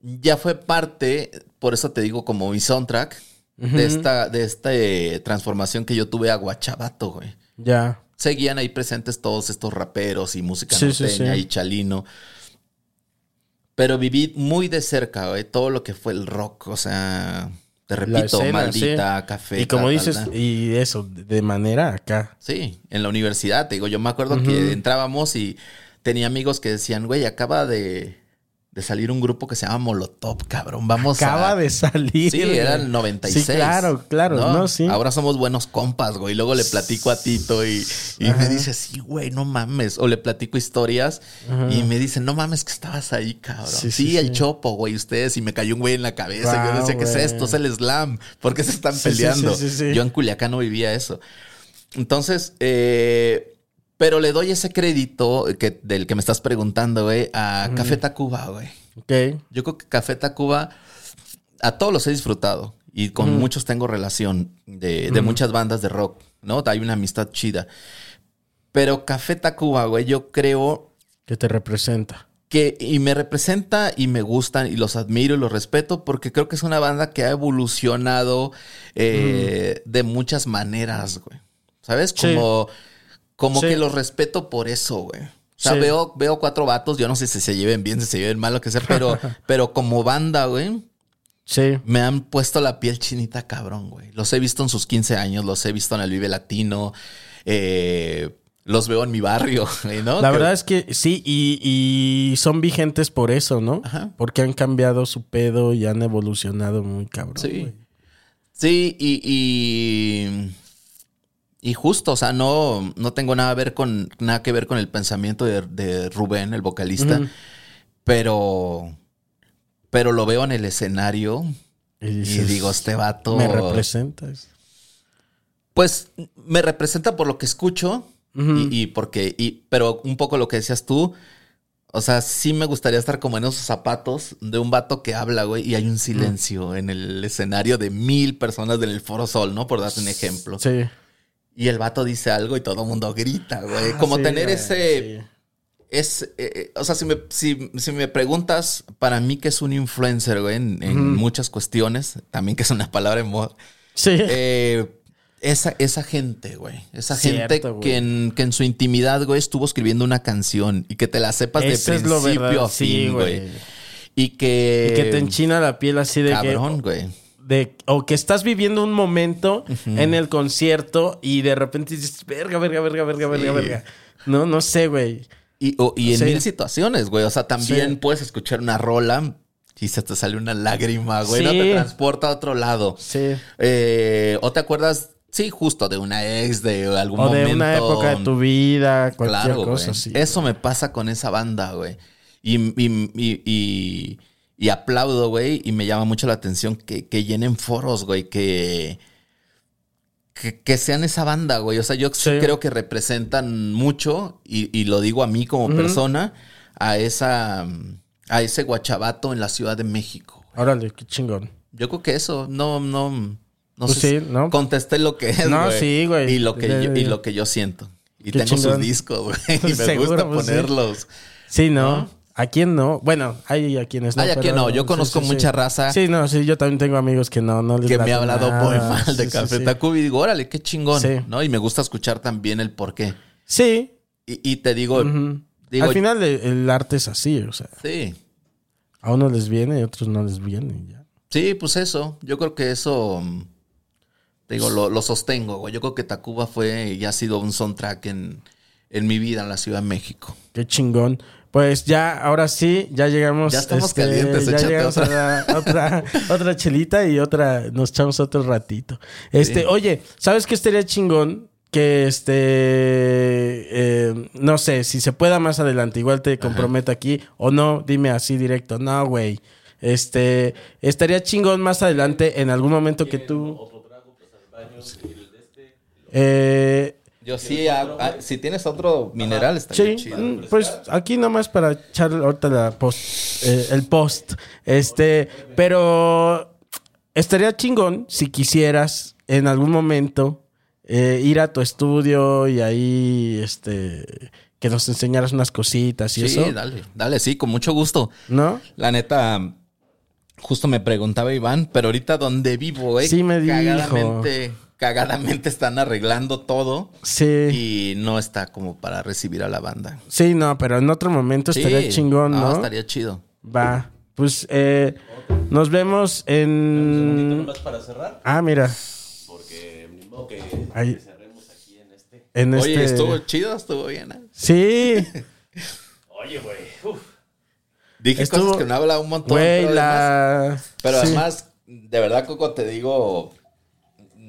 ya fue parte, por eso te digo, como mi soundtrack de esta, de esta eh, transformación que yo tuve a Guachabato, güey. Ya. Seguían ahí presentes todos estos raperos y música Sí, sí, norteña sí. y chalino. Pero viví muy de cerca, güey, todo lo que fue el rock. O sea, te repito, escena, maldita, sí. café. Y como tal, dices, tal, tal. y eso, de manera acá. Sí, en la universidad, te digo, yo me acuerdo que entrábamos y tenía amigos que decían, güey, acaba de, de salir un grupo que se llama Molotov, cabrón, vamos Acaba a... de salir. Sí, era el 96. Sí, claro, claro, no, sí. Ahora somos buenos compas, güey. Luego le platico a Tito y, y me dice, sí, güey, no mames. O le platico historias y me dice, no mames que estabas ahí, cabrón. Sí, el chopo, güey, ustedes. Y me cayó un güey en la cabeza. y yo decía, ¿qué es esto? Es el slam. ¿Por qué se están peleando? sí, sí, sí. Yo en Culiacán no vivía eso. Entonces, eh, pero le doy ese crédito que, del que me estás preguntando, güey, a Café Tacuba, güey. Ok. Yo creo que Café Tacuba a todos los he disfrutado y con muchos tengo relación de, de muchas bandas de rock, ¿no? Hay una amistad chida. Pero Café Tacuba, güey, yo creo Que te representa. que y me representa y me gustan y los admiro y los respeto porque creo que es una banda que ha evolucionado eh, de muchas maneras, güey. ¿Sabes? Sí. Como, Sí. que los respeto por eso, güey. O sea, Sí. veo, veo cuatro vatos, yo no sé si se lleven bien, si se lleven mal, lo que sea, pero, pero como banda, güey, Sí. me han puesto la piel chinita cabrón, güey. Los he visto en sus 15 años, los he visto en el Vive Latino, eh, los veo en mi barrio, güey, ¿no? La verdad es que sí, y, y son vigentes por eso, ¿no? Ajá. Porque han cambiado su pedo y han evolucionado muy cabrón. Sí. güey. Sí, y, y, y justo, o sea, no, no tengo nada, a ver con, nada que ver con el pensamiento de, de Rubén, el vocalista, pero, pero lo veo en el escenario Y, digo, este vato... Me representas. Pues me representa por lo que escucho y, y porque, y, pero un poco lo que decías tú, o sea, sí me gustaría estar como en esos zapatos de un vato que habla, güey, y hay un silencio en el escenario de mil personas del Foro Sol, ¿no? Por darte un ejemplo. Sí. Y el vato dice algo y todo el mundo grita, güey. como Ah, sí, tener güey, ese... sí. Es, eh, eh, o sea, si me, si, si me preguntas, para mí que es un influencer, güey, en, en muchas cuestiones, también que es una palabra en moda, Sí. eh, esa, esa gente, güey. Esa Cierto, gente que en, que en su intimidad, güey, estuvo escribiendo una canción y que te la sepas de Eso principio a fin, güey. güey. Y que... y que te enchina la piel así de Cabrón, que... güey. De, o que estás viviendo un momento en el concierto y de repente dices, verga, verga, verga, verga, verga, Sí. verga. No, no sé, güey. Y, o- y en Sí. mil situaciones, güey. O sea, también Sí. puedes escuchar una rola y se te sale una lágrima, güey. No te transporta a otro lado. Sí. Eh, o te acuerdas, sí, justo de una ex, de algún O de momento. una época de tu vida, cualquier Claro, cosa. Eso me pasa con esa banda, güey. Y, y, y, y- aplaudo, güey, y me llama mucho la atención que, que llenen foros, güey, que, que, que sean esa banda, güey. O sea, yo sí creo que representan mucho, y, y lo digo a mí como persona, a esa a ese guachabato en la Ciudad de México. Órale, qué chingón. Yo creo que eso, no, no, no Pues sé. sí, ¿no? Contesté lo que es, No, sí, güey. Y lo que De- yo, y lo que yo siento. Y tengo sus discos, güey. Y me Seguro, gusta pues, sí. ponerlos. Sí, ¿no? ¿No? ¿A quién no? Bueno, hay a quienes no. Hay a quien no. Yo conozco mucha raza. Sí, no, sí, yo también tengo amigos que no, no les que me ha hablado nada. muy mal de Café. Tacuba y digo, órale, qué chingón, Sí. ¿no? Y me gusta escuchar también el por qué. Sí. Y, y te digo, digo, Al final el, el arte es así, o sea, sí, a unos les viene y a otros no les viene. ya. sí, pues eso. Yo creo que eso, mm, te digo, lo, lo sostengo, güey. Yo creo que Tacuba fue y ha sido un soundtrack en, en mi vida en la Ciudad de México. Qué chingón. Pues ya, ahora sí, ya llegamos. este, Ya estamos calientes, ya llegamos otra. a la- otra, otra chelita y otra, nos echamos otro ratito. Este, Sí. oye, ¿sabes qué estaría chingón? Que este, eh, no sé, si se pueda más adelante, igual te comprometo aquí, o no, dime así directo, no, güey. Este, estaría chingón más adelante en algún momento que tú. Eh, Yo sí, ah, ah, si tienes otro mineral, estaría Sí, chido. mm, pues aquí nomás para echar ahorita la post, eh, el post. Este, pero estaría chingón si quisieras en algún momento eh, ir a tu estudio y ahí, este, que nos enseñaras unas cositas y Sí, eso. dale, dale, sí, con mucho gusto. ¿No? La neta, justo me preguntaba Iván, pero ahorita donde vivo, eh, Sí, me dijo. cagadamente, cagadamente están arreglando todo Sí. y no está como para recibir a la banda. Sí, no, pero en otro momento estaría Sí, chingón, ¿no? estaría chido. Va. Pues eh, nos vemos en. para cerrar, Ah, mira. porque Ahí. cerremos aquí en este. En Oye, este... estuvo chido, estuvo bien. ¿eh? Sí. Oye, güey. uf. Dije Estuvo- cosas que no hablaba un montón. Güey, pero además, la. pero sí. además, de verdad, Coco, te digo,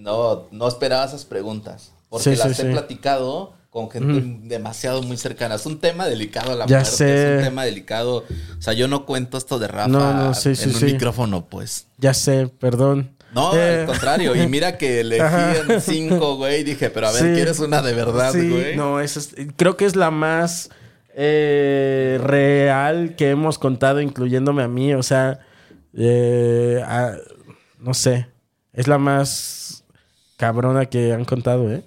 no, no esperaba esas preguntas. Porque Sí, sí, las he sí. platicado con gente demasiado muy cercana. Es un tema delicado la Ya muerte. sé. Es un tema delicado. O sea, yo no cuento esto de Rafa No, no, sí, en un micrófono, pues. Ya sé, perdón. No, Eh, al contrario. Y mira que elegí en cinco, güey. Dije, pero a ver. ¿quieres una de verdad, sí, güey? no, esa es- creo que es la más eh, real que hemos contado, incluyéndome a mí. O sea, eh, no sé, es la más cabrona que han contado, ¿eh?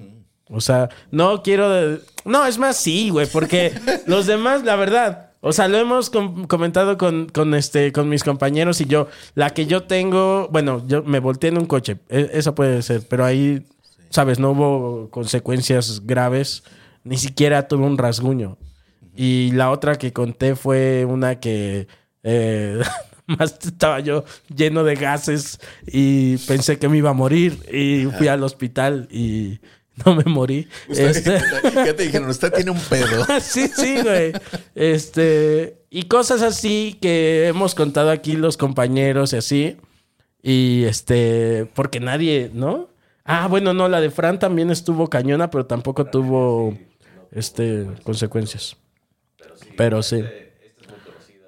O sea, no quiero... de- No, es más, sí, güey, porque los demás, la verdad... O sea, lo hemos com- comentado con, con, este, con mis compañeros y yo. La que yo tengo, bueno, yo me volteé en un coche. E- esa puede ser, pero ahí, sabes, no hubo consecuencias graves. Ni siquiera tuve un rasguño. Y la otra que conté fue una que eh, más estaba yo lleno de gases y pensé que me iba a morir y fui al hospital y no me morí. Usted- Este- ¿Qué te dijeron? Usted tiene un pedo. sí, sí, güey. Este, y cosas así que hemos contado aquí los compañeros y así. Y este, porque nadie, ¿no? Ah, bueno, no, la de Fran también estuvo cañona, pero tampoco tuvo este consecuencias. Pero sí.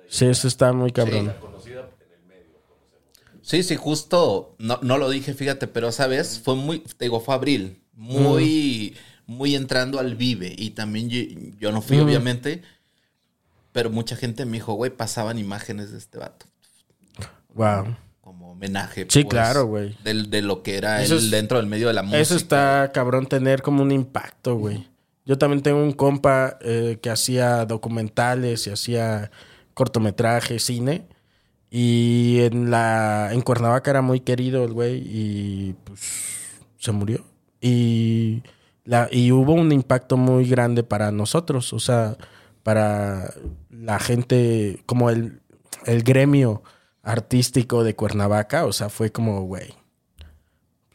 Sí, eso está muy cabrón. Sí, sí, justo, no, no lo dije, fíjate, pero sabes, fue muy, te digo, fue abril, muy, muy entrando al vive y también yo, yo no fui, obviamente, pero mucha gente me dijo, güey, pasaban imágenes de este vato Wow. como homenaje. Sí, pues, claro, güey. del- De, lo que era él es- dentro del medio de la música. Eso está cabrón tener como un impacto, güey. Yo también tengo un compa eh, que hacía documentales y hacía cortometraje, cine. Y en la en Cuernavaca era muy querido el güey y pues se murió. Y la y hubo un impacto muy grande para nosotros, o sea, para la gente como el el gremio artístico de Cuernavaca, o sea, fue como, güey,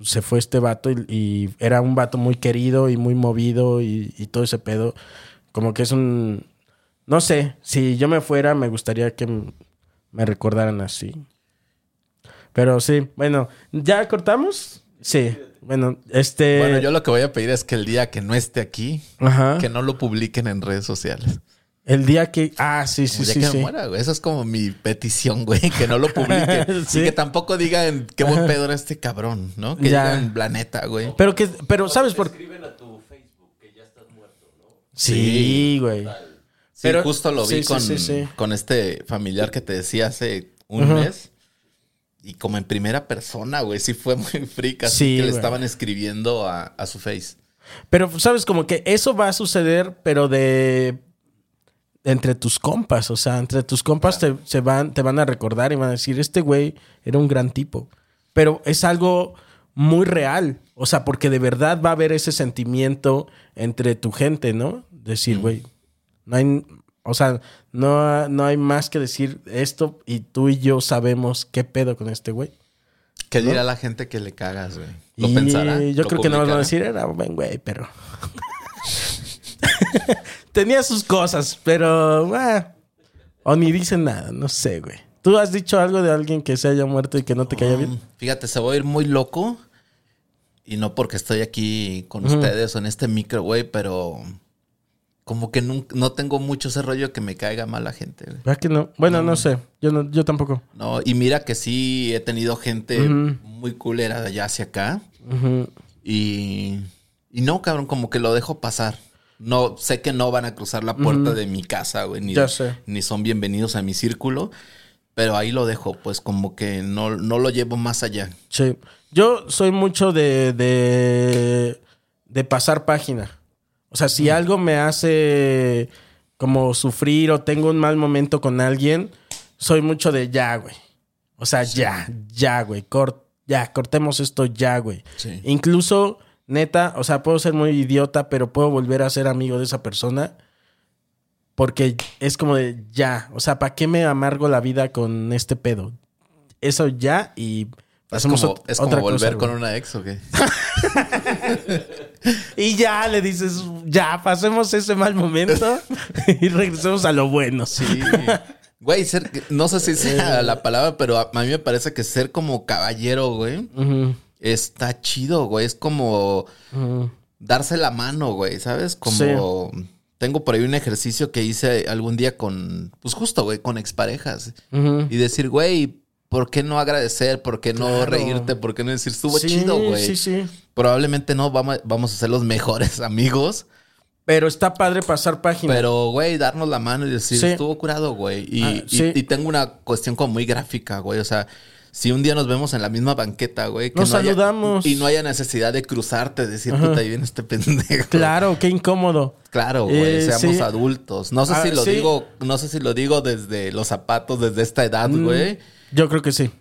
se fue este vato y, era un vato muy querido y muy movido y, todo ese pedo. Como que es un... No sé, si yo me fuera me gustaría que me recordaran así. Pero sí, bueno, ¿ya cortamos? Sí, bueno, este... Bueno, yo lo que voy a pedir es que el día que no esté aquí, Ajá. que no lo publiquen en redes sociales. El día que. Ah, sí, sí, el día sí. que sí. me muera, güey. Esa es como mi petición, güey. Que no lo publique. Sí. Y que tampoco digan qué buen pedo era este cabrón, ¿no? Que Ya. digan la neta, güey. Pero que, pero ¿sabes por qué? Escriben a tu Facebook que ya estás muerto, ¿no? Sí, güey. Sí, Pero- justo lo vi con, sí, sí. con este familiar que te decía hace un mes. Y como en primera persona, güey. Sí fue muy frica. Así Sí, que le güey. estaban escribiendo a, a su face. Pero, ¿sabes? Como que eso va a suceder, pero de. Entre tus compas. O sea, entre tus compas te, se van, te van a recordar y van a decir: Este güey era un gran tipo. Pero es algo muy real. O sea, porque de verdad va a haber ese sentimiento entre tu gente, ¿no? Decir, güey, no hay. O sea, no, no hay más que decir esto y tú y yo sabemos qué pedo con este güey. ¿Qué dirá la gente que le cagas, güey? ¿Lo y pensará? Yo ¿Lo creo que no van a decir, era un buen güey, pero. Tenía sus cosas, pero. ah, o ni dicen nada, no sé, güey. ¿Tú has dicho algo de alguien que se haya muerto y que no te caiga bien? Fíjate, se va a ir muy loco. Y no porque estoy aquí con ustedes o en este micro, güey, pero como que nun- no, tengo mucho ese rollo que me caiga mal la gente. ¿Verdad que no? Bueno, no sé. Yo, no, yo tampoco. No, y mira que sí he tenido gente muy culera de allá hacia acá. Y, y no, cabrón, como que lo dejo pasar. No, sé que no van a cruzar la puerta de mi casa, güey, ni, Ya sé. ni son bienvenidos a mi círculo. Pero ahí lo dejo, pues como que no, no lo llevo más allá. Sí. Yo soy mucho de, de, de pasar página. O sea, si algo me hace como sufrir o tengo un mal momento con alguien, soy mucho de ya, güey. O sea, ya, ya, güey. Cort, ya, cortemos esto ya, güey. Sí. Incluso, neta, o sea, puedo ser muy idiota, pero puedo volver a ser amigo de esa persona. Porque es como de ya. O sea, ¿para qué me amargo la vida con este pedo? Eso ya y Es como, es volver cosa, con una ex o qué. Y ya le dices, ya, pasemos ese mal momento y regresemos a lo bueno. Sí. Güey, ser, no sé si sea la palabra, pero a, mí me parece que ser como caballero, güey, está chido, güey. Es como darse la mano, güey, ¿sabes? Como tengo por ahí un ejercicio que hice algún día con, pues justo, güey, con exparejas. Ujú. Y decir, güey, ¿por qué no agradecer? ¿Por qué no Claro. reírte? ¿Por qué no decir, estuvo Sí, chido, güey? Sí, sí. Probablemente no vamos, vamos a ser los mejores amigos, Pero está padre pasar página. pero, güey, darnos la mano y decir, Sí. estuvo curado, güey. Y, Ah, y- y tengo una cuestión como muy gráfica, güey. O sea, si un día nos vemos en la misma banqueta, güey. que Nos no haya- saludamos. y no haya necesidad de cruzarte, decir, puta, ahí viene este pendejo. Claro, qué incómodo. Claro, güey, Eh, seamos sí. adultos. No sé Ah, si lo sí. digo, no sé si lo digo desde los zapatos, desde esta edad, Mm, güey. Yo creo que sí.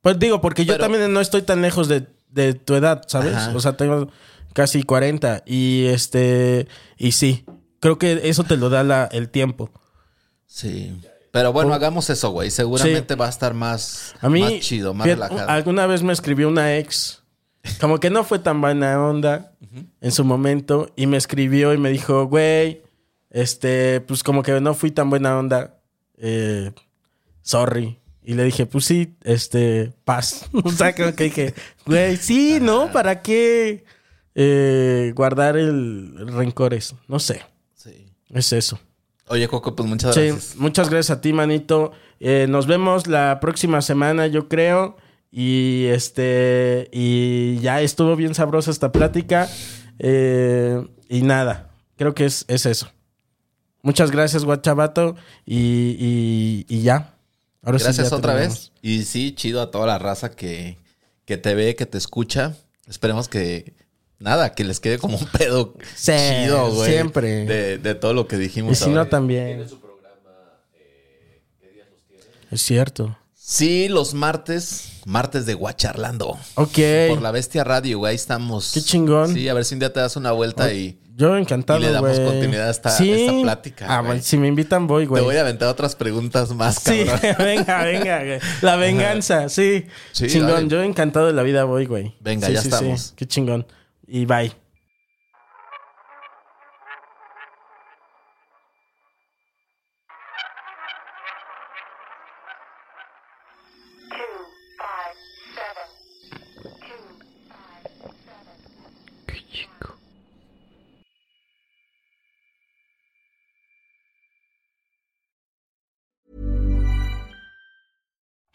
Pues digo, porque yo también no estoy tan lejos de, de tu edad, ¿sabes? Ajá. O sea, tengo casi 40 y este, y sí, creo que eso te lo da la- el tiempo. Sí. Pero bueno, hagamos eso, güey. Seguramente va a estar más, A mí, más chido, más fíjate, relajado. alguna vez me escribió una ex, como que no fue tan buena onda en su momento, y me escribió y me dijo, güey, este, pues como que no fui tan buena onda, eh, sorry. Y le dije, pues sí, este, paz. o sea, creo que dije, güey, sí, ¿no? ¿Para qué eh, guardar el rencores? No sé, Sí. es eso. Oye, Coco, pues muchas Sí, gracias. muchas gracias a ti, manito. Eh, nos vemos la próxima semana, yo creo. Y este. Y ya estuvo bien sabrosa esta plática. Eh, y nada, creo que es, es eso. Muchas gracias, Guachabato. Y, y, y ya. Ahora sí Gracias ya otra terminamos. vez. Y sí, chido a toda la raza que, que te ve, que te escucha. Esperemos que. Nada, que les quede como un pedo Sí, chido, güey. siempre. De, de todo lo que Y dijimos. si no, también. Es cierto. Sí, los martes. Martes de Guacharlando. Ok. Por la Bestia Radio, güey. Ahí estamos. Qué chingón. Sí, a ver si un día te das una vuelta y Yo encantado, Y le damos güey. continuidad a esta- esta plática, Ah, güey. bueno, si me invitan, voy, güey. te voy a aventar otras preguntas más, Sí, cabrón. venga, venga. güey. La venganza, sí. Sí, chingón. dale. Yo encantado de la vida voy, güey. Venga, Sí, ya sí, estamos. Sí. Qué chingón. Y bye.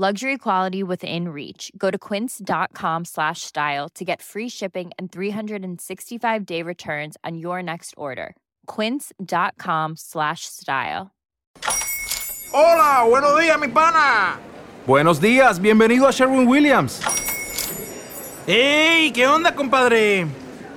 Luxury quality within reach. Go to quince.com slash style to get free shipping and 365 day returns on your next order. Quince.com slash style. Hola, buenos días, mi pana. Buenos días, bienvenido a Sherwin Williams. ¡Ey! ¿Qué onda, compadre?